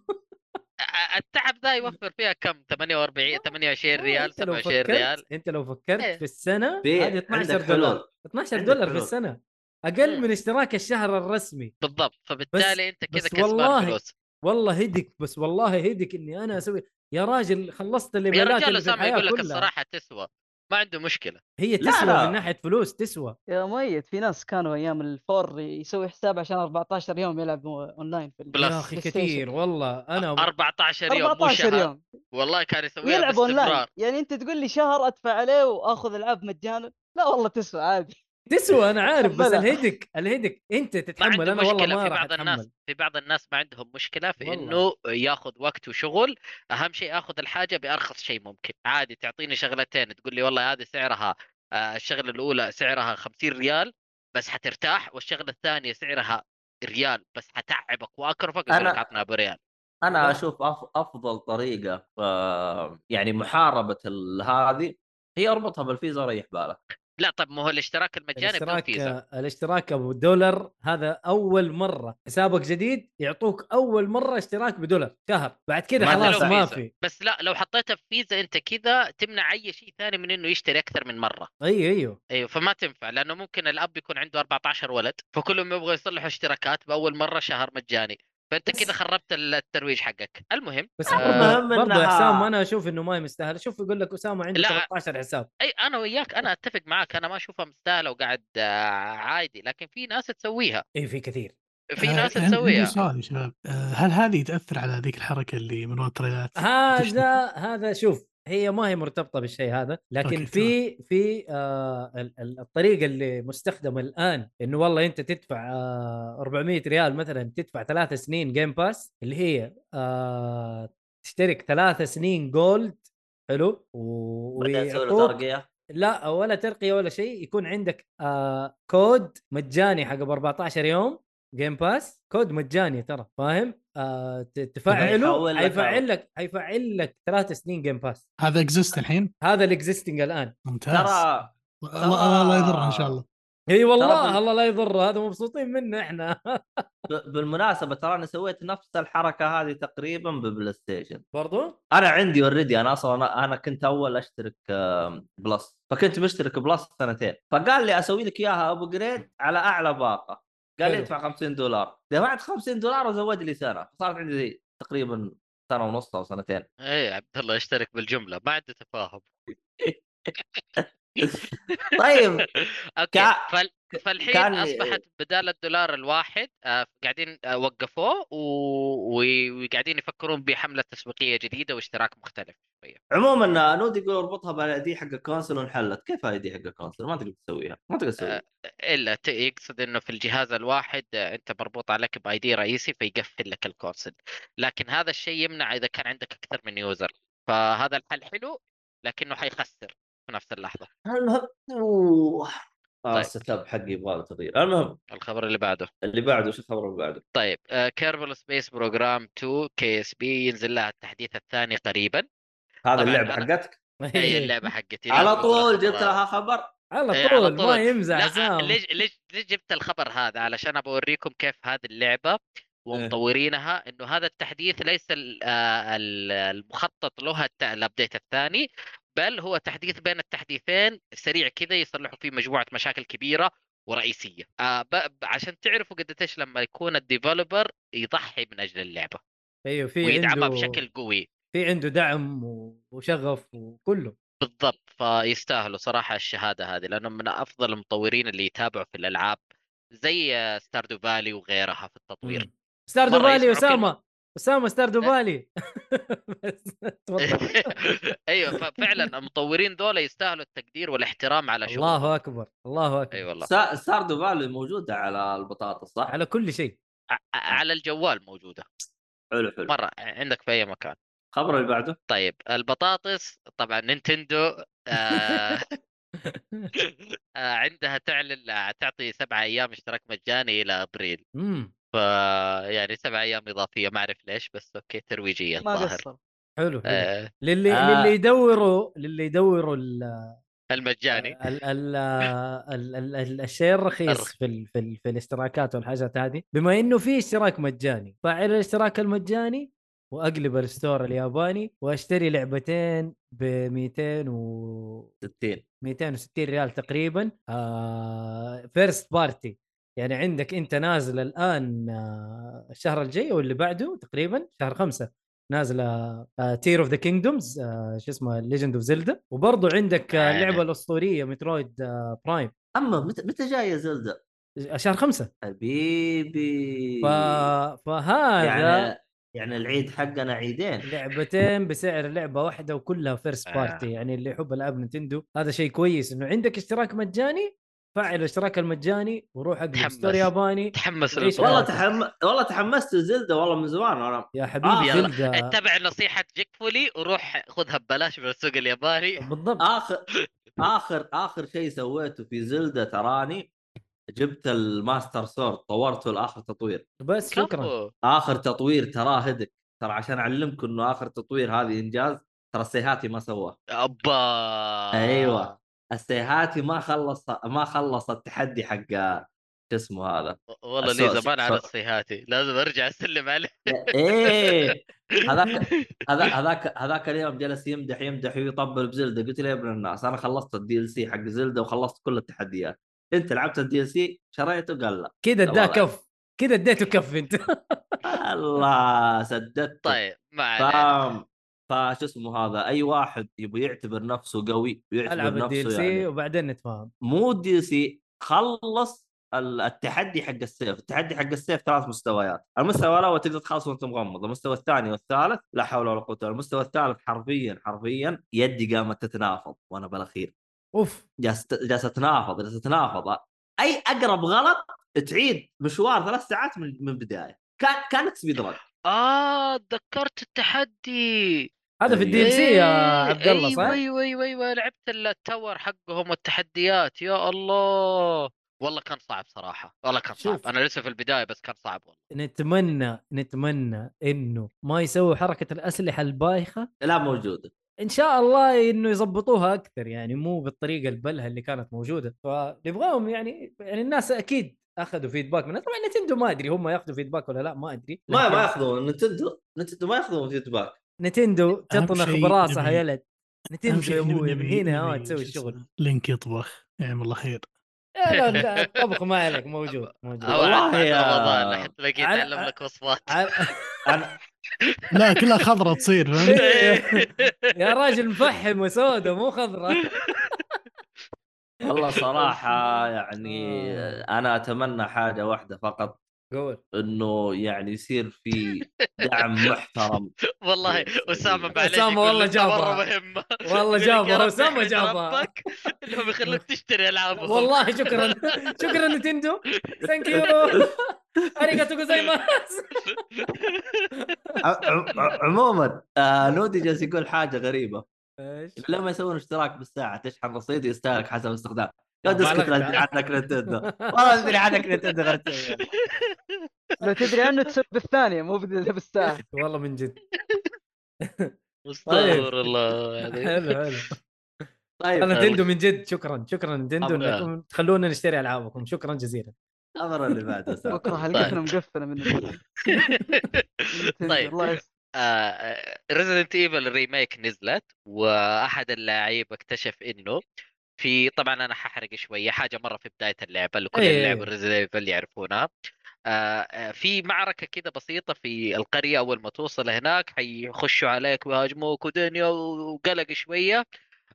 [SPEAKER 1] التعب ذا يوفر فيها كم؟ 48 28 ريال
[SPEAKER 2] أنت لو
[SPEAKER 1] 27
[SPEAKER 2] فكرت
[SPEAKER 1] ريال.
[SPEAKER 2] أنت لو فكرت
[SPEAKER 1] إيه.
[SPEAKER 2] في السنة
[SPEAKER 4] في
[SPEAKER 2] هذه 12
[SPEAKER 4] عندك
[SPEAKER 2] دولار.
[SPEAKER 4] حلول
[SPEAKER 2] 12
[SPEAKER 4] عندك
[SPEAKER 2] دولار في. السنة. أقل
[SPEAKER 1] إيه.
[SPEAKER 2] من اشتراك الشهر الرسمي.
[SPEAKER 1] بالضبط. فبالتالي أنت كذا كسبان
[SPEAKER 2] والله
[SPEAKER 1] فلوس.
[SPEAKER 2] والله headache بس والله headache إني أنا أسوي يا راجل خلصت
[SPEAKER 1] يا
[SPEAKER 2] الايميلات
[SPEAKER 1] رجال
[SPEAKER 2] اللي أسامة
[SPEAKER 1] يقول لك الصراحة تسوى. ما عنده مشكلة.
[SPEAKER 2] هي
[SPEAKER 4] لا،
[SPEAKER 2] تسوى
[SPEAKER 4] لا.
[SPEAKER 2] من ناحية فلوس تسوى.
[SPEAKER 5] يا ميت. في ناس كانوا أيام ال four يسوي حساب عشان 14 يوم يلعب أونلاين في
[SPEAKER 1] Plus.
[SPEAKER 2] يا
[SPEAKER 5] أخي.
[SPEAKER 2] كثير والله. أنا
[SPEAKER 1] 14 يوم مو
[SPEAKER 5] 14
[SPEAKER 1] شهر.
[SPEAKER 5] يوم.
[SPEAKER 1] والله كان يسويها
[SPEAKER 5] ويلعب
[SPEAKER 1] أونلاين.
[SPEAKER 5] يعني أنت تقول لي شهر أدفع عليه وأخذ العاب مجانا؟ لا والله تسوى عادي.
[SPEAKER 2] تسوى أنا عارف بس
[SPEAKER 5] تحملها.
[SPEAKER 2] ال headache ال
[SPEAKER 1] headache
[SPEAKER 2] أنت
[SPEAKER 1] تتحمل.
[SPEAKER 2] أنا والله
[SPEAKER 1] مشكلة
[SPEAKER 2] ما
[SPEAKER 1] في بعض الناس
[SPEAKER 2] أتحمل.
[SPEAKER 1] في بعض الناس ما عندهم مشكلة في
[SPEAKER 2] والله.
[SPEAKER 1] إنه ياخذ وقت وشغل. أهم شيء أخذ الحاجة بأرخص شيء ممكن. عادي تعطيني شغلتين تقول لي والله هذه سعرها آه، الشغلة الأولى سعرها 50 ريال بس حترتاح والشغلة الثانية سعرها ريال بس حتعبك وأكرفك لك
[SPEAKER 4] أنا-
[SPEAKER 1] عطنا بريال
[SPEAKER 4] أنا أشوف أف... أفضل طريقة آه، يعني محاربة هذه هي أربطها بالفيزا وريح بالك.
[SPEAKER 1] لا طب ما هو الاشتراك المجاني
[SPEAKER 2] الاشتراك
[SPEAKER 1] فيزا.
[SPEAKER 2] الاشتراك أبو دولار هذا أول مرة حسابك جديد يعطوك أول مرة اشتراك بدولار شهر. بعد كذا خلاص ما. في.
[SPEAKER 1] بس لا لو حطيتها في فيزا أنت كذا تمنع أي شيء ثاني من إنه يشتري أكثر من مرة.
[SPEAKER 2] أيوه أيوه.
[SPEAKER 1] أيوه فما تنفع لأنه ممكن الأب يكون عنده 14 ولد فكلهم يبغوا يصلحوا اشتراكات بأول مرة شهر مجاني.
[SPEAKER 2] فأنت
[SPEAKER 1] كذا خربت الترويج حقك. المهم
[SPEAKER 2] بس
[SPEAKER 1] آه،
[SPEAKER 2] برضه حسام أنا أشوف إنه ما هي مستاهلة. شوف يقول لك أسامة عنده
[SPEAKER 1] لا.
[SPEAKER 2] 13 حساب.
[SPEAKER 1] أي أنا وياك أنا أتفق معك أنا ما أشوفها مستاهلة وقاعد آه، عادي. لكن في ناس تسويها.
[SPEAKER 2] اي في كثير.
[SPEAKER 1] في
[SPEAKER 6] آه،
[SPEAKER 1] ناس تسويها.
[SPEAKER 6] سؤال يا شباب؟ آه، هل هذه تأثر على ذيك الحركة اللي من ورا ال trial ات؟
[SPEAKER 2] هذا هذا شوف هي ما هي مرتبطة بالشيء هذا لكن
[SPEAKER 6] okay،
[SPEAKER 2] في في آه ال- ال- الطريقة اللي مستخدمة الآن إنه والله أنت تدفع آه 400 ريال مثلا تدفع ثلاث سنين Game Pass اللي هي آه تشترك ثلاث سنين Gold حلو؟ ويعطوك لا ولا ترقية ولا شيء يكون عندك آه كود مجاني حق ب 14 يوم Game Pass كود مجاني ترى فاهم؟ آه تفعله حيفعل لك حيفعل لك ثلاث سنين Game Pass
[SPEAKER 6] هذا exist الحين؟
[SPEAKER 2] هذا ال existing الآن.
[SPEAKER 6] ممتاز.
[SPEAKER 4] ترى
[SPEAKER 6] الله الله يضره إن شاء الله.
[SPEAKER 2] اي والله
[SPEAKER 4] بال-
[SPEAKER 2] الله لا يضر هذا مبسوطين منه إحنا.
[SPEAKER 4] ب- بالمناسبة ترى أنا سويت نفس الحركة هذه تقريبا ب PlayStation
[SPEAKER 2] برضو؟
[SPEAKER 4] أنا عندي already أنا أصلا أنا- أنا كنت أول أشترك Plus. فكنت مشترك Plus سنتين. فقال لي أسوي لك إياها upgrade على أعلى باقة. قال لي. ادفع 50 دولار. دفعت 50 دولار وزود لي سنه صارت عندي تقريبا سنة ونص أو سنتين.
[SPEAKER 1] إيه عبد الله اشترك بالجملة. ما عنده تفاهم.
[SPEAKER 4] طيب
[SPEAKER 1] okay
[SPEAKER 4] كا-
[SPEAKER 1] فال... فالحين
[SPEAKER 4] كان-
[SPEAKER 1] أصبحت بدال الدولار الواحد آه، قاعدين آه، وقفوه و... وقاعدين يفكرون بحملة تسويقية جديدة واشتراك مختلف شوية.
[SPEAKER 4] عموما نود يقول اربطها بال ID حق ال console وانحلت. كيف ال ID حق ال console؟ ما تقدر تسويها ما تقدر تسويها.
[SPEAKER 1] إلا ت- يقصد إنه في الجهاز الواحد آه، أنت مربوط عليك ب ID رئيسي فيقفل لك ال console. لكن هذا الشيء يمنع إذا كان عندك أكثر من user. فهذا الحل حلو لكنه حيخسر. في نفس اللحظه
[SPEAKER 4] المهم أوه. آه
[SPEAKER 1] طيب.
[SPEAKER 4] ال setup حقي يبغى له تغيير. المهم.
[SPEAKER 1] الخبر اللي بعده.
[SPEAKER 4] اللي بعده شو الخبر اللي بعده؟
[SPEAKER 1] طيب Kerbal Space Program 2 KSP ينزل لها التحديث الثاني قريبا.
[SPEAKER 4] هذه
[SPEAKER 1] طبعاً
[SPEAKER 4] اللعبة
[SPEAKER 1] أنا-
[SPEAKER 4] حقتك؟
[SPEAKER 1] هي اللعبة حقتي.
[SPEAKER 4] على طول جبت لها خبر
[SPEAKER 2] على
[SPEAKER 1] إيه، على
[SPEAKER 2] طول ما
[SPEAKER 1] طول.
[SPEAKER 2] يمزح
[SPEAKER 1] ليش ليش ليش جبت الخبر هذا؟ علشان بوريكم كيف هذه اللعبة ومطورينها إنه هذا التحديث ليس ال- آه، ال- المخطط له ال update الثاني بل هو تحديث بين التحديثين سريع كذا يصلحوا فيه مجموعة مشاكل كبيرة ورئيسية. آه عشان تعرفوا قد إيش لما يكون ال developer يضحي من أجل اللعبة
[SPEAKER 2] أيوه في
[SPEAKER 1] ويدعمها
[SPEAKER 2] عنده
[SPEAKER 1] بشكل قوي.
[SPEAKER 2] في عنده دعم وشغف وكله.
[SPEAKER 1] بالضبط فيستاهلوا صراحة الشهادة هذه لأنهم من أفضل المطورين اللي يتابعوا في الألعاب زي Stardew Valley وغيرها في التطوير.
[SPEAKER 2] Stardew
[SPEAKER 1] يسمعوا
[SPEAKER 2] اسامه أسامة Stardew Valley بس تفضل.
[SPEAKER 1] أيوه ففعلا المطورين ذولا يستاهلوا التقدير والاحترام على شغلهم.
[SPEAKER 2] الله أكبر الله أكبر.
[SPEAKER 1] أي والله.
[SPEAKER 4] Stardew Valley موجودة على البطاطس صح؟
[SPEAKER 2] على كل شيء.
[SPEAKER 1] ع- على الجوال موجودة.
[SPEAKER 4] حلو حلو.
[SPEAKER 1] مرة عندك في أي مكان.
[SPEAKER 4] الخبر اللي بعده.
[SPEAKER 1] طيب البطاطس طبعا نينتندو آه آه عندها تعلن تعطي سبعة أيام اشتراك مجاني إلى أبريل.
[SPEAKER 2] امم
[SPEAKER 1] ف يعني سبعة أيام إضافية ما أعرف ليش بس okay ترويجية
[SPEAKER 5] ما قصر.
[SPEAKER 2] حلو حلو.
[SPEAKER 1] آه
[SPEAKER 2] للي
[SPEAKER 4] آه.
[SPEAKER 2] للي يدوروا للي يدوروا ال
[SPEAKER 1] المجاني.
[SPEAKER 2] ال ال ال ال ال الشيء الرخيص
[SPEAKER 1] الرخ-
[SPEAKER 2] في ال في, ال في الاشتراكات والحاجات هذه. بما إنه في اشتراك مجاني فعل الاشتراك المجاني وأقلب ال store الياباني وأشتري لعبتين ب 200 و
[SPEAKER 4] 60
[SPEAKER 2] 260 ريال تقريبا first party يعني عندك أنت نازل الآن آه الشهر الجاي واللي بعده تقريبا شهر خمسة نازله Tears of the Kingdom شو اسمه Legend of Zelda وبرضه عندك آه،
[SPEAKER 1] آه.
[SPEAKER 2] اللعبة الأسطورية Metroid آه Prime
[SPEAKER 4] أما متى متى جاية زلدة؟
[SPEAKER 2] شهر خمسة
[SPEAKER 4] حبيبي
[SPEAKER 2] ف... فهذا يعني...
[SPEAKER 4] يعني العيد حقنا عيدين
[SPEAKER 2] لعبتين بسعر لعبة واحدة وكلها first
[SPEAKER 1] آه.
[SPEAKER 2] party يعني اللي يحب ألعاب نينتندو هذا شيء كويس إنه عندك اشتراك مجاني فعل الاشتراك المجاني وروح اقلب.
[SPEAKER 1] تحمس.
[SPEAKER 2] store ياباني.
[SPEAKER 1] تحمس.
[SPEAKER 4] والله. تحم... والله تحمست لزلده والله من زمان أنا.
[SPEAKER 2] يا حبيبي
[SPEAKER 4] آه،.
[SPEAKER 2] زلدة.
[SPEAKER 1] اتبع نصيحة جيك فولي وروح خذها ببلاش من السوق الياباني.
[SPEAKER 2] بالضبط.
[SPEAKER 4] آخر آخر آخر شيء سويته في زلدة تراني جبت ال Master Sword طورته لآخر تطوير.
[SPEAKER 2] بس شكرا.
[SPEAKER 4] آخر تطوير تراه هدك. ترى عشان أعلمكم إنه آخر تطوير هذه إنجاز ترى السيهاتي ما سواه
[SPEAKER 1] أبا.
[SPEAKER 4] أيوه. السيهاتي ما خلص ما خلص التحدي حق شو اسمه هذا؟
[SPEAKER 1] والله لي زمان على السيهاتي لازم أرجع أسلم عليه.
[SPEAKER 4] إيه هذاك هذا هذاك هذاك اليوم جلس يمدح يمدح ويطبل بزلدة. قلت له يا ابن الناس أنا خلصت ال DLC حق زلدة وخلصت كل التحديات. أنت لعبت ال DLC شريته؟ قال لا.
[SPEAKER 2] كذا اداه. كف. كذا اديته كف أنت.
[SPEAKER 4] الله سددت
[SPEAKER 1] طيب ما علينا.
[SPEAKER 4] ف فشو اسمه هذا أي واحد يبغى يعتبر نفسه قوي ويعتبر
[SPEAKER 2] ألعب ال DL
[SPEAKER 4] نفسه
[SPEAKER 2] C
[SPEAKER 4] يعني
[SPEAKER 2] وبعدين نتفاهم.
[SPEAKER 4] مو ال DLC خلص ال- التحدي حق السيف. التحدي حق السيف ثلاث مستويات. المستوى الأول تقدر تخلص وأنت مغمض المستوى الثاني والثالث لا حول ولا قوة إلا بالله. المستوى الثالث حرفيا حرفيا يدي قامت تتنافض وأنا بالأخير.
[SPEAKER 2] أوف.
[SPEAKER 4] جالس جالسه تنافض جالسه تنافض أي أقرب غلط تعيد مشوار ثلاث ساعات من من البدايه كان كانت speed run
[SPEAKER 1] آه تذكرت التحدي.
[SPEAKER 2] هذا في ال DLC يا
[SPEAKER 1] إيه،
[SPEAKER 2] عبد الله صح؟
[SPEAKER 1] أيوه أيوه أيوه أيوه لعبت ال tower حقهم والتحديات يا الله. والله كان صعب صراحة والله كان صعب.
[SPEAKER 2] شوف.
[SPEAKER 1] أنا لسه في البداية بس كان صعب والله.
[SPEAKER 2] نتمنى نتمنى إنه ما يسووا حركة الأسلحة البايخة.
[SPEAKER 4] لا موجودة.
[SPEAKER 2] إن شاء الله إنه يضبطوها أكثر يعني مو بالطريقة البلهة اللي كانت موجودة. فنبغاهم يعني يعني الناس أكيد أخذوا feedback منها. طبعا نتندو ما أدري هم ياخذوا feedback ولا لا ما أدري.
[SPEAKER 4] ما ما ياخذون. نتندو نتندو ما ياخذون feedback
[SPEAKER 2] نتندو تطنخ براسها يا ولد نتندو يا أبوي من هنا تسوي الشغل
[SPEAKER 6] لينك يطبخ. يعم الله خير.
[SPEAKER 2] لا لا الطبخ ما عليك موجود موجود.
[SPEAKER 4] والله يا-
[SPEAKER 1] رمضان تلاقيه
[SPEAKER 2] على-
[SPEAKER 1] يتعلم لك وصفات.
[SPEAKER 6] لا كلها خضرة تصير؟
[SPEAKER 2] يا راجل مفحم وسودا مو خضراء
[SPEAKER 4] والله صراحة يعني
[SPEAKER 2] آه.
[SPEAKER 4] أنا أتمنى حاجة واحدة فقط.
[SPEAKER 2] قول.
[SPEAKER 4] إنه يعني يصير في دعم محترم.
[SPEAKER 1] والله أسامة معلش
[SPEAKER 2] أسامة
[SPEAKER 1] يقول
[SPEAKER 2] والله جابها.
[SPEAKER 1] مرة مهمة.
[SPEAKER 2] والله جابها
[SPEAKER 1] أسامة
[SPEAKER 2] جابها.
[SPEAKER 1] إنهم يخلوك تشتري ألعابهم.
[SPEAKER 2] والله شكرا. شكرا نتندو. thank you あり
[SPEAKER 4] がとうございます عموما آه نودي جالس يقول حاجة غريبة.
[SPEAKER 2] إيش؟
[SPEAKER 4] لما يسوون اشتراك بالساعة تشحن رصيد يستهلك حسب الاستخدام
[SPEAKER 2] ما
[SPEAKER 4] اسكت لا
[SPEAKER 2] علقت.
[SPEAKER 4] ادري عنك نتندو. والله ادري عنك نتندو غير.
[SPEAKER 5] لو تدري عنه تسب بالثانية مو بال- بالساعة.
[SPEAKER 2] والله من جد.
[SPEAKER 1] أستغفر الله يعني
[SPEAKER 2] حلو حلو.
[SPEAKER 4] طيب
[SPEAKER 2] نتندو من جد. شكرا شكرا نتندو. إنكم تخلونا نشتري ألعابكم. شكرا جزيلا.
[SPEAKER 4] الامر اللي بعده.
[SPEAKER 5] بكرة حلقتنا مقفلة من
[SPEAKER 1] طيب.
[SPEAKER 5] الله Resident
[SPEAKER 1] Evil ال remake نزلت وأحد اللاعبين اكتشف إنه في طبعا أنا ححرق شوية حاجة مرة في بداية اللعبة اللي كل
[SPEAKER 2] إيه.
[SPEAKER 1] اللي لعبوا Resident Evil يعرفونها آه، آه، في معركة كده بسيطة في القرية أول ما توصل هناك حيخشوا عليك ويهاجموك ودنيا وقلق شوية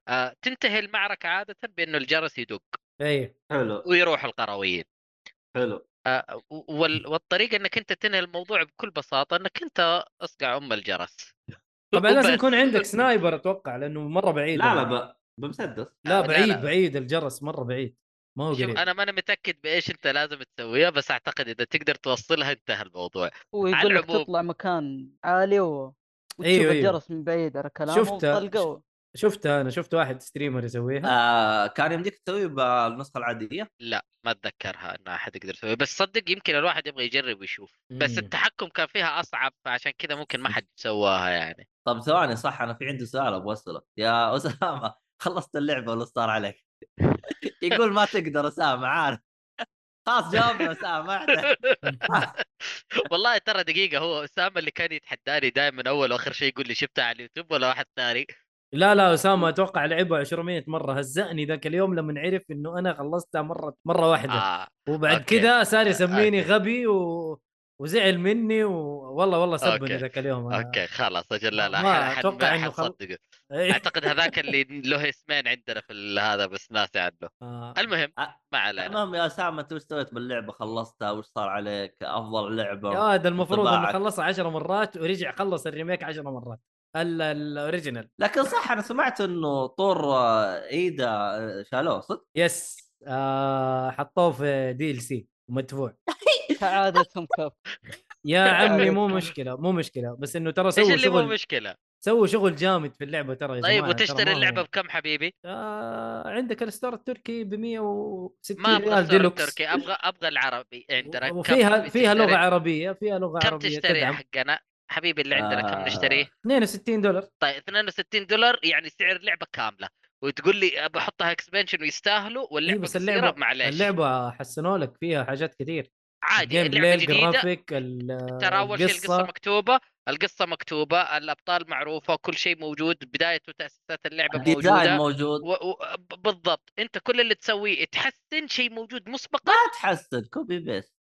[SPEAKER 1] آه، تنتهي المعركة عادة بإنه الجرس يدق
[SPEAKER 2] اي
[SPEAKER 4] حلو
[SPEAKER 1] ويروح القرويين
[SPEAKER 4] حلو
[SPEAKER 1] آه، وال- والطريقة إنك أنت تنهي الموضوع بكل بساطة إنك أنت أصقع أم الجرس
[SPEAKER 2] طبعا لازم. يكون عندك سنايبر أتوقع لأنه مرة بعيد
[SPEAKER 4] لا لا. بمسدس
[SPEAKER 2] لا بعيد
[SPEAKER 1] لا.
[SPEAKER 2] بعيد الجرس مرة بعيد ما هو
[SPEAKER 1] شوف
[SPEAKER 2] قريب
[SPEAKER 1] أنا ماني متأكد بإيش أنت لازم تسويها بس أعتقد إذا تقدر توصلها انتهى الموضوع
[SPEAKER 5] هو يقول لك. تطلع مكان عالي و... وتشوف
[SPEAKER 2] أيوه، أيوه.
[SPEAKER 5] الجرس من بعيد على كلامه
[SPEAKER 2] شفتها.
[SPEAKER 5] وتطلقه
[SPEAKER 2] شفتها أنا شفت واحد ستريمر يسويها
[SPEAKER 4] آه كان يمديك تسويه بالنسخة العادية
[SPEAKER 1] لا ما أتذكرها إن أحد يقدر يسويها بس صدق يمكن الواحد يبغى يجرب ويشوف بس
[SPEAKER 2] مم.
[SPEAKER 1] التحكم كان فيها أصعب فعشان كذا ممكن ما حد سواها يعني
[SPEAKER 4] طب ثواني صح أنا في عندي سؤال أبغى أسأله يا أسامة خلصت اللعبة ولا صار عليك؟ يقول ما تقدر اسامه عارف خلاص جاوبنا يحتاج
[SPEAKER 1] والله ترى دقيقة هو أسامة اللي كان يتحداني دائما أول وآخر شيء يقول لي شفتها على اليوتيوب ولا واحد ثاني
[SPEAKER 2] لا لا أسامة أتوقع لعبها 200 مرة هزأني ذاك اليوم لما عرف إنه أنا خلصتها مرة مرة واحدة
[SPEAKER 1] آه.
[SPEAKER 2] وبعد. كذا صار يسميني
[SPEAKER 1] okay.
[SPEAKER 2] غبي و... وزعل مني والله والله سبني. ذاك اليوم. أنا-
[SPEAKER 1] okay خلاص أجل لا لا
[SPEAKER 2] ما
[SPEAKER 1] ح-
[SPEAKER 2] إنه خل- إيه.
[SPEAKER 1] أعتقد هذاك اللي له اسمين عندنا في ال- هذا بس ناسي عنه.
[SPEAKER 2] آه.
[SPEAKER 1] المهم ما علينا.
[SPEAKER 4] المهم يا اسامه أنت وش سويت باللعبة؟ خلصتها؟ وش صار عليك؟ أفضل لعبة
[SPEAKER 2] يا هذا المفروض
[SPEAKER 4] إنه.
[SPEAKER 2] خلصها 10 مرات ورجع خلص ال remake 10 مرات. ال- ال original.
[SPEAKER 4] لكن صح أنا سمعت إنه طور آه، إيدا آه، شالوه صدق؟
[SPEAKER 2] yes. آه حطوه في DLC ومدفوع
[SPEAKER 5] كعادتهم كف
[SPEAKER 2] يا عمي مو مشكلة مو مشكلة. بس إنه ترى
[SPEAKER 1] إيش
[SPEAKER 2] سووا
[SPEAKER 1] اللي مو
[SPEAKER 2] شغل
[SPEAKER 1] مشكلة؟
[SPEAKER 2] سووا شغل جامد في اللعبة ترى يا
[SPEAKER 1] طيب وتشتري اللعبة بكم حبيبي؟
[SPEAKER 2] آه عندك ال store التركي ب 160
[SPEAKER 1] ما أبغى
[SPEAKER 2] ديلوكس
[SPEAKER 1] التركي أبغى أبغى العربي عندنا. كم
[SPEAKER 2] وفيها فيها؟ لغة عربية فيها لغة
[SPEAKER 1] كم
[SPEAKER 2] عربية
[SPEAKER 1] تشتري
[SPEAKER 2] تدعم.
[SPEAKER 1] حقنا؟ حبيبي اللي عندنا كم
[SPEAKER 4] آه.
[SPEAKER 1] نشتريه؟
[SPEAKER 2] 62 دولار.
[SPEAKER 1] طيب 62 دولار يعني سعر لعبه كاملة. وتقول لي ابى أحطها expansion ويستاهلوا
[SPEAKER 2] إيه
[SPEAKER 1] واللعبة
[SPEAKER 2] بس
[SPEAKER 1] قصيرة؟
[SPEAKER 2] اللعبه
[SPEAKER 1] معليش.
[SPEAKER 2] اللعبة حسنوا لك فيها حاجات كثير.
[SPEAKER 1] عادي
[SPEAKER 2] اللعبة جديدة
[SPEAKER 1] ترى اول شيء
[SPEAKER 2] القصة
[SPEAKER 1] مكتوبة القصة مكتوبة الأبطال معروفة كل شيء موجود بداية وتأسيسات اللعبة
[SPEAKER 4] الديزاين
[SPEAKER 1] موجودة.
[SPEAKER 4] موجود.
[SPEAKER 1] و... و... بالضبط أنت كل اللي تسويه تحسن شيء موجود مسبقا.
[SPEAKER 4] ما تحسن copy paste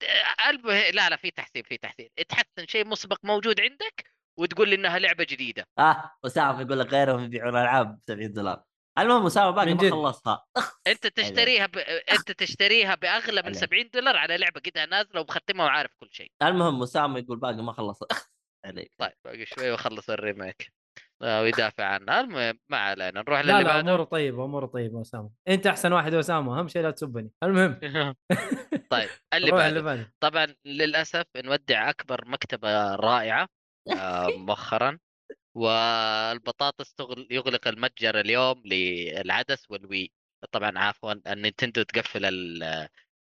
[SPEAKER 1] قلبه لا لا في تحسين في تحسين. تحسن شيء مسبق موجود عندك وتقول لي إنها لعبة جديدة.
[SPEAKER 4] آه اسامه يقول لك غيرهم يبيعون ألعاب ب 70 دولار. المهم اسامه باقي ما
[SPEAKER 2] جد.
[SPEAKER 4] خلصها
[SPEAKER 1] أنت تشتريها ب... أنت تشتريها بأغلى من
[SPEAKER 4] عليك.
[SPEAKER 1] 70 دولار على لعبة قدها نازلة ومختمها وعارف كل شيء.
[SPEAKER 4] المهم اسامه يقول باقي ما خلص عليك.
[SPEAKER 1] طيب باقي شوي واخلص الريميك. آه، ويدافع عنها المهم ما علينا نروح
[SPEAKER 2] لا
[SPEAKER 1] للي
[SPEAKER 2] لا
[SPEAKER 1] بعده.
[SPEAKER 2] أموره طيبه أموره طيبه اسامه أنت أحسن واحد يا اسامه أهم شيء لا تسبني. المهم.
[SPEAKER 1] طيب اللي
[SPEAKER 2] روح
[SPEAKER 1] بعده.
[SPEAKER 2] اللي بعده.
[SPEAKER 1] طبعا للأسف نودع أكبر مكتبة رائعة آه، مؤخرا. والبطاطس تغل- يغلق المتجر اليوم للعدس والوي. طبعا عفوا النينتندو تقفل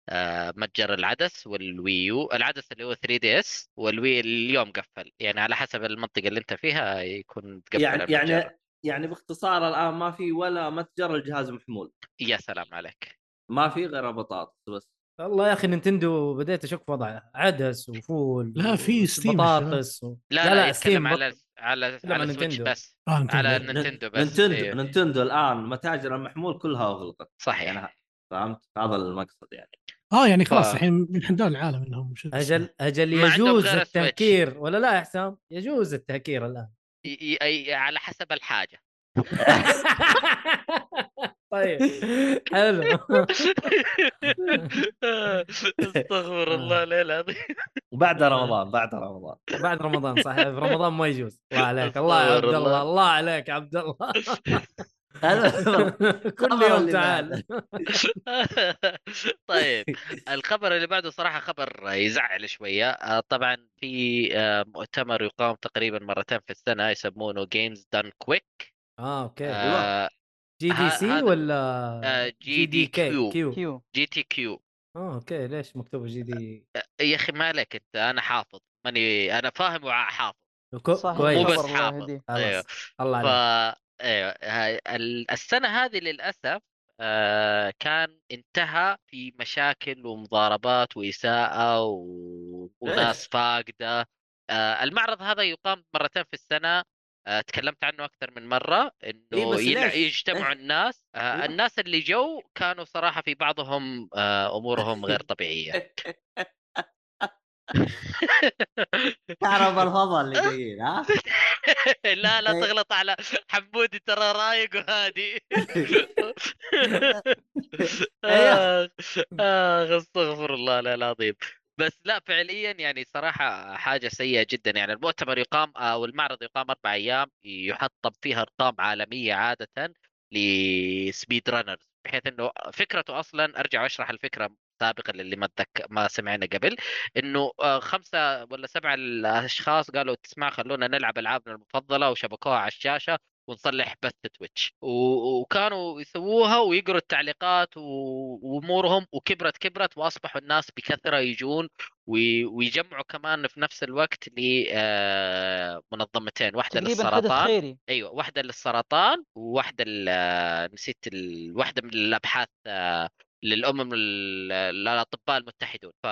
[SPEAKER 1] آه، متجر العدس والويو العدس اللي هو 3 DS والوي يو اليوم قفل. يعني على حسب المنطقة اللي انت فيها يكون تقفل
[SPEAKER 4] يعني
[SPEAKER 1] المتجر.
[SPEAKER 4] يعني يعني باختصار الآن ما في ولا متجر الجهاز محمول.
[SPEAKER 1] يا سلام عليك.
[SPEAKER 4] ما في غير البطاطس بس.
[SPEAKER 2] والله يا أخي نينتندو بديت اشك في وضعه عدس وفول
[SPEAKER 6] لا، في ستيم
[SPEAKER 2] بطاطس و...
[SPEAKER 1] لا
[SPEAKER 2] لا,
[SPEAKER 1] لا,
[SPEAKER 2] لا ستيم
[SPEAKER 1] على
[SPEAKER 2] بط...
[SPEAKER 1] على
[SPEAKER 2] يتكلم
[SPEAKER 1] على
[SPEAKER 2] عن
[SPEAKER 1] سويتش
[SPEAKER 2] نينتندو.
[SPEAKER 1] بس
[SPEAKER 6] آه نينتندو.
[SPEAKER 1] على نينتندو بس
[SPEAKER 4] نينتندو
[SPEAKER 1] أيوه.
[SPEAKER 4] نينتندو الآن متاجر المحمول كلها اغلقت
[SPEAKER 1] صحيح
[SPEAKER 4] يعني فهمت هذا المقصد يعني
[SPEAKER 6] آه يعني خلاص
[SPEAKER 1] ف-
[SPEAKER 6] الحين من دول العالم
[SPEAKER 2] إنهم.
[SPEAKER 1] أجل أجل
[SPEAKER 2] يجوز. التهكير ولا لا يا حسام يجوز التهكير الآن
[SPEAKER 1] ي- ي- على حسب الحاجة
[SPEAKER 2] طيب. حلو.
[SPEAKER 1] استغفر الله العلي العظيم.
[SPEAKER 4] وبعد رمضان بعد رمضان.
[SPEAKER 2] بعد رمضان صحيح. في رمضان ما يجوز. الله عليك. الله يا عبد الله.
[SPEAKER 1] الله.
[SPEAKER 2] عليك يا عبد الله. كل يوم تعال.
[SPEAKER 1] طيب. الخبر اللي بعده صراحة خبر يزعل شوية. آه، طبعا في آه، مؤتمر يقام تقريبا مرتين في السنة يسمونه Games
[SPEAKER 2] Done Quick
[SPEAKER 1] آه okay.
[SPEAKER 2] آه،
[SPEAKER 1] GDC
[SPEAKER 2] ولا
[SPEAKER 1] آه،
[SPEAKER 5] GDQ.
[SPEAKER 1] Q. Q. GDQ.
[SPEAKER 2] آه okay. ليش مكتوب GD؟
[SPEAKER 1] يا أخي ما عليك أنت. أنا حافظ. ماني أنا فاهم وحافظ.
[SPEAKER 2] كو...
[SPEAKER 5] صح
[SPEAKER 1] مو
[SPEAKER 2] كويس.
[SPEAKER 1] بس حافظ. أيوه
[SPEAKER 2] خلاص. الله
[SPEAKER 1] ف
[SPEAKER 2] عليك.
[SPEAKER 1] أيوه. السنة هذه للأسف آه، كان انتهى في مشاكل ومضاربات وإساءة و... وناس فاقدة. آه، المعرض هذا يقام مرتين في السنة. آه، تكلمت عنه أكثر من مرة
[SPEAKER 4] إيه
[SPEAKER 1] انه
[SPEAKER 4] ليش؟
[SPEAKER 1] يجتمعوا الناس آه،
[SPEAKER 4] أيوة.
[SPEAKER 1] الناس اللي جو كانوا صراحة في بعضهم آه، أمورهم غير طبيعية
[SPEAKER 4] تعرف الفضل اللي جايين ها
[SPEAKER 1] لا لا
[SPEAKER 4] إيه.
[SPEAKER 1] تغلط على حمودي ترى رايق وهادي
[SPEAKER 4] أيوه.
[SPEAKER 1] آخ آخ أستغفر الله العظيم بس لا فعليا يعني صراحة حاجة سيئة جدا. يعني المؤتمر يقام أو المعرض يقام أربع أيام يحطم فيها أرقام عالمية عادة لسبيد رانرز بحيث إنه فكرته أصلا أرجع وأشرح الفكرة سابقا للي ما تذك... ما سمعنا قبل إنه آه، خمسة ولا سبعة الأشخاص قالوا تسمع خلونا نلعب ألعابنا المفضلة وشبكوها على الشاشة ونصلح بث تويتش وكانوا يسووها ويقروا التعليقات وأمورهم وكبرت كبرت وأصبحوا الناس بكثرة يجون وي- ويجمعوا كمان في نفس الوقت لمنظمتين واحدة
[SPEAKER 5] تقريبا حدث
[SPEAKER 1] للسرطان.
[SPEAKER 5] خيري.
[SPEAKER 1] أيوه واحدة للسرطان وواحدة نسيت. واحدة من الأبحاث آه، للأمم ال- الاطباء المتحدون. ف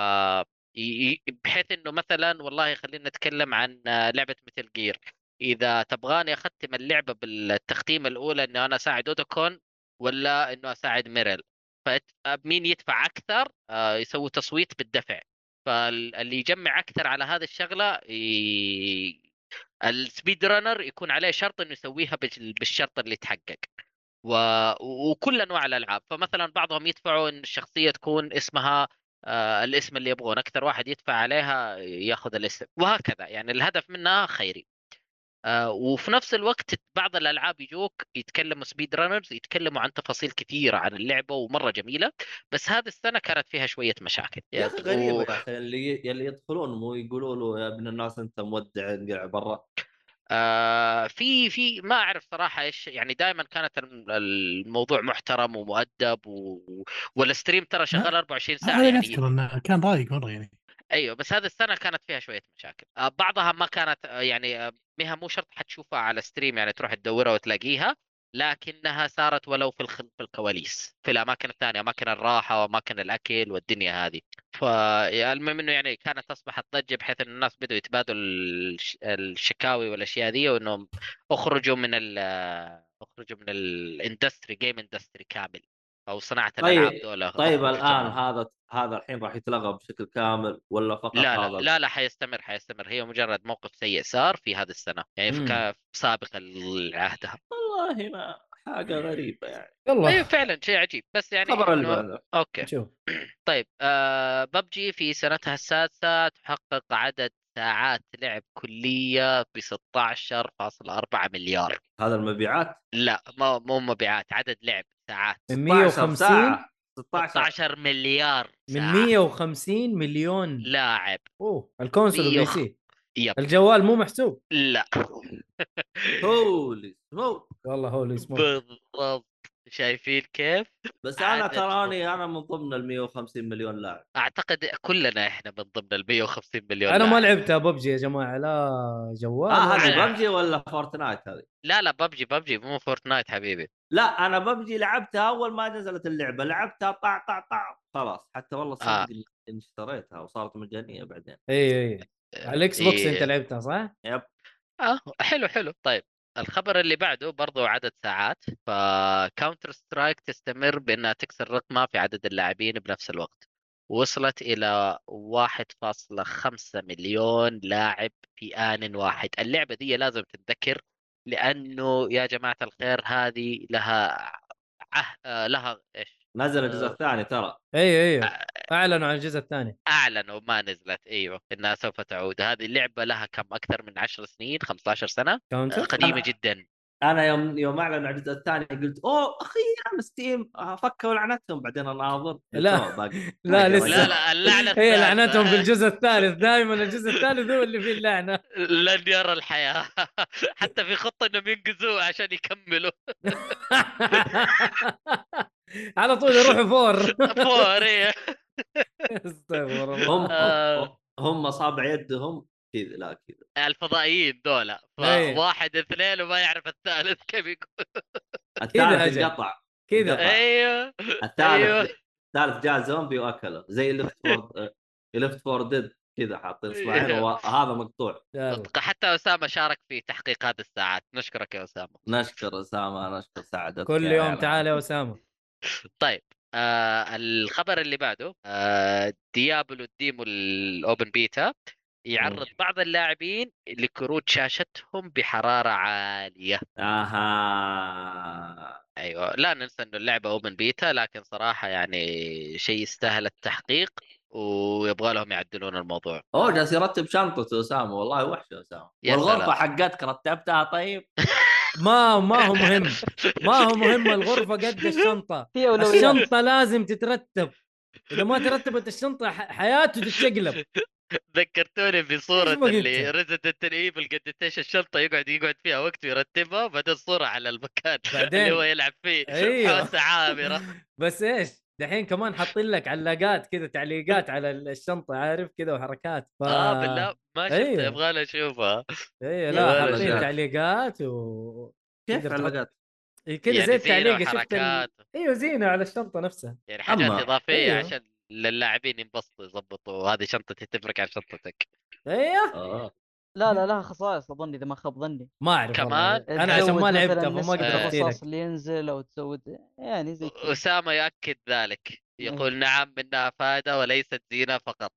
[SPEAKER 1] بحيث إنه مثلا والله خلينا نتكلم عن آه، لعبة مثل جير إذا تبغاني أختم اللعبة بالتختيمه الأولى إنه أنا أساعد اودوكون ولا إنه أساعد ميرل فمين يدفع أكثر؟ آه، يسوي تصويت بالدفع. فاللي يجمع أكثر على هذه الشغلة. ال speed runner يكون عليه شرط إنه يسويها بال- بالشرط اللي تحقق. و... وكل أنواع الألعاب. فمثلا بعضهم يدفعوا إن الشخصية تكون اسمها آه الاسم اللي يبغون. أكثر واحد يدفع عليها ياخذ الاسم. وهكذا. يعني الهدف منها خيري. آه وفي نفس الوقت بعض الألعاب يجوك يتكلموا speed runners يتكلموا عن تفاصيل كثيرة عن اللعبة ومرة جميلة بس هذه السنة كانت فيها شوية مشاكل.
[SPEAKER 4] يا أخي غريبة أخي اللي اللي يدخلون ما يقولوا له يا ابن الناس أنت مودع انقلع برا.
[SPEAKER 1] آه في في ما أعرف صراحة إيش يعني دائما كانت الم- الموضوع محترم ومؤدب و... وال stream ترى شغال 24
[SPEAKER 6] ساعة
[SPEAKER 1] يعني
[SPEAKER 6] كان رايق مرة يعني.
[SPEAKER 1] أيوه بس هذه السنة كانت فيها شوية مشاكل. آه، بعضها ما كانت آه، يعني آه، مها مو شرط حتشوفها على stream يعني تروح تدورها وتلاقيها لكنها صارت ولو في الخلف الكواليس في الأماكن الثانية أماكن الراحة وأماكن الأكل والدنيا هذه. فالمهم إنه يعني كانت أصبحت ضجة بحيث إن الناس بدوا يتبادلوا الش- الشكاوي والأشياء ذي وإنهم أخرجوا من أخرجوا من ال industry game industry كامل. أو صناعة
[SPEAKER 4] طيب-
[SPEAKER 1] الالعاب دول
[SPEAKER 4] طيب
[SPEAKER 1] الآن.
[SPEAKER 4] هذا هذا الحين راح يتلغى بشكل كامل ولا فقط
[SPEAKER 1] لا
[SPEAKER 4] هذا؟
[SPEAKER 1] لا لا لا حيستمر حيستمر. هي مجرد موقف سيء صار في هذه السنة يعني في
[SPEAKER 2] مم.
[SPEAKER 1] سابقا لعهدها
[SPEAKER 4] والله ما حاجة غريبة يعني.
[SPEAKER 1] أيوه
[SPEAKER 2] يلا
[SPEAKER 1] فعلا شيء عجيب. بس يعني
[SPEAKER 4] اللي
[SPEAKER 1] إنه-
[SPEAKER 4] بعده
[SPEAKER 1] okay.
[SPEAKER 2] نشوف
[SPEAKER 1] طيب آه ببجي في سنتها السادسة تحقق عدد ساعات لعب كلية ب 16.4 مليار.
[SPEAKER 4] هذا المبيعات؟
[SPEAKER 1] لا ما مو مبيعات عدد لعب ساعات.
[SPEAKER 2] من
[SPEAKER 4] 16
[SPEAKER 2] 150
[SPEAKER 4] ساعة. 16
[SPEAKER 1] 16 مليار
[SPEAKER 2] من
[SPEAKER 1] ساعة
[SPEAKER 2] 150 مليون.
[SPEAKER 1] لاعب.
[SPEAKER 2] أوه ال console
[SPEAKER 1] وال
[SPEAKER 2] PC.
[SPEAKER 1] yep.
[SPEAKER 2] الجوال مو محسوب.
[SPEAKER 1] لا.
[SPEAKER 4] holy smoke
[SPEAKER 2] والله holy smoke
[SPEAKER 1] بالضبط. شايفين كيف؟
[SPEAKER 4] بس
[SPEAKER 1] أنا
[SPEAKER 4] تراني أنا من ضمن ال 150 مليون لاعب
[SPEAKER 1] أعتقد كلنا إحنا من ضمن ال 150 مليون
[SPEAKER 2] أنا ما. لعبتها ببجي يا جماعة لا جوال آه
[SPEAKER 4] هذه ببجي ولا فورتنايت هذه
[SPEAKER 1] لا لا PUBG PUBG مو فورتنايت حبيبي
[SPEAKER 4] لا أنا ببجي لعبتها أول ما نزلت اللعبة لعبتها طع طع طع خلاص حتى والله
[SPEAKER 1] آه.
[SPEAKER 4] صدق إني اشتريتها وصارت مجانية بعدين
[SPEAKER 2] إي إي على ال
[SPEAKER 1] Xbox.
[SPEAKER 2] أنت لعبتها صح؟
[SPEAKER 4] yep
[SPEAKER 1] آه حلو حلو طيب الخبر اللي بعده برضو عدد ساعات ف Counter Strike تستمر بأنها تكسر رقمها في عدد اللاعبين بنفس الوقت. وصلت إلى 1.5 مليون لاعب في آن واحد. اللعبة دي لازم تتذكر لأنه يا جماعة الخير هذه لها عه... لها إيش؟
[SPEAKER 4] نزل الجزء
[SPEAKER 1] آه.
[SPEAKER 4] الثاني ترى.
[SPEAKER 2] اي اي أعلنوا عن الجزء الثاني.
[SPEAKER 1] أعلنوا ما نزلت إيوه إنها سوف تعود. هذه اللعبة لها كم أكثر من 10 سنين 15 سنة؟ آه، قديمة
[SPEAKER 4] أنا-
[SPEAKER 1] جدا.
[SPEAKER 4] أنا يوم يوم أعلنوا عن الجزء الثاني قلت أوه أخيرا ستيم. فكوا لعنتهم بعدين أناظر.
[SPEAKER 2] لا. لا، لسه.
[SPEAKER 1] لا. لا اللعنة
[SPEAKER 2] هي. لعنتهم في الجزء الثالث. دائما الجزء الثالث هو اللي فيه اللعنة.
[SPEAKER 1] لن يرى الحياة. حتى في خطة إنهم ينقذوه عشان يكملوا.
[SPEAKER 2] على طول يروحوا فور
[SPEAKER 1] فور إيه.
[SPEAKER 2] استغفر الله
[SPEAKER 4] هم
[SPEAKER 1] آه.
[SPEAKER 4] هم اصابع يدهم كذا لا كذا
[SPEAKER 1] الفضائيين دولة
[SPEAKER 2] إيه.
[SPEAKER 1] فواحد اثنين وما يعرف الثالث كيف يقول
[SPEAKER 4] الثالث. انقطع
[SPEAKER 2] كذا.
[SPEAKER 1] أيوه
[SPEAKER 4] الثالث
[SPEAKER 1] أيوه.
[SPEAKER 4] الثالث جاء زومبي وأكله زي Left 4 Left 4 Dead كذا حاطين إصبعين
[SPEAKER 1] أيوه.
[SPEAKER 4] وهذا مقطوع.
[SPEAKER 1] حتى أسامة شارك في تحقيق هذه الساعات نشكرك يا أسامة
[SPEAKER 4] نشكر أسامة نشكر سعد
[SPEAKER 2] كل يوم تعال يا أسامة
[SPEAKER 1] طيب آه الخبر اللي بعده آه ديابلو ال demo ال open beta يعرض بعض اللاعبين لكروت شاشتهم بحرارة عالية.
[SPEAKER 4] أها.
[SPEAKER 1] أيوه لا ننسى إنه اللعبة open beta لكن صراحة يعني شيء يستاهل التحقيق ويبغى لهم يعدلون الموضوع.
[SPEAKER 4] أوه جالس يرتب شنطته أسامة والله وحش يا اسامه والغرفه. حقتك رتبتها طيب؟
[SPEAKER 2] ما ما هو مهم. ما هو مهم الغرفة قد
[SPEAKER 5] الشنطة.
[SPEAKER 2] الشنطة لازم تترتب. إذا ما ترتبت الشنطة حياته تتشقلب.
[SPEAKER 1] ذكرتوني بصورة اللي؟ Resident Evil قد إيش الشنطة يقعد يقعد فيها وقت ويرتبها بعدين صورة على المكان
[SPEAKER 2] بعدين-
[SPEAKER 1] اللي هو يلعب فيه.
[SPEAKER 2] أيوه.
[SPEAKER 1] حوسة عامرة
[SPEAKER 2] بس إيش؟ دحين كمان حاطين لك علاقات كذا تعليقات على الشنطة عارف كذا وحركات. ف...
[SPEAKER 1] آه بالله. ما شفتها
[SPEAKER 2] أيوه.
[SPEAKER 1] يبغى لي اشوفها يا
[SPEAKER 2] لا. حاطين. تعليقات و
[SPEAKER 4] كيف علاقات؟
[SPEAKER 2] كذا
[SPEAKER 1] يعني
[SPEAKER 2] زي التعليق شفت ال... أيوه زينة على الشنطة نفسها.
[SPEAKER 1] يعني حاجات
[SPEAKER 4] أما-
[SPEAKER 1] إضافية
[SPEAKER 2] أيوه.
[SPEAKER 1] عشان للاعبين ينبسطوا يظبطوا هذه شنطتي تفرق عن شنطتك.
[SPEAKER 2] أيوه.
[SPEAKER 4] آه.
[SPEAKER 5] لا لا لها خصائص اظن إذا ما خاب ظني.
[SPEAKER 2] ما أعرف
[SPEAKER 1] كمان؟
[SPEAKER 2] والله. أنا عشان ما لعبتها فما أقدر افتي لك
[SPEAKER 5] اللي ينزل أو تزود يعني زي كذا.
[SPEAKER 1] أسامة يؤكد ذلك. يقول نعم منها فائدة وليست زينة فقط.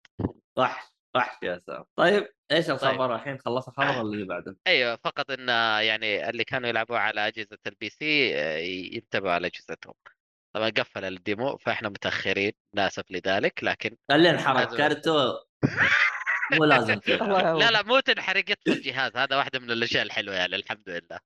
[SPEAKER 4] وحش وحش يا أسامة. طيب إيش الخبر الحين؟ خلص الخبر ولا اللي بعده؟
[SPEAKER 1] أيوه فقط إن يعني اللي كانوا يلعبوا على أجهزة ال PC آه، ينتبهوا على أجهزتهم. طبعا قفل ال demo فإحنا متأخرين نأسف لذلك لكن
[SPEAKER 4] خلي انحرق
[SPEAKER 1] لازم-
[SPEAKER 4] كرته مو لازم.
[SPEAKER 1] لا لا مو تنحرق يطفي الجهاز هذا واحدة من الأشياء الحلوة يعني الحمد لله.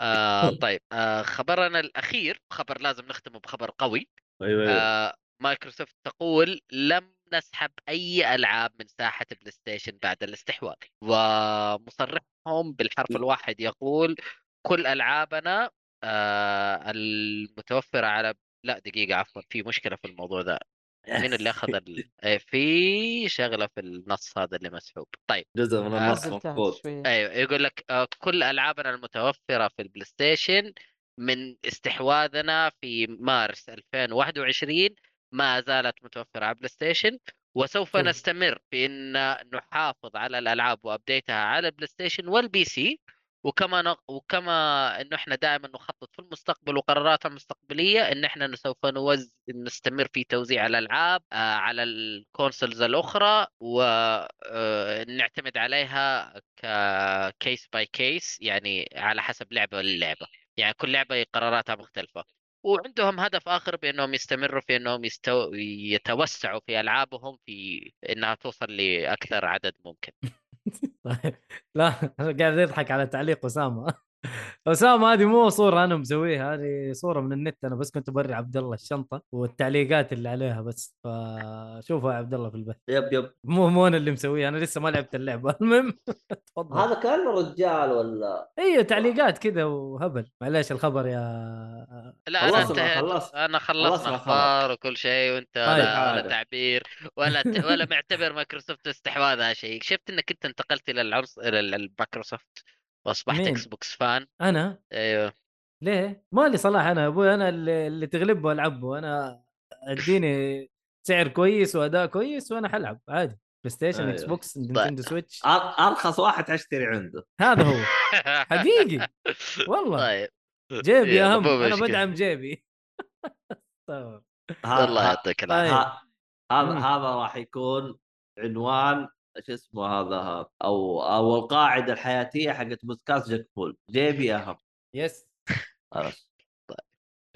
[SPEAKER 1] آه طيب آه خبرنا الأخير خبر لازم نختمه بخبر قوي.
[SPEAKER 4] أيوه أيوه.
[SPEAKER 1] آه مايكروسوفت تقول لم نسحب أي ألعاب من ساحة بلاي ستيشن بعد الاستحواذ. ومصرحهم بالحرف الواحد يقول كل ألعابنا آه المتوفرة على لا دقيقة عفوا في مشكلة في الموضوع ذا مين اللي أخذ ال... إيه، في شغلة في النص هذا اللي مسحوب. طيب
[SPEAKER 4] جزء من
[SPEAKER 1] آه،
[SPEAKER 4] النص مفقود
[SPEAKER 1] أيوه يقول لك آه، كل ألعابنا المتوفرة في البلاي ستيشن من استحواذنا في مارس 2021 ما زالت متوفرة على بلاي ستيشن وسوف. نستمر في إن نحافظ على الألعاب و update ها على البلاي ستيشن وال PC. وكما نق... وكما إنه إحنا دائما نخطط في المستقبل وقراراتنا المستقبلية إن إحنا سوف نوز نستمر في توزيع الألعاب آه، على ال consoles الأخرى ونعتمد عليها ك case by case يعني على حسب لعبة للعبة. يعني كل لعبة قراراتها مختلفة. وعندهم هدف آخر بإنهم يستمروا في إنهم يستو... يتوسعوا في ألعابهم في إنها توصل لأكثر عدد ممكن.
[SPEAKER 2] لا قاعد يضحك على تعليق أسامة. أسامة هذه مو صورة أنا مسويها هذه صورة من النت. أنا بس كنت بري عبد الله الشنطة والتعليقات اللي عليها بس فشوفها يا عبد الله في البث.
[SPEAKER 4] يب يب.
[SPEAKER 2] مو مو أنا اللي مسويها أنا لسه ما لعبت اللعبة. المهم تفضل.
[SPEAKER 4] هذا كانه رجال ولا؟
[SPEAKER 2] أيوه تعليقات كذا وهبل. معليش الخبر يا
[SPEAKER 1] لا أنا
[SPEAKER 4] خلصت.
[SPEAKER 1] أنا خلصنا
[SPEAKER 4] خلصنا
[SPEAKER 1] أخبار وكل شيء وأنت
[SPEAKER 2] طيب.
[SPEAKER 1] ولا, ولا. تعبير ولا ت... ولا معتبر مايكروسوفت استحواذها شيء. شفت إنك انت انتقلت إلى العرس إلى ال- المايكروسوفت واصبحت؟ إكس بوكس fan
[SPEAKER 2] أنا
[SPEAKER 1] أيوه
[SPEAKER 2] ليه؟ مالي صلاح أنا أبوي أنا اللي, اللي تغلبه ألعبه أنا أديني سعر كويس وأداء كويس وأنا حلعب عادي بلاي ستيشن
[SPEAKER 4] إكس.
[SPEAKER 2] بوكس نينتندو سويتش
[SPEAKER 4] أرخص واحد تشتري عنده
[SPEAKER 2] هذا هو حقيقي والله.
[SPEAKER 1] طيب
[SPEAKER 2] جيبي اهم
[SPEAKER 1] أنا.
[SPEAKER 2] بدعم جيبي طيب.
[SPEAKER 1] الله يعطيك العافية
[SPEAKER 2] طيب.
[SPEAKER 4] هذا. هذا راح يكون عنوان شو اسمه هذا أو أو القاعدة الحياتية حقت بودكاست جاك فول جيبي اهم
[SPEAKER 2] yes.
[SPEAKER 4] خلاص.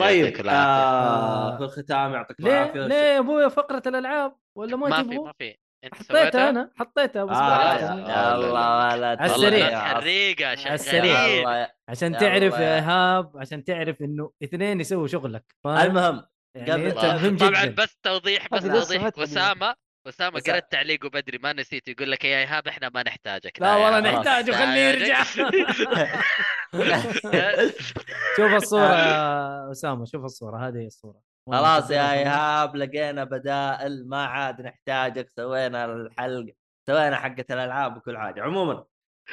[SPEAKER 4] طيب. آه
[SPEAKER 2] آه.
[SPEAKER 4] في الختام يعطيك العافية.
[SPEAKER 2] ليه يا أبوي فقرة الألعاب ولا ما,
[SPEAKER 1] ما في ما في. أنت
[SPEAKER 2] حطيتها أنا؟ حطيتها بس
[SPEAKER 4] آه
[SPEAKER 1] لا،
[SPEAKER 4] الله ولا
[SPEAKER 2] على السريع.
[SPEAKER 1] حريقه
[SPEAKER 2] على السريع. عشان تعرف
[SPEAKER 4] يا-
[SPEAKER 2] إيهاب عشان تعرف إنه اثنين يسووا شغلك؟
[SPEAKER 4] المهم
[SPEAKER 2] يعني أنت
[SPEAKER 4] طبعاً-
[SPEAKER 1] بس توضيح بس توضيح.
[SPEAKER 5] تحدد.
[SPEAKER 4] أسامة
[SPEAKER 1] قرأت تعليقه بدري ما نسيت يقول لك يا ايهاب إحنا ما نحتاجك.
[SPEAKER 2] لا والله نحتاجه خليه يرجع. شوف الصورة يا أسامة شوف الصورة هذه هي الصورة.
[SPEAKER 4] خلاص يا إيهاب لقينا بدائل ما عاد نحتاجك سوينا الحلقة سوينا حقة الألعاب وكل حاجة. عموما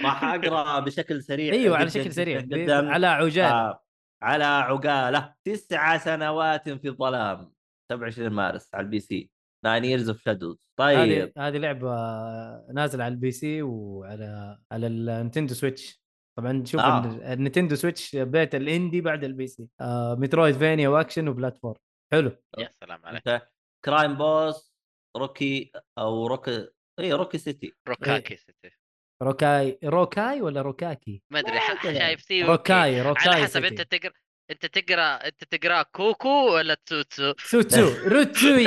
[SPEAKER 4] راح أقرأ بشكل سريع
[SPEAKER 2] أيوه على شكل سريع. على عجالة.
[SPEAKER 4] آه على عجالة تسع سنوات في الظلام. 27 مارس على ال PC. 9 years of shadows. طيب.
[SPEAKER 2] هذه هذه لعبة نازلة على ال PC وعلى على النينتندو سويتش. طبعا شوف
[SPEAKER 4] آه.
[SPEAKER 2] النينتندو سويتش بيت الإندي بعد البي سي. آه مترويد فينيا واكشن وبلاتفورم حلو.
[SPEAKER 1] يا سلام عليك.
[SPEAKER 4] كرايم بوس روكي أو روكي اي روكي سيتي
[SPEAKER 1] روكاكي سيتي.
[SPEAKER 2] روكاي روكاي ولا روكاكي؟
[SPEAKER 1] ما
[SPEAKER 4] أدري.
[SPEAKER 1] شايف سي
[SPEAKER 2] روكاي روكاي
[SPEAKER 1] على حسب. أنت تقرا انت تقرأ انت تقرأ كوكو ولا تسوتسو
[SPEAKER 2] سوتسو روتسوي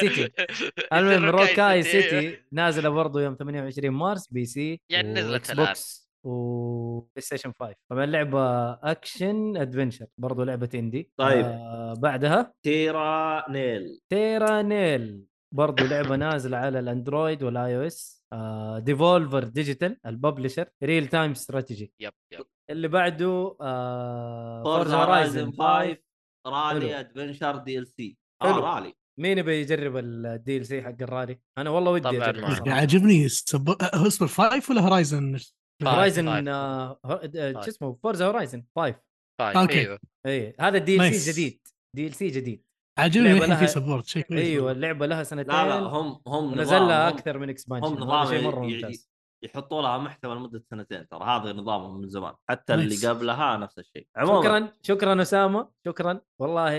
[SPEAKER 2] سيتي. المهم
[SPEAKER 1] روكاي سيتي.
[SPEAKER 2] نازلة برضو يوم 28 مارس بي سي
[SPEAKER 1] يعني نزلت.
[SPEAKER 2] بوكس وبلاي ستيشن 5 طبعا لعبة اكشن ادفنشر برضو لعبة اندي
[SPEAKER 4] طيب.
[SPEAKER 2] آه بعدها؟
[SPEAKER 4] تيرا نيل.
[SPEAKER 2] تيرا نيل. برضو لعبة نازلة على الأندرويد وال iOS. Devolver Digital ال publisher real time strategy
[SPEAKER 1] yep yep.
[SPEAKER 2] اللي بعده آه
[SPEAKER 4] فورزا هورايزن 5 rally. adventure
[SPEAKER 2] DLC.
[SPEAKER 4] آه رالي
[SPEAKER 2] مين يبي يجرب ال DLC حق الرالي؟ أنا والله ودي أجرب.
[SPEAKER 6] عاجبني سب... هو اسمه five ولا هورايزن؟
[SPEAKER 1] five،
[SPEAKER 2] هورايزن. آه، هو- آه، شو اسمه فورزا هورايزن 5
[SPEAKER 1] five
[SPEAKER 6] okay.
[SPEAKER 1] أيوه
[SPEAKER 2] اي هذا ال DLC جديد DLC جديد
[SPEAKER 6] عاجبني الحين في
[SPEAKER 2] لها-
[SPEAKER 6] support شيء كويس
[SPEAKER 2] أيوه اللعبة لها سنتين
[SPEAKER 4] لا لا هم هم نظام
[SPEAKER 2] لها أكثر من expansion
[SPEAKER 4] هم نظام
[SPEAKER 2] شيء
[SPEAKER 4] مرة
[SPEAKER 2] ممتاز
[SPEAKER 4] يحطوا لها محتوى لمدة سنتين ترى هذا نظامهم من زمان حتى. اللي قبلها نفس الشيء عموما
[SPEAKER 2] شكرا شكرا أسامة شكرا والله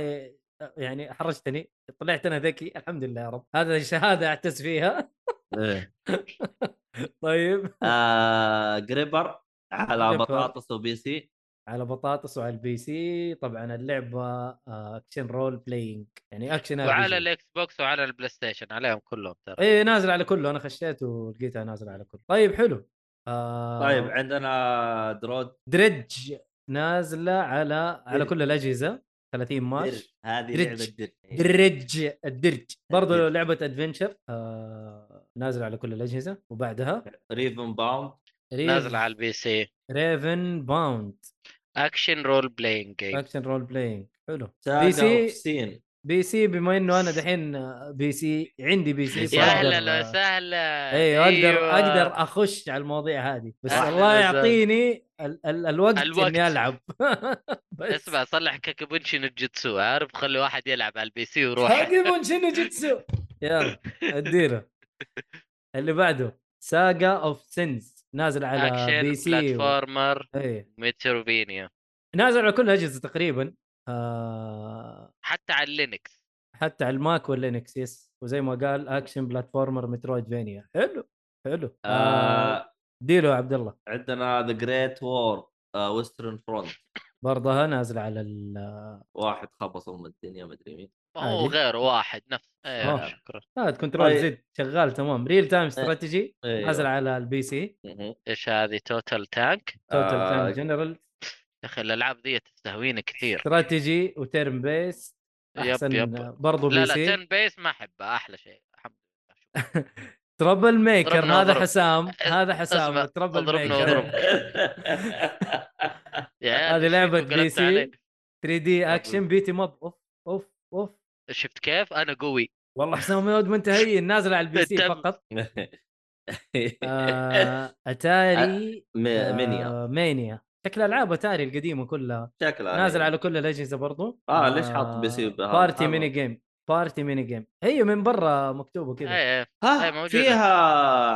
[SPEAKER 2] يعني حرجتني طلعت أنا ذكي الحمد لله يا رب هذا شهاده أعتز فيها
[SPEAKER 4] إيه.
[SPEAKER 2] طيب
[SPEAKER 4] آه جريبر على. بطاطس و PC
[SPEAKER 2] على بطاطس وعلى ال PC طبعا اللعبة action role playing يعني اكشن
[SPEAKER 1] وعلى. الاكس بوكس وعلى البلاي ستيشن عليهم كلهم ترى
[SPEAKER 2] إيه نازل على كله أنا خشيت ولقيتها نازلة على كله طيب حلو آه
[SPEAKER 4] طيب عندنا درود
[SPEAKER 2] Dredge نازلة على على. كل الأجهزة 30
[SPEAKER 4] Dredge
[SPEAKER 2] March
[SPEAKER 4] هذه
[SPEAKER 2] Dredge.
[SPEAKER 4] لعبه Dredge
[SPEAKER 2] Dredge ال Dredge
[SPEAKER 4] برضه.
[SPEAKER 2] لعبة adventure آه نازلة على كل الأجهزة وبعدها
[SPEAKER 4] ريفن باوند
[SPEAKER 2] ريف
[SPEAKER 1] نازلة على البي سي.
[SPEAKER 2] ريفن باوند
[SPEAKER 1] اكشن رول بلاينج جيم
[SPEAKER 2] اكشن رول بلاينج حلو. بي سي
[SPEAKER 4] اوف سين
[SPEAKER 2] بي سي بما إنه أنا دحين بي سي عندي بي سي
[SPEAKER 4] يا
[SPEAKER 1] أهلا وسهلا
[SPEAKER 2] أيوه أقدر
[SPEAKER 1] أيوة.
[SPEAKER 2] أقدر أخش على المواضيع هذه. بس الله. يعطيني ال- ال- الوقت,
[SPEAKER 1] الوقت.
[SPEAKER 2] اني ألعب. بس.
[SPEAKER 1] اسمع صلح كاكابونشي نوجيتسو. عارف خلي واحد يلعب على البي سي وروح
[SPEAKER 2] حقيبون شنو جيتسو يلا أديله. اللي بعده Saga of Sins نازل على action PC و...
[SPEAKER 1] platformer
[SPEAKER 2] إيه.
[SPEAKER 1] Metroidvania
[SPEAKER 2] نازل على كل الأجهزة تقريبا آه...
[SPEAKER 1] حتى على ال Linux
[SPEAKER 2] حتى على ال Mac وال Linux yes. وزي ما قال action platformer Metroidvania حلو حلو. آه...
[SPEAKER 4] آه.
[SPEAKER 2] ديلو يا عبد الله.
[SPEAKER 4] عندنا The Great War Western Front
[SPEAKER 2] برضها نازل على ال...
[SPEAKER 4] واحد خبص أم الدنيا مدري مين.
[SPEAKER 1] هو
[SPEAKER 2] عادي.
[SPEAKER 1] غير واحد نفس
[SPEAKER 2] آه.
[SPEAKER 1] إيه شكرا
[SPEAKER 2] هذا كنترول
[SPEAKER 4] طيب.
[SPEAKER 2] زد شغال تمام ريل تايم استراتيجي
[SPEAKER 4] أيوه.
[SPEAKER 2] نازل على البي سي.
[SPEAKER 1] إيش هذه توتال تانك
[SPEAKER 2] توتال
[SPEAKER 4] آه.
[SPEAKER 2] تايم جنرال
[SPEAKER 1] يا أخي الألعاب ذي تستهويني كثير
[SPEAKER 2] استراتيجي وتيرم بيس
[SPEAKER 1] يب،
[SPEAKER 2] أحسن
[SPEAKER 1] يب.
[SPEAKER 2] برضو
[SPEAKER 1] لا
[SPEAKER 2] بي
[SPEAKER 1] لا
[SPEAKER 2] سي
[SPEAKER 1] تن بيس ما احبها أحلى شيء الحمد لله
[SPEAKER 2] ترابل ميكر
[SPEAKER 1] ضربنا
[SPEAKER 2] هذا. حسام هذا حسام
[SPEAKER 1] اضربنا
[SPEAKER 2] ميكر هذه
[SPEAKER 1] فيكم
[SPEAKER 2] بي سي
[SPEAKER 1] علي؟
[SPEAKER 2] 3 دي اكشن بيتي ماب أوف أوف
[SPEAKER 1] شفت كيف؟ أنا قوي.
[SPEAKER 2] والله حسام يود منتهي نازل على البي سي. فقط. آه أتاري
[SPEAKER 4] مي- مينيا.
[SPEAKER 2] آه مانيا شكل ألعاب أتاري القديمة كلها.
[SPEAKER 4] شكلها
[SPEAKER 2] نازل. على كل الأجهزة برضو.
[SPEAKER 4] آه، ليش حاط بي سي؟
[SPEAKER 2] بارتي. ميني جيم بارتي ميني جيم هي من برا مكتوبة كذا.
[SPEAKER 1] إيه إيه.
[SPEAKER 4] ها
[SPEAKER 1] موجودة.
[SPEAKER 4] فيها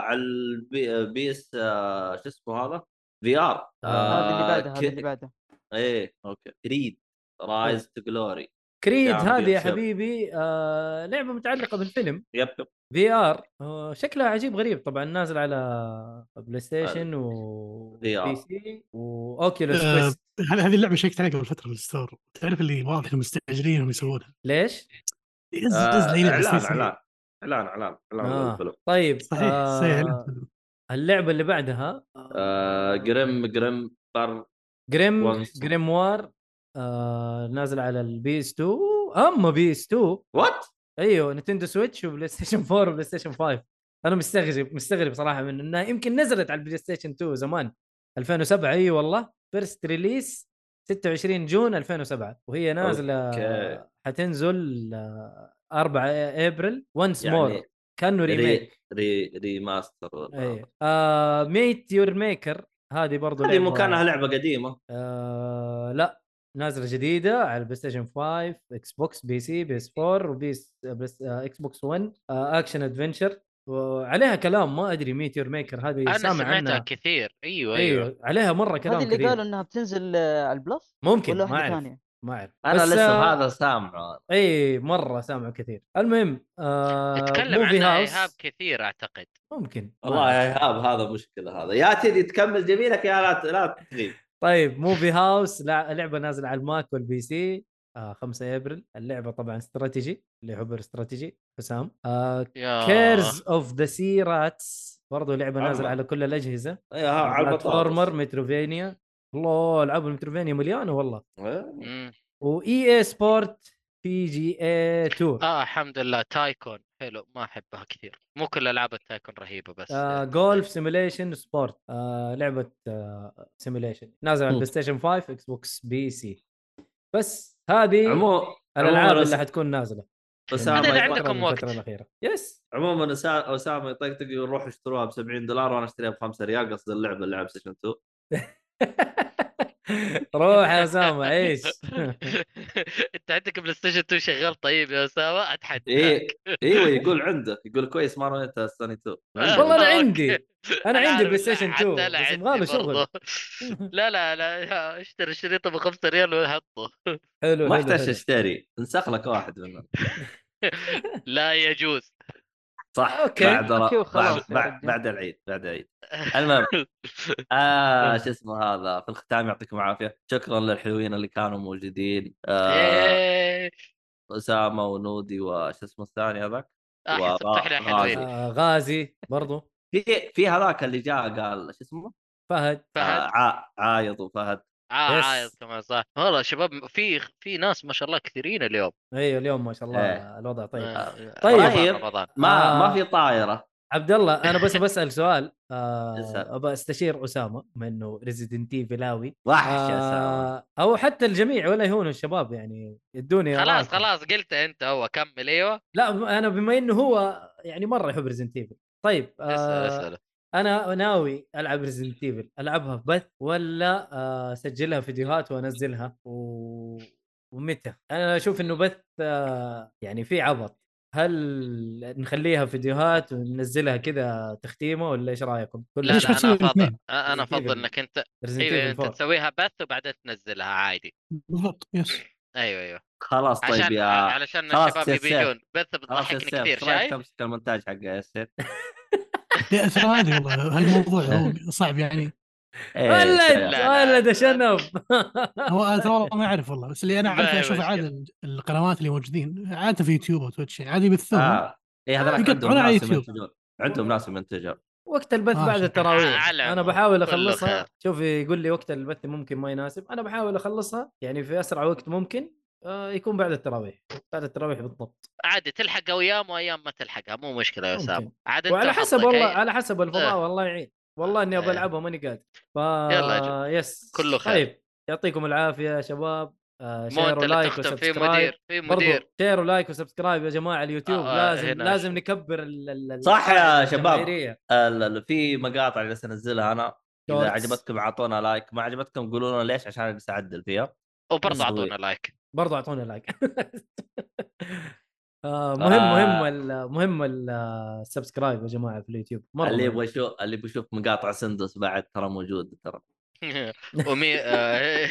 [SPEAKER 4] على البي بيس آه، شو اسمه هذا؟ VR.
[SPEAKER 5] هذا اللي بعده هذا اللي بعده
[SPEAKER 4] إيه okay. Creed Rise to
[SPEAKER 2] Glory
[SPEAKER 4] Creed
[SPEAKER 2] هذه يا. حبيبي آه لعبة متعلقة بالفيلم
[SPEAKER 4] yep
[SPEAKER 2] yep VR آه شكلها عجيب غريب طبعا نازل على PlayStation و
[SPEAKER 4] VR.
[SPEAKER 2] بي سي واوكيولوس
[SPEAKER 6] آه، هذه اللعبة شيكت عليها قبل فترة من ال store تعرف اللي واضح إنهم مستعجلين انهم يسوونها
[SPEAKER 2] ليش؟
[SPEAKER 4] آه،
[SPEAKER 6] إعلان.
[SPEAKER 4] إعلان إعلان إعلان إعلان
[SPEAKER 2] آه. طيب
[SPEAKER 6] صحيح
[SPEAKER 2] آه. اللعبة اللي بعدها
[SPEAKER 4] آه، جريم جريم بر
[SPEAKER 2] جريم
[SPEAKER 4] وانس.
[SPEAKER 2] جريموار آه نازل على ال PS 2 أما PS 2
[SPEAKER 4] what؟
[SPEAKER 2] أيوه Nintendo Switch و PlayStation 4 و PlayStation 5 أنا مستغرب مستغرب صراحة من إنها يمكن نزلت على ال PlayStation 2 زمان 2007 اي والله first release 26 June 2007 وهي نازلة
[SPEAKER 4] okay.
[SPEAKER 2] حتنزل آه، 4 أبريل Once
[SPEAKER 4] يعني
[SPEAKER 2] More كأنه
[SPEAKER 4] remake re re remaster
[SPEAKER 2] أيوه. آه Meet Your Maker هذه برضو
[SPEAKER 4] هذه مكانها لعبة قديمة.
[SPEAKER 2] آه لا. نازلة جديدة على ال PlayStation 5 Xbox PC PS 4 و PS بس Xbox 1 آه action adventure وعليها كلام ما أدري Meet Your Maker هذه
[SPEAKER 1] أنا
[SPEAKER 2] سامع
[SPEAKER 1] سمعتها
[SPEAKER 2] عنها.
[SPEAKER 1] كثير. أيوه أيوه
[SPEAKER 2] أيوه. عليها مرة كلام
[SPEAKER 5] هذه اللي
[SPEAKER 2] كثير
[SPEAKER 5] قالوا إنها بتنزل آه، على ال Plus
[SPEAKER 2] ممكن
[SPEAKER 5] ولا
[SPEAKER 2] ما
[SPEAKER 5] واحدة
[SPEAKER 2] أعرف
[SPEAKER 5] ثانية؟
[SPEAKER 2] ما أعرف.
[SPEAKER 4] أنا
[SPEAKER 2] بس،
[SPEAKER 4] لسه
[SPEAKER 2] آه،
[SPEAKER 4] هذا سامعه.
[SPEAKER 2] إي مرة سامع كثير. المهم آه
[SPEAKER 1] تكلم
[SPEAKER 2] Movie
[SPEAKER 1] عنها
[SPEAKER 2] House
[SPEAKER 1] إيهاب كثير أعتقد.
[SPEAKER 2] ممكن
[SPEAKER 4] والله إيهاب هذا مشكلة هذا. يا تدي تكمل جميلك يا لا لا تغيب.
[SPEAKER 2] طيب Movie House لع- لعبة نازلة على ال Mac وال PC آه 5 أبريل. اللعبة طبعا استراتيجي اللي يحب الاستراتيجي حسام. آه Curse of the Sea Rats برضو
[SPEAKER 4] لعبة.
[SPEAKER 2] نازلة على كل الأجهزة.
[SPEAKER 4] أيوه على platformer
[SPEAKER 2] Metroidvania الله ألعاب ال Metroidvania مليانة والله.
[SPEAKER 4] إيه.
[SPEAKER 2] و EA Sports PGA Tour
[SPEAKER 1] آه الحمد لله. tycoon حلو ما أحبها كثير. مو كل ألعاب ال tycoon رهيبة بس
[SPEAKER 2] آه جولف simulation sport آه لعبة آه simulation نازل على
[SPEAKER 6] مم.
[SPEAKER 2] ال PlayStation 5 Xbox PC بس هذه عموم
[SPEAKER 4] الألعاب
[SPEAKER 2] اللي حتكون نازلة.
[SPEAKER 4] اسامه يطق-
[SPEAKER 1] عندكم وقت.
[SPEAKER 2] الفترة الأخيرة. yes
[SPEAKER 4] عموما أسامة يطقطق يقول روحوا اشتروها ب 70 دولار وأنا أشتريها ب 5 ريال قصد اللعبة اللي لعب سيشن 2
[SPEAKER 2] روح يا اسامه عيش.
[SPEAKER 1] انت عندك PlayStation 2 شغال طيب يا اسامه اتحداك
[SPEAKER 4] إيه إيوه يقول عنده يقول كويس ما رميتها السنة 2
[SPEAKER 2] والله
[SPEAKER 1] أنا.
[SPEAKER 2] عندي. أنا عندي PlayStation
[SPEAKER 1] حتى
[SPEAKER 2] 2
[SPEAKER 1] أنا
[SPEAKER 2] بس يبغى له شغل.
[SPEAKER 1] لا لا لا اشتري شريطه ب 5 ريال وحطه
[SPEAKER 2] حلو
[SPEAKER 4] ما احتاج. أشتري. انسخ لك واحد منهم.
[SPEAKER 1] لا يجوز.
[SPEAKER 4] صح.
[SPEAKER 2] okay.
[SPEAKER 4] بعد
[SPEAKER 5] okay
[SPEAKER 4] بعد,
[SPEAKER 5] وخلاص
[SPEAKER 4] بعد. بعد العيد بعد العيد. المهم آه شو اسمه هذا؟ في الختام يعطيكم العافية. شكرا للحلوين اللي كانوا موجودين. آه
[SPEAKER 1] إيه.
[SPEAKER 4] أسامة ونودي وش اسمه الثاني هذاك؟
[SPEAKER 1] آه،
[SPEAKER 4] غازي.
[SPEAKER 2] آه غازي برضو.
[SPEAKER 4] في في هذاك اللي جاء قال شو اسمه؟
[SPEAKER 2] فهد.
[SPEAKER 4] آه
[SPEAKER 1] فهد
[SPEAKER 4] ع- عايض وفهد.
[SPEAKER 1] آه
[SPEAKER 2] yes.
[SPEAKER 1] عايض كمان صح والله شباب في في ناس ما شاء الله كثيرين اليوم
[SPEAKER 2] أيوه اليوم ما شاء الله
[SPEAKER 4] إيه.
[SPEAKER 2] الوضع طيب
[SPEAKER 1] آه،
[SPEAKER 2] طيب.
[SPEAKER 1] رمضان رمضان
[SPEAKER 4] ما
[SPEAKER 2] آه.
[SPEAKER 4] ما في طايره
[SPEAKER 2] عبد الله أنا بس بسأل سؤال آه
[SPEAKER 4] اسأل.
[SPEAKER 2] أبى أستشير أسامة بما إنه Resident
[SPEAKER 4] Evil اوي وحش
[SPEAKER 2] آه أو حتى الجميع ولا يهونوا الشباب يعني ادوني
[SPEAKER 1] خلاص
[SPEAKER 2] آراءكم.
[SPEAKER 1] خلاص قلت أنت هو كمل أيوه
[SPEAKER 2] لا أنا بما إنه هو يعني مرة يحب Evil طيب
[SPEAKER 1] اسأل
[SPEAKER 2] آه
[SPEAKER 1] اسال
[SPEAKER 2] أنا ناوي ألعب Resident Evil ألعبها في بث ولا آه، اسجلها فيديوهات وأنزلها و... ومتى؟ أنا أشوف إنه بث آه، يعني في عبط هل نخليها فيديوهات وننزلها كذا تختيمة ولا إيش رأيكم؟
[SPEAKER 1] لا لا أنا
[SPEAKER 2] أفضل؟
[SPEAKER 1] أنا أفضل.
[SPEAKER 2] إنك
[SPEAKER 1] أنت
[SPEAKER 2] أيوه
[SPEAKER 1] أنت
[SPEAKER 2] 4.
[SPEAKER 1] تسويها بث وبعدين تنزلها عادي
[SPEAKER 6] بالضبط yes
[SPEAKER 1] أيوه أيوه
[SPEAKER 4] خلاص طيب
[SPEAKER 1] عشان
[SPEAKER 4] يا
[SPEAKER 1] علشان الشباب
[SPEAKER 4] يا
[SPEAKER 1] يبي
[SPEAKER 4] سيف.
[SPEAKER 1] يجون بث بتضحكني كثير شايف؟
[SPEAKER 4] تمسك المونتاج حقه يا سيف؟
[SPEAKER 6] ترى ما ادري والله هالموضوع هو صعب يعني.
[SPEAKER 4] إيه،
[SPEAKER 2] ولد. ولد يا شنب.
[SPEAKER 6] هو ترى والله ما اعرف والله بس اللي
[SPEAKER 1] أنا
[SPEAKER 6] أعرفه
[SPEAKER 1] أشوف.
[SPEAKER 6] عاده القنوات اللي موجودين عادة في يوتيوب أو Twitch يعني عادي يبثون
[SPEAKER 4] آه. إيه هذاك
[SPEAKER 6] يقطعون
[SPEAKER 4] عندهم
[SPEAKER 6] على
[SPEAKER 4] ناس
[SPEAKER 6] يوتيوب.
[SPEAKER 4] يمنتجون عندهم ناس يمنتجون
[SPEAKER 2] وقت البث
[SPEAKER 6] آه،
[SPEAKER 2] بعد. التراويح.
[SPEAKER 1] أنا
[SPEAKER 2] بحاول
[SPEAKER 1] أخلصها.
[SPEAKER 2] شوفي يقول لي وقت البث ممكن ما يناسب. أنا بحاول أخلصها يعني في أسرع وقت ممكن. آه يكون بعد التراويح بعد التراويح بالضبط
[SPEAKER 1] عادي تلحق أيام وايام ما تلحقها مو مشكلة يا اسامه
[SPEAKER 2] ممكن.
[SPEAKER 1] عاد أنت
[SPEAKER 2] وعلى حسب والله
[SPEAKER 1] أي-
[SPEAKER 2] على حسب الفضاء
[SPEAKER 1] آه.
[SPEAKER 2] والله يعين والله إني أبغى
[SPEAKER 1] آه.
[SPEAKER 2] ألعبها ماني قادر ف
[SPEAKER 1] يلا يا
[SPEAKER 2] yes
[SPEAKER 1] كله خير.
[SPEAKER 2] طيب يعطيكم العافية يا شباب آه
[SPEAKER 1] مو share و
[SPEAKER 2] like
[SPEAKER 1] تختم في
[SPEAKER 2] و subscribe
[SPEAKER 1] مدير في
[SPEAKER 2] برضو
[SPEAKER 1] مدير
[SPEAKER 2] share و like و subscribe يا جماعة اليوتيوب
[SPEAKER 1] آه،
[SPEAKER 2] لازم
[SPEAKER 1] هنا
[SPEAKER 2] لازم. نكبر ال ال
[SPEAKER 4] صح يا شباب. في مقاطع جالس أنزلها أنا
[SPEAKER 2] إذا.
[SPEAKER 4] عجبتكم أعطونا like ما عجبتكم قولوا لنا ليش عشان اجلس اعدل فيها
[SPEAKER 1] وبرضه. أعطونا like
[SPEAKER 2] برضو اعطونا like آه مهم
[SPEAKER 4] آه.
[SPEAKER 2] مهم ال- مهم ال- ال subscribe يا جماعة في اليوتيوب مرة
[SPEAKER 4] اللي
[SPEAKER 2] مهم.
[SPEAKER 4] يبغى يشوف اللي يبغى يشوف مقاطع سندس بعد ترى موجود ترى
[SPEAKER 1] ومي آه،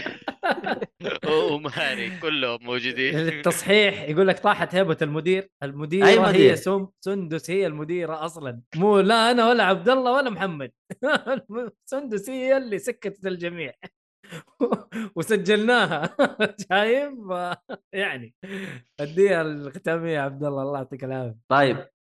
[SPEAKER 1] ومهاري كلهم موجودين
[SPEAKER 2] التصحيح يقول لك طاحت هيبة المدير المديرة
[SPEAKER 4] أي مدير؟
[SPEAKER 2] هي سم سندس هي المديرة أصلا مو لا أنا ولا عبد الله ولا محمد سندس هي اللي سكتت الجميع وسجلناها. شايف؟ يعني اديها الختامية عبد الله الله يعطيك العافية.
[SPEAKER 4] طيب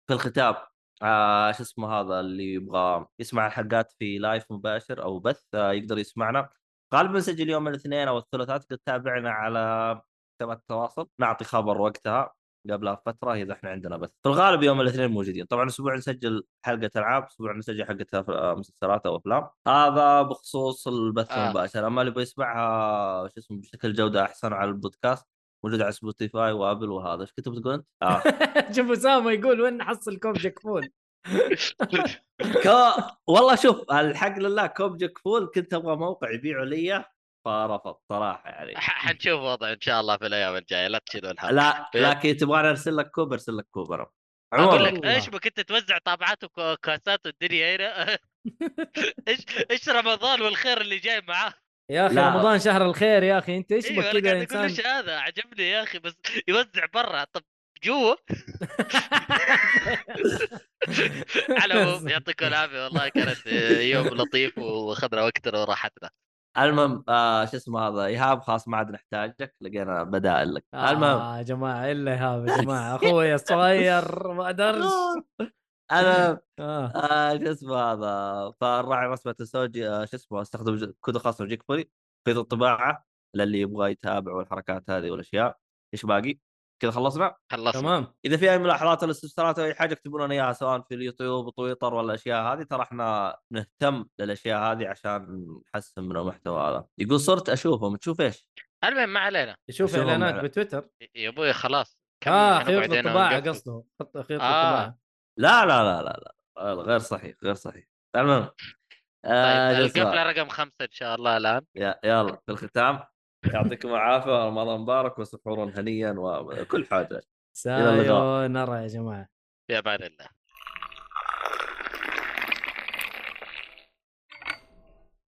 [SPEAKER 4] في الختام آه شو اسمه هذا اللي يبغى يسمع الحلقات في لايف مباشر أو بث آه يقدر يسمعنا. غالبا نسجل يوم الاثنين أو الثلاثاء تقدر تتابعنا على حسابات التواصل. نعطي خبر وقتها. قبلها بفتره اذا إحنا عندنا بث. في الغالب يوم الاثنين موجودين. طبعا أسبوع نسجل حلقة ألعاب أسبوع نسجل حلقة آه، مسلسلات أو أفلام. هذا بخصوص البث
[SPEAKER 1] آه.
[SPEAKER 4] المباشر. أما اللي يبغى يسمعها شو اسمه بشكل جودة أحسن على البودكاست موجود على Spotify و Apple وهذا. إيش كنت بتقول أنت؟ آه.
[SPEAKER 2] شوف أسامة يقول وين نحصل كوب جاكفول
[SPEAKER 4] كو... والله شوف الحق لله كوب جاك فول كنت أبغى موقع يبيعه لي فرفض صراحة يعني.
[SPEAKER 1] حنشوف وضع إن شاء الله في الأيام الجاية لا تشيلوا الهم
[SPEAKER 4] لا لكن تبغاني أرسل لك كوب أرسل لك كوب
[SPEAKER 1] أنا
[SPEAKER 4] أقول
[SPEAKER 1] لك. إيش بك أنت توزع طابعات وكاسات والدنيا هنا؟ إيش إيش رمضان والخير اللي جاي معاه؟
[SPEAKER 2] يا أخي
[SPEAKER 4] لا.
[SPEAKER 2] رمضان شهر الخير يا أخي. أنت
[SPEAKER 1] إيش
[SPEAKER 2] بك كذا
[SPEAKER 1] أقول
[SPEAKER 2] إنسان.
[SPEAKER 1] إيش هذا؟ عجبني يا أخي بس يوزع برا. طب جوا. على العموم يعطيكم العافية والله كانت يوم لطيف واخذنا وقتنا وراحتنا.
[SPEAKER 4] المهم آه شو اسمه هذا إيهاب خلاص ما عاد نحتاجك لقينا بدائل لك. المهم.
[SPEAKER 2] آه يا جماعة الا ايهاب يا جماعة؟ أخوي الصغير ما قدرش
[SPEAKER 4] أنا
[SPEAKER 2] آه.
[SPEAKER 4] آه شو اسمه هذا فالراعي رسمة تسوي آه شو اسمه استخدم كود خاص جيك فولي في الطباعة للي يبغى يتابع والحركات هذه والأشياء. إيش باقي؟ كذا خلصنا؟
[SPEAKER 1] خلصنا.
[SPEAKER 2] تمام.
[SPEAKER 4] إذا في أي ملاحظات ولا استفسارات أو أي حاجة اكتبوا لنا إياها سواء في اليوتيوب وتويتر ولا الأشياء هذه ترى إحنا نهتم للأشياء هذه عشان نحسن من المحتوى هذا. يقول صرت أشوفهم تشوف إيش؟
[SPEAKER 1] المهم ما علينا.
[SPEAKER 2] يشوف
[SPEAKER 4] إعلانات
[SPEAKER 2] بتويتر.
[SPEAKER 1] يا أبوي خلاص. كم آه
[SPEAKER 2] خيوط
[SPEAKER 1] الطباعة؟
[SPEAKER 2] قصده. خط خيوط
[SPEAKER 1] آه.
[SPEAKER 2] الطباعة.
[SPEAKER 4] لا لا لا لا لا. غير صحيح غير صحيح. المهم
[SPEAKER 1] طيب
[SPEAKER 4] آه جلسة.
[SPEAKER 1] القفله رقم خمسة إن شاء الله الآن.
[SPEAKER 4] يا- يلا في الختام. يعطيكم العافية رمضان مبارك وسحورا هنيا وكل حاجة. اللقاء.
[SPEAKER 2] سايو نرى يا جماعة.
[SPEAKER 1] في أمان الله.